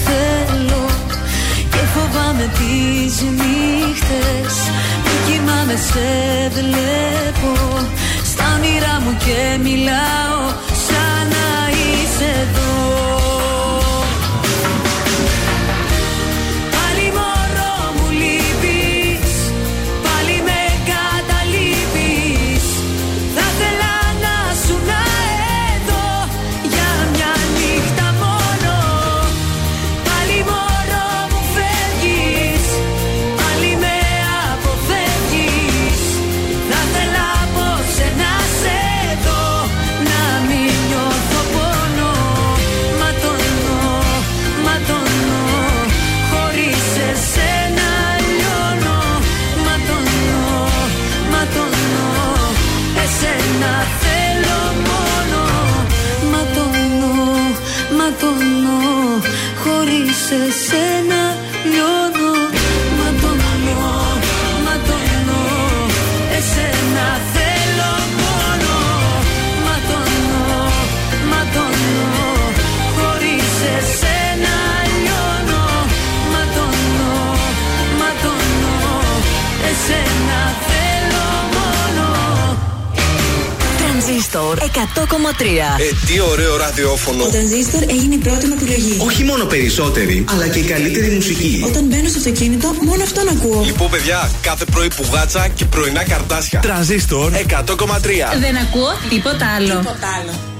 θέλω. Και φοβάμαι τις νύχτες που κοιμάμαι σε βλέπω. Στα όνειρά μου και μιλάω σαν να είσαι εδώ
Τρανζίστορ 100,3.
Ε, τι ωραίο ραδιόφωνο.
Ο Τρανζίστορ έγινε η πρώτη μου επιλογή.
Όχι μόνο περισσότερη, αλλά και η καλύτερη μουσική.
Όταν μπαίνω στο αυτοκίνητο, μόνο αυτόν ακούω.
Λοιπόν, παιδιά, κάθε πρωί που γάτσα και πρωινά καρτάσια. Τρανζίστορ 100,3.
Δεν ακούω τίποτα άλλο.
Τίποτα άλλο.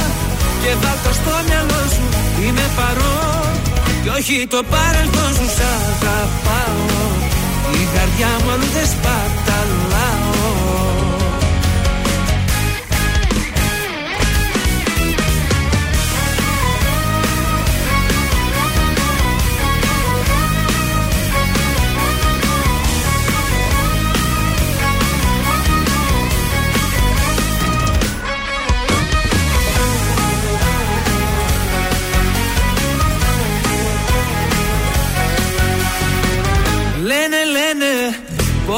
και βάλ' στο μυαλό σου. Είμαι παρόν κι όχι το παρελθόν σου. Σ' αγαπάω. Η καρδιά μου αλλού δεν σπαταλάω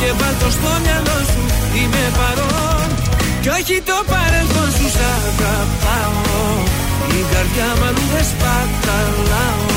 και βάλ' το στο μυαλό σου. Είμαι παρόν. Κι όχι το παρελθόν σου σ' αγαπάω. Η καρδιά μου αλλού δεν σπαταλάω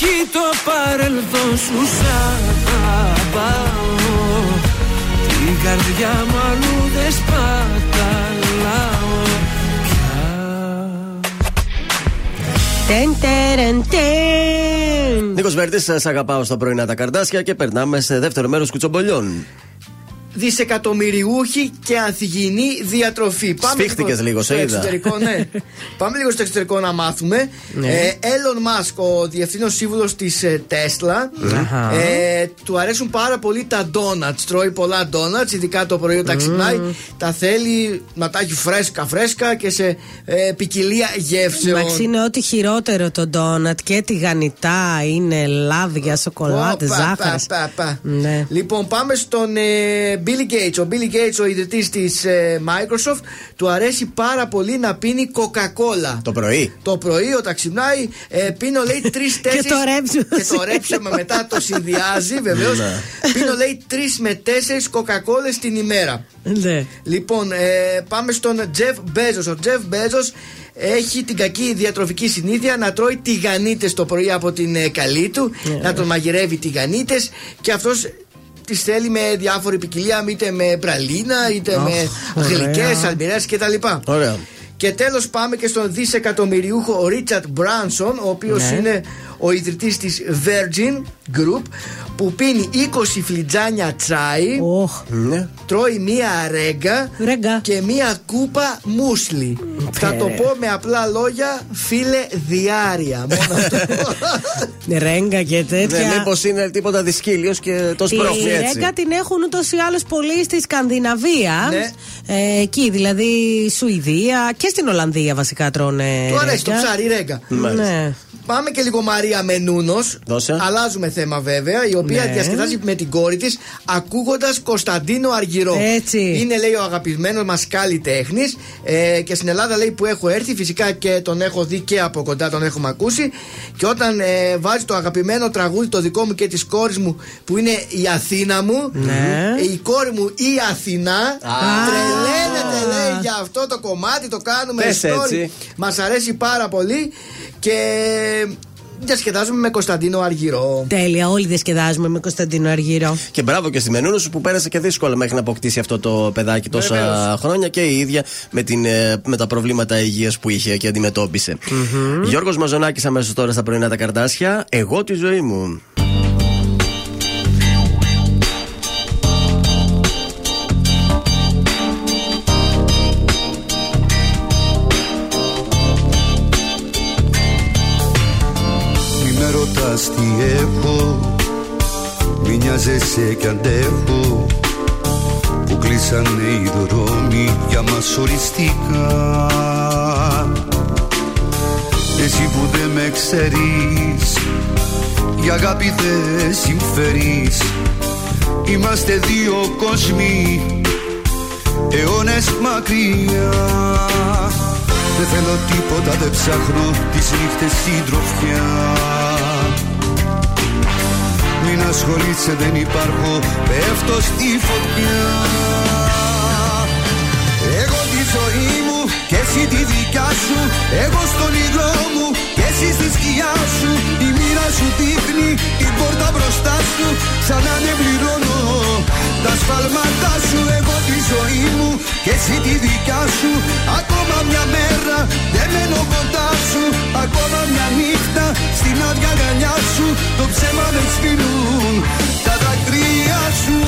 κι όχι το παρελθόν σου σ' αγαπάω Την καρδιά μου αλλού δεν σπαταλάω
Τεν, τερεν, τεν.
Νίκος Βέρτης, σας αγαπάω στα πρωινά τα καρδάσια και περνάμε σε δεύτερο μέρος κουτσομπολιών.
Δισεκατομμυριούχοι και ανθυγιεινή διατροφή.
Σφίχτηκες λίγο,
στο
σε είδα.
εξωτερικό, ναι. Πάμε λίγο στο εξωτερικό να μάθουμε.
Ναι.
Ε, Elon Musk, ο διευθύνων σύμβουλος της Tesla,
Αχα.
ε, του αρέσουν πάρα πολύ τα donuts. Τρώει πολλά donuts, ειδικά το πρωί όταν ξυπνάει. Τα θέλει να τα έχει φρέσκα, φρέσκα και σε ε, ποικιλία γεύσεων.
Εντάξει, είναι ό,τι χειρότερο το ντόνατ και τηγανιτά είναι λάδια, σοκολάτε,
Πα, πα,
ζάχαρη.
πα, πα.
Ναι.
Λοιπόν, πάμε στον ε, Billy Gates. Ο Billy Gates, ο ιδρυτής της Microsoft, του αρέσει πάρα πολύ να πίνει Coca-Cola.
Το πρωί.
Το πρωί, όταν ξυπνάει, ε, πίνω λέει τρει-τέσσερι.
Και το ρέψιμο.
Και το ρέψιμο μετά το συνδυάζει, βεβαίως.
Ναι.
πίνω λέει τρεις με τέσσερις Coca-Cola την ημέρα.
Ναι.
Λοιπόν, ε, πάμε στον Jeff Bezos. Ο Jeff Bezos έχει την κακή διατροφική συνήθεια να τρώει τηγανίτες το πρωί από την ε, καλή του, να τον μαγειρεύει τηγανίτες και αυτός τις θέλει με διάφορη ποικιλία, είτε με πραλίνα, είτε
Αχ,
με
ωραία.
γλυκές, αλμυρές κτλ.
Ωραία.
Και τέλος πάμε και στον δισεκατομμυριούχο Richard Branson, ο οποίος
Ναι.
είναι ο ιδρυτής της Virgin Group, που πίνει 20 φλιτζάνια τσάι,
Ναι.
τρώει μία ρέγκα, και μία κούπα μουσλι. Θα το πω με απλά λόγια, φίλε διάρια. Μόνο αυτό.
Ρέγκα και τέτοια.
Ναι, μήπως είναι τίποτα δυσκύλιος και το σπρώχνει
Τη
έτσι.
ρέγκα την έχουν ούτως ή άλλως πολλοί στη Σκανδιναβία.
Ναι.
Ε, εκεί δηλαδή Σουηδία και στην Ολλανδία βασικά τρώνε.
Του αρέσει το
ρέγκα.
ψάρι ρέγκα.
Ναι.
Πάμε και λίγο Μαρία Μενούνο.
Δώσε.
Αλλάζουμε θέμα βέβαια. Η οποία
Ναι.
διασκεδάζει με την κόρη της ακούγοντας Κωνσταντίνο Αργυρό.
Έτσι.
Είναι λέει ο αγαπημένος μας καλλιτέχνη. Ε, και στην Ελλάδα λέει που έχω έρθει, φυσικά και τον έχω δει και από κοντά τον έχουμε ακούσει. Και όταν ε, βάζει το αγαπημένο τραγούδι το δικό μου και της κόρης μου που είναι η Αθήνα μου.
Ναι.
ε, Η κόρη μου η Αθηνά. Τρελαίνεται λέει για αυτό το κομμάτι. Το κάνουμε
Πες έτσι.
Μας αρέσει πάρα πολύ. Και διασκεδάζουμε με Κωνσταντίνο Αργυρό.
Τέλεια, όλοι διασκεδάζουμε με Κωνσταντίνο Αργύρο.
Και μπράβο και στη Μενούνο σου που πέρασε και δύσκολα μέχρι να αποκτήσει αυτό το παιδάκι τόσα
Βεβαίως.
χρόνια και η ίδια με, την, ε, με τα προβλήματα υγείας που είχε και αντιμετώπισε. Γιώργος Μαζονάκης αμέσως τώρα στα πρωινά τα καρτάσια. Εγώ τη ζωή μου.
Με ρωτάς τι έχω. Μη νοιάζεσαι κι αντέχω. Που κλείσανε οι δρόμοι για μας οριστικά. Εσύ που δεν με ξέρεις Η αγάπη δεν συμφέρεις. Είμαστε δύο κόσμοι αιώνες μακριά. Δεν θέλω τίποτα, δεν ψάχνω τις νύχτες συντροφιά. Μην ασχολείσαι, δεν υπάρχω, πέφτω στη φωτιά. Εγώ τη ζωή μου και εσύ τη δικιά σου. Εγώ στον ήλιο μου και εσύ στη σκιά σου Η μοίρα σου δείχνει την πόρτα μπροστά σου Σαν να δεν πληρώνω τα σφάλματά σου. Εγώ τη ζωή μου και εσύ τη δικιά σου. Ακόμα μια μέρα δεν μένω κοντά σου. Ακόμα μια νύχτα στην άδεια αγκαλιά σου. Το ψέμα δεν σφυρούν τα δακρύα σου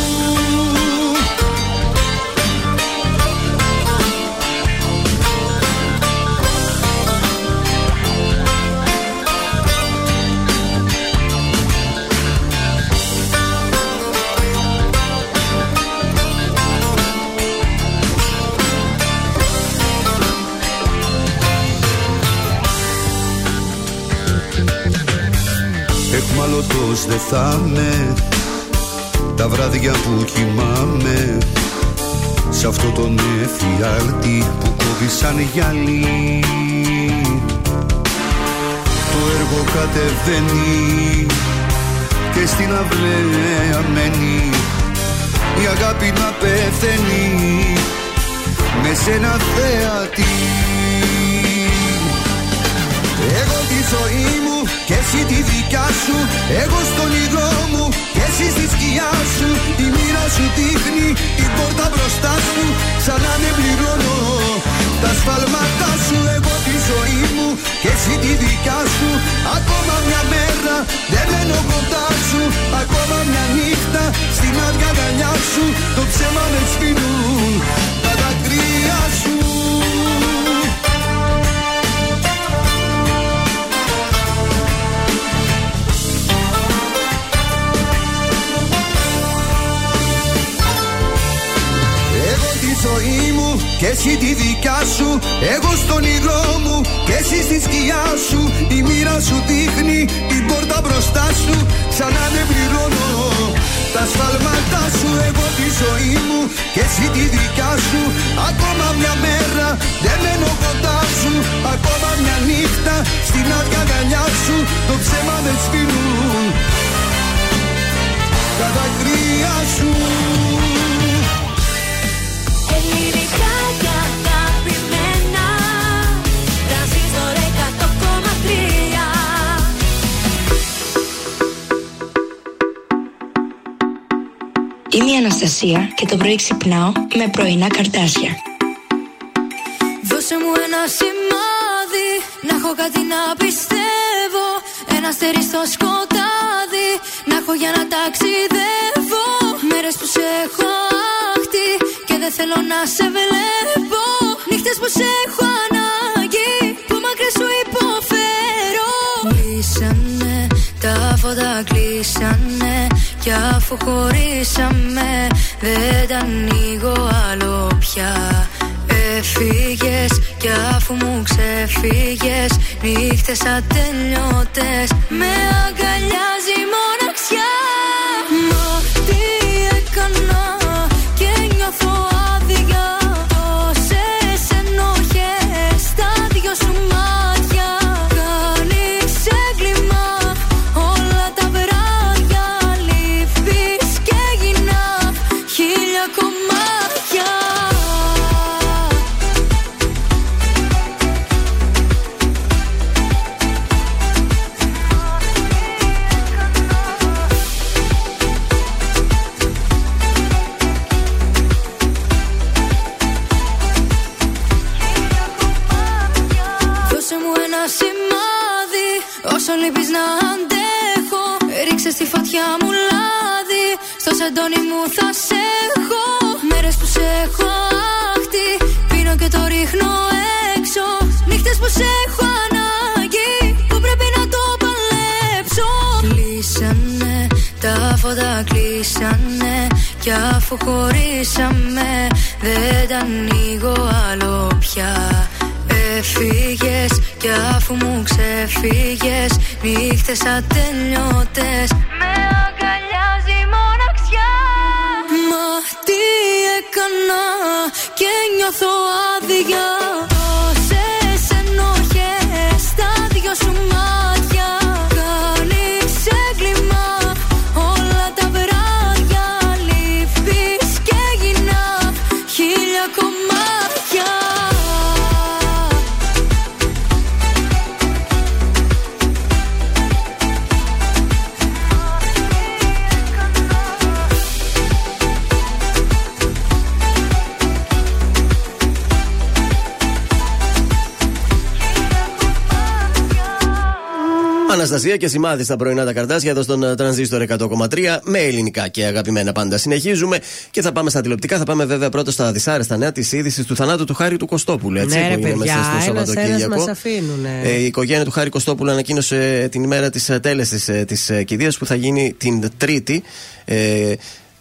Εχμαλωτός δεν θα είμαι Τα βράδια που κοιμάμαι Σ' αυτό τον εφιάλτη που κόβει σαν γυαλί. Το έργο κατεβαίνει Και στην αυλαία μένει. Η αγάπη να πεθαίνει Με σένα θέατη ζωή μου και εσύ τη δικιά σου Εγώ στον ήλιο μου και εσύ στη σκιά σου. Η μοίρα σου δείχνει την πόρτα μπροστά σου Σαν να δεν πληρώνω. Τα σφάλματά σου Εγώ τη ζωή μου και εσύ τη δικιά σου. Ακόμα μια μέρα δεν μένω κοντά σου. Ακόμα μια νύχτα στην άδεια αγκαλιά σου Το ψέμα δεν σφυρούν ζωή μου και εσύ τη δικιά σου. Εγώ στον ήλιο μου και εσύ στη σκιά σου. Η μοίρα σου δείχνει την πόρτα μπροστά σου. Σαν να δεν πληρώνω τα σφάλματά σου. Εγώ τη ζωή μου και εσύ τη δικιά σου. Ακόμα μια μέρα δεν μένω κοντά σου. Ακόμα μια νύχτα στην άδεια αγκαλιά σου. Το ψέμα δεν σφυρούν τα δακρύα σου
Είμαι η Αναστασία και το πρωί ξυπνάω με πρωινά καρτάσια.
Δώσε μου ένα σημάδι Να έχω κάτι να πιστεύω. Ένα αστέρι στο σκοτάδι Να έχω για να ταξιδεύω. Μέρες που σε έχω άχτη Και δεν θέλω να σε βλέπω. Νύχτες που σε έχω ανάγκη Που μακριά σου υποφέρω. Κλείσανε τα φώτα κλείσανε Κι αφού χωρίσαμε Δεν τα ανοίγω άλλο πια Έφυγες κι αφού μου ξεφύγες, νύχτες ατελειώτε. Με αγκαλιάζει η χωρίσαμε Δεν τα ανοίγω άλλο πια Έφυγες κι αφού μου ξεφύγες, νύχτες ατελειώτες.
Αναστασία και σημάδι στα πρωινά τα καρτάσια εδώ στον ε, τρανζίστορ 100,3 με ελληνικά και αγαπημένα πάντα. Συνεχίζουμε και θα πάμε στα τηλεοπτικά. Θα πάμε βέβαια πρώτα στα δυσάρεστα νέα της είδησης του θανάτου του Χάρη του Κωστόπουλου. Έτσι,
ναι, ρε
που είναι
παιδιά,
μέσα στο
ένας, ένας
Σαββατοκύριακο.
μας αφήνουν.
Ε, η οικογένεια του Χάρη Κωστόπουλου ανακοίνωσε την ημέρα της τέλεσης τη της, ε, κηδείας που θα γίνει την Τρίτη. Ε,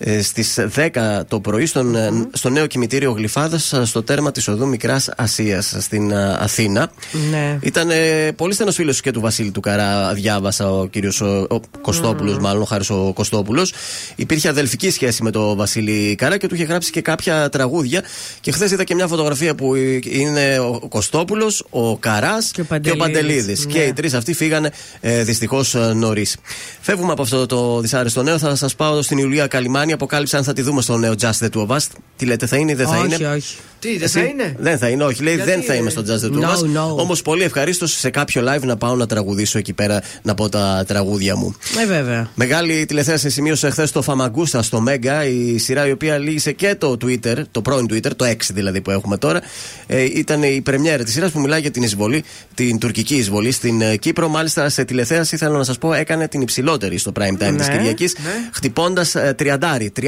ε, Στις 10 το πρωί στον, ε, στο νέο κημητήριο Γλυφάδας στο τέρμα της οδού Μικράς Ασίας στην ε, Αθήνα.
Ναι.
Ήταν ε, πολύ στενός φίλος και του Βασίλη του Καρά, διάβασα ο κύριος ο, ο Κωστόπουλος, μάλλον ο Χάρης ο Κωστόπουλος. Υπήρχε αδελφική σχέση με τον Βασίλη Καρά και του είχε γράψει και κάποια τραγούδια. Και χθες είδα και μια φωτογραφία που είναι ο Κωστόπουλος, ο Καράς και, ο Παντελίδης.
ναι.
Και οι τρεις αυτοί φύγανε ε, δυστυχώς νωρίς. Φεύγουμε από αυτό το δυσάρεστο νέο. Θα σας πάω στην Ιουλία κάνει αποκάλυψη αν θα τη δούμε στο νέο Just the Two of Us. Τι λέτε, θα είναι ή δεν θα
όχι,
είναι;
Όχι, όχι.
Τι, δεν θα είναι;
Δεν θα είναι, όχι. Λέει
Γιατί
δεν θα είμαι στο Just the Two of Us.
No.
Όμως πολύ ευχαρίστως σε κάποιο live να πάω να τραγουδήσω εκεί πέρα να πω τα τραγούδια μου.
Ε, βέβαια.
Μεγάλη τηλεθέαση σημείωσε χθες το Φαμαγκούστα στο Μέγκα, η σειρά η οποία λύγησε και το Twitter, το πρώην Twitter, το 6 δηλαδή που έχουμε τώρα. Ε, ήταν η πρεμιέρα της σειράς που μιλάει για την εισβολή, την τουρκική εισβολή στην ε, Κύπρο. Μάλιστα σε τηλεθέαση, θέλω να σας πω, έκανε την υψηλότερη στο prime time
ναι,
τη Κυριακής,
ναι.
χτυπώντας ε, 30 30,5.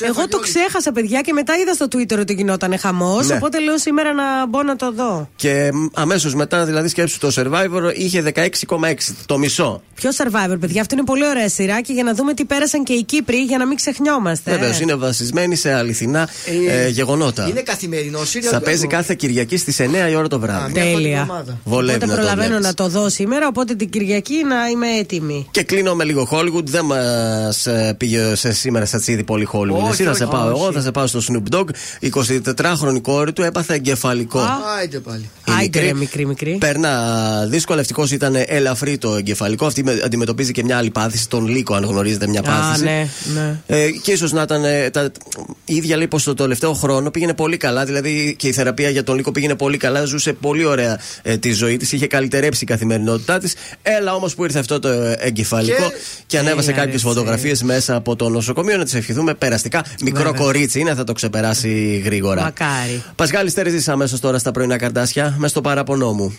Εγώ το ξέχασα, παιδιά, και μετά είδα στο Twitter ότι γινόταν χαμός.
Ναι.
Οπότε λέω σήμερα να μπω να το δω.
Και αμέσως μετά, δηλαδή, σκέψου το Survivor είχε 16,6, το μισό.
Ποιο Survivor, παιδιά, αυτό είναι πολύ ωραία σειρά και για να δούμε τι πέρασαν και οι Κύπροι για να μην ξεχνιόμαστε.
Ε. Βεβαίως, είναι βασισμένη σε αληθινά
ε,
ε, γεγονότα.
Είναι καθημερινός σύριο.
Θα παίζει κάθε Κυριακή στις 9 η ώρα το βράδυ.
Α,
Τέλεια.
Βολεύει.
Οπότε προλαβαίνω να το δω σήμερα, οπότε την Κυριακή να είμαι έτοιμη.
Και κλείνω με λίγο Hollywood, δεν μας πήγε σε σήμερα σα είδη πολύ Hollywood.
Όχι,
Εσύ θα σε
όχι,
πάω
όχι.
εγώ, θα σε πάω στο Snoop Dogg. 24χρονη κόρη του έπαθε εγκεφαλικό.
Άιντε πάλι.
Η
Άιντε,
μικρή
ρε, μικρή, μικρή.
Περνά δύσκολα. Ευτυχώ ήταν ελαφρύ το εγκεφαλικό. Αυτή με- αντιμετωπίζει και μια άλλη πάθηση, τον λύκο, αν γνωρίζετε μια
Α,
πάθηση.
ναι, ναι.
Ε, και ίσως να ήταν. ε, τα, η ίδια λέει πως το τελευταίο χρόνο πήγαινε πολύ καλά. Δηλαδή και η θεραπεία για τον λύκο πήγαινε πολύ καλά. Ζούσε πολύ ωραία ε, τη ζωή της. Είχε καλυτερέψει η καθημερινότητά της. Έλα όμως που ήρθε αυτό το ε, εγκεφαλικό και,
Και-
ανέβασε
Έλα,
κάποιες
ρε,
φωτογραφίες μέσα από το νοσοκομείο. Να της ευχηθούμε περαστικά. Μικρό
Βέβαια.
κορίτσι είναι, θα το ξεπεράσει γρήγορα.
Μακάρι.
Πασχάλη Στερεζή αμέσως τώρα στα πρωινά καρτάσια μες στο παραπονό μου.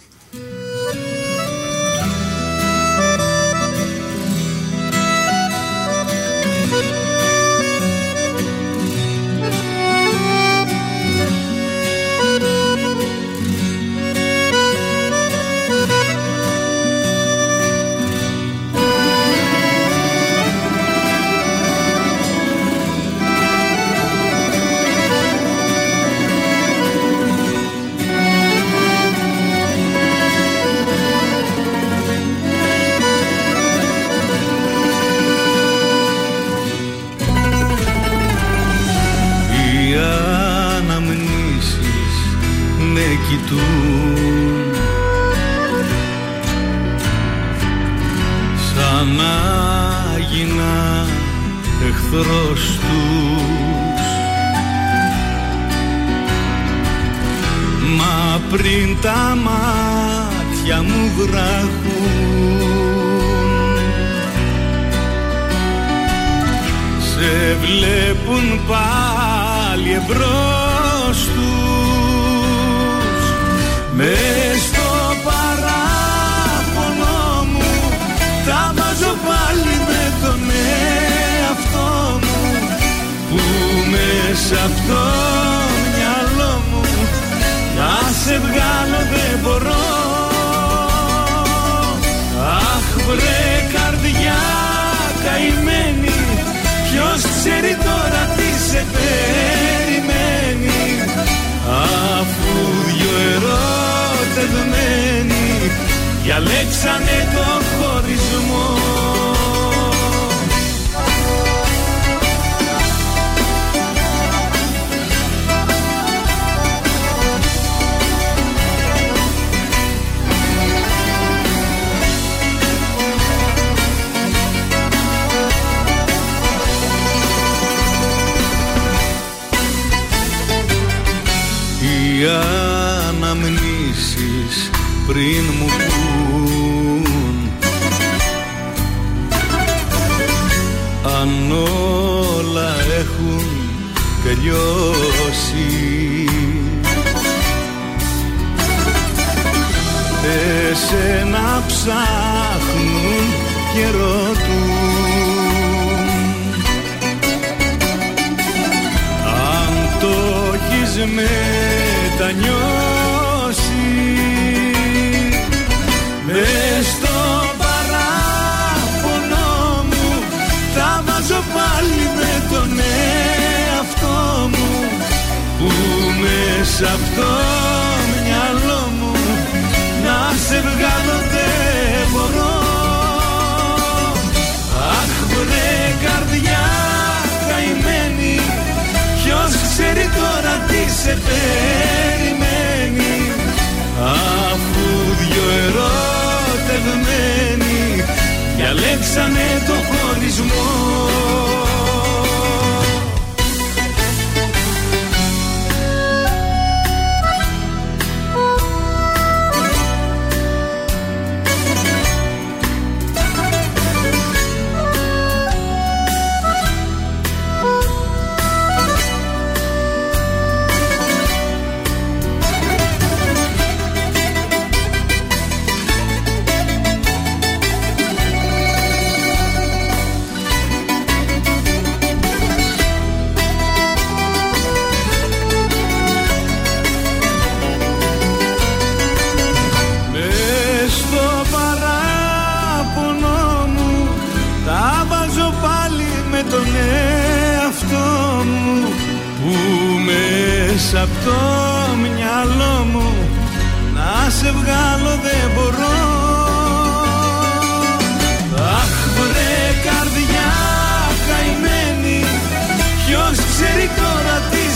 Πριν τα μάτια μου βράχουν Σε βλέπουν πάλι εμπρός τους. Μες στο παράπονο μου Τα βάζω πάλι με τον εαυτό μου. Που μέσα από το μυαλό μου Να σε βγάλω δεν μπορώ. Αχ βρε καρδιά καημένη Ποιος ξέρει τώρα τι σε περιμένει. Αφού δυο ερωτευμένοι διαλέξανε το χωρισμό πριν μου πούν Αν όλα έχουν τελειώσει Εσένα ψάχνουν και ρωτούν. Αν το έχεις μετανιώσει πάλι με τον εαυτό μου Που μέσα από το μυαλό μου Να σε βγάλω δεν μπορώ. Αχ βρε καρδιά καημένη Ποιος ξέρει τώρα τι σε περιμένει διαλέξανε το χωρισμό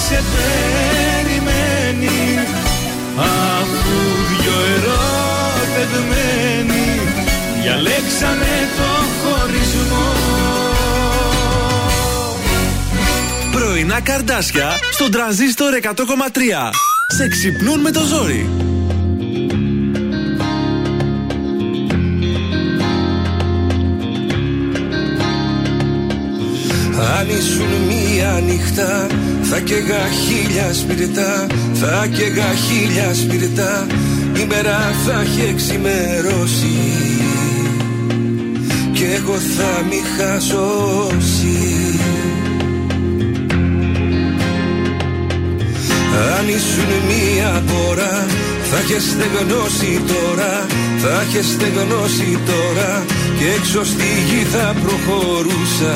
σε περιμένει Αφού δυο ερωτευμένοι διαλέξανε το χωρισμό
Πρωινά καρδάσια στον τραζίστορ 100,3. Σε ξυπνούν με το ζόρι.
Αν ήσουν μία νύχτα θα καίγα χίλια σπιρτά Θα καίγα χίλια σπιρτά. Η μέρα θα έχει εξημερώσει. Κι εγώ θα μη χασώσει. Αν ήσουν μία πόρα θα είχες στεγνώσει τώρα Θα είχες στεγνώσει τώρα. Και έξω στη γη θα προχωρούσα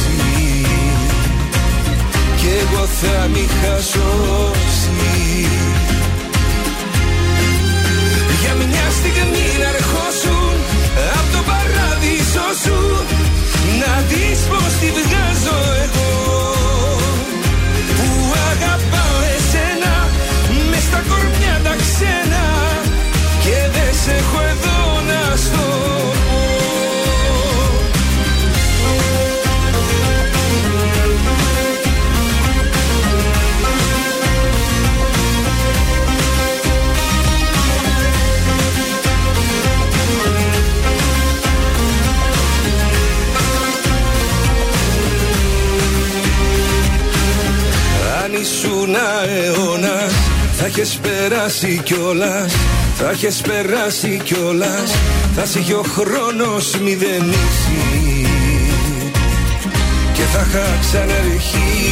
Κι εγώ θα μη χασώσει Για μια στιγμή να ερχόσουν Απ' το παράδεισο σου Να δεις πως τη βγάζω έχεις περάσει κιόλας. Θα έχεις περάσει κιόλας. Θα είχε ο χρόνος μηδενίσει. Και θα είχα ξαναρχίσει.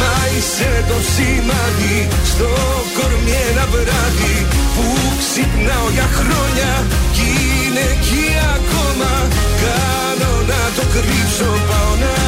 Μα είσαι το σημάδι στο κορμί ένα βράδυ που ξυπνάω για χρόνια κι είναι εκεί ακόμα κάνω να το κρύψω πάω να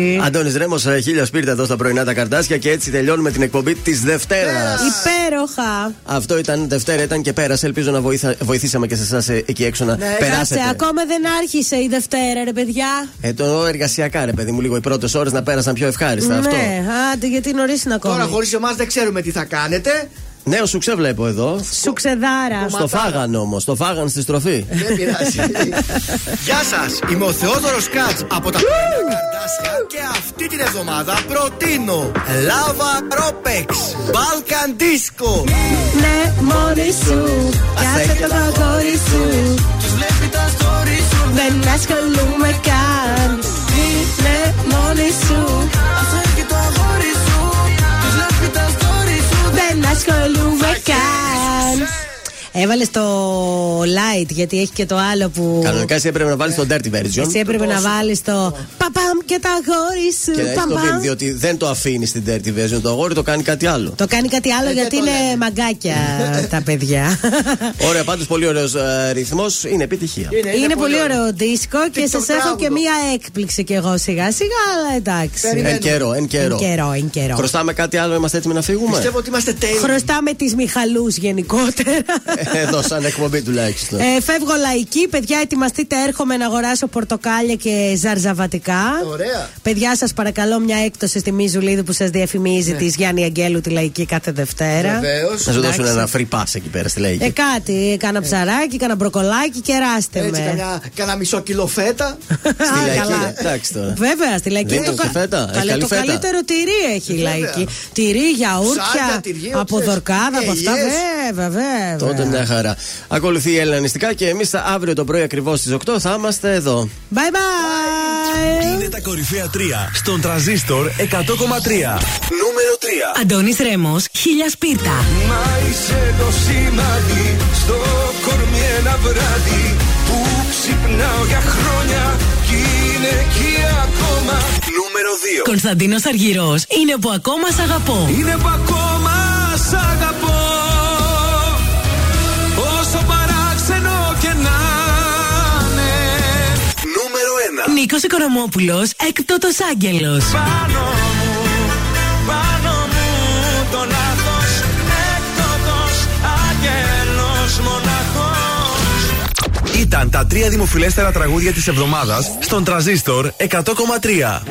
Αντώνης Ρέμος, χίλια σπίρτα εδώ στα πρωινά τα καρτάσια και έτσι τελειώνουμε την εκπομπή της Δευτέρας.
Υπέροχα.
Αυτό ήταν Δευτέρα, ήταν και πέρασε. Ελπίζω να βοήθα, βοηθήσαμε και σε εσάς εκεί έξω να περάσετε.
Κάτσε, ακόμα δεν άρχισε η Δευτέρα, ρε παιδιά.
Ε, το εργασιακά, ρε παιδί μου, λίγο οι πρώτες ώρες να πέρασαν πιο ευχάριστα. Αυτό.
Ναι, άντε, γιατί νωρίς είναι ακόμα.
Τώρα χωρίς εμάς δεν ξέρουμε τι θα κάνετε.
Νέο σου βλέπω εδώ.
Σου ξεδάρα.
Στο φάγαν όμως, το φάγαν στη στροφή.
Δεν πειράζει. Γεια σας, είμαι ο Θεόδωρος Κάτς από τα Πρωινά Καρτάσια και αυτή την εβδομάδα προτείνω Lava Ropex Balkan Disco.
Ναι, μόνη σου. Κάσε το αγόρι σου.
Τους βλέπει τα story σου
Δεν ασχολούμαι καν. Είναι μόνη σου. Δεν ασχολούμαι καν. Έβαλες το light γιατί έχει και το άλλο που.
Κανονικά εσύ έπρεπε να βάλεις το dirty version.
Εσύ έπρεπε να βάλεις το παπαμ και τα αγόρι σου.
Και να έχεις το
παπαμ.
βίντεο, διότι δεν το αφήνεις στην dirty version. Το αγόρι το κάνει κάτι άλλο.
Το κάνει κάτι άλλο γιατί είναι μαγκάκια τα παιδιά.
Ωραία, πάντως πολύ ωραίος ρυθμός. Είναι επιτυχία.
Είναι, πολύ ωραίο δίσκο και
TikTok
σας έχω και
τραγούδο.
μία έκπληξη κι εγώ σιγά σιγά, αλλά εντάξει.
Εν καιρό, εν καιρό.
Εν καιρό, εν καιρό.
Χρωστάμε κάτι άλλο, είμαστε έτοιμοι να φύγουμε;
Πιστεύω ότι είμαστε τέλειοι.
Χρωστάμε τις Μιχαλούς γενικότερα.
Εδώ, σαν εκπομπή τουλάχιστον.
Ε, φεύγω λαϊκή, παιδιά, ετοιμαστείτε. Έρχομαι να αγοράσω πορτοκάλια και ζαρζαβατικά.
Ωραία.
Παιδιά, σας παρακαλώ μια έκπτωση στη Μίζουλίδου που σας διαφημίζει της Γιάννη Αγγέλου τη λαϊκή κάθε Δευτέρα.
Βεβαίως.
Να σου δώσουν
εντάξει.
ένα free pass εκεί πέρα στη
Ε,
λαϊκή.
κάτι, κάνα ψαράκι, κάνα μπροκολάκι και ράστε
Έτσι,
με.
κανένα, κανένα μισό κιλό φέτα.
Στη
Α,
λαϊκή,
καλά.
εντάξει τώρα.
Βέβαια, στη λαϊκή
Δίνει
το,
και φέτα, έχει
Καλέ,
καλή
το
φέτα.
καλύτερο τυρί έχει η
Βέβαια.
λαϊκή. Τυρί, γιαούρτια,
Ψάρια, τυρί,
από
ξέρεις,
δορκάδα, από αυτά.
ελιές.
Βέβαια, βέβαια.
Τότε μια χαρά. Ακολουθεί η Ελληνιστικά και εμείς αύριο το πρωί ακριβώς στις 8 θα είμαστε εδώ.
Bye bye.
Είναι τα κορυφαία 3 στον τραζίστορ 100,3.
Νούμερο 3.
Αντώνης Ρέμος, χίλια σπίρτα.
Μα είσαι το σημάδι στο κορμί ένα βράδυ που ξυπνάω για χρόνια κι είναι εκεί ακόμα
Νούμερο 2.
Κωνσταντίνος Αργυρός, είναι που ακόμα σ' αγαπώ.
Είναι που ακόμα σ' αγαπώ Όσο παράξενο και να είναι
Νούμερο 1.
Νίκος Οικονομόπουλος, έκπτωτο Άγγελος.
Πάνω μου, πάνω μου το λάθος Έκτοτος άγγελος μοναχός
Ήταν τα τρία δημοφιλέστερα τραγούδια της εβδομάδας στον Τραζίστορ 100,3.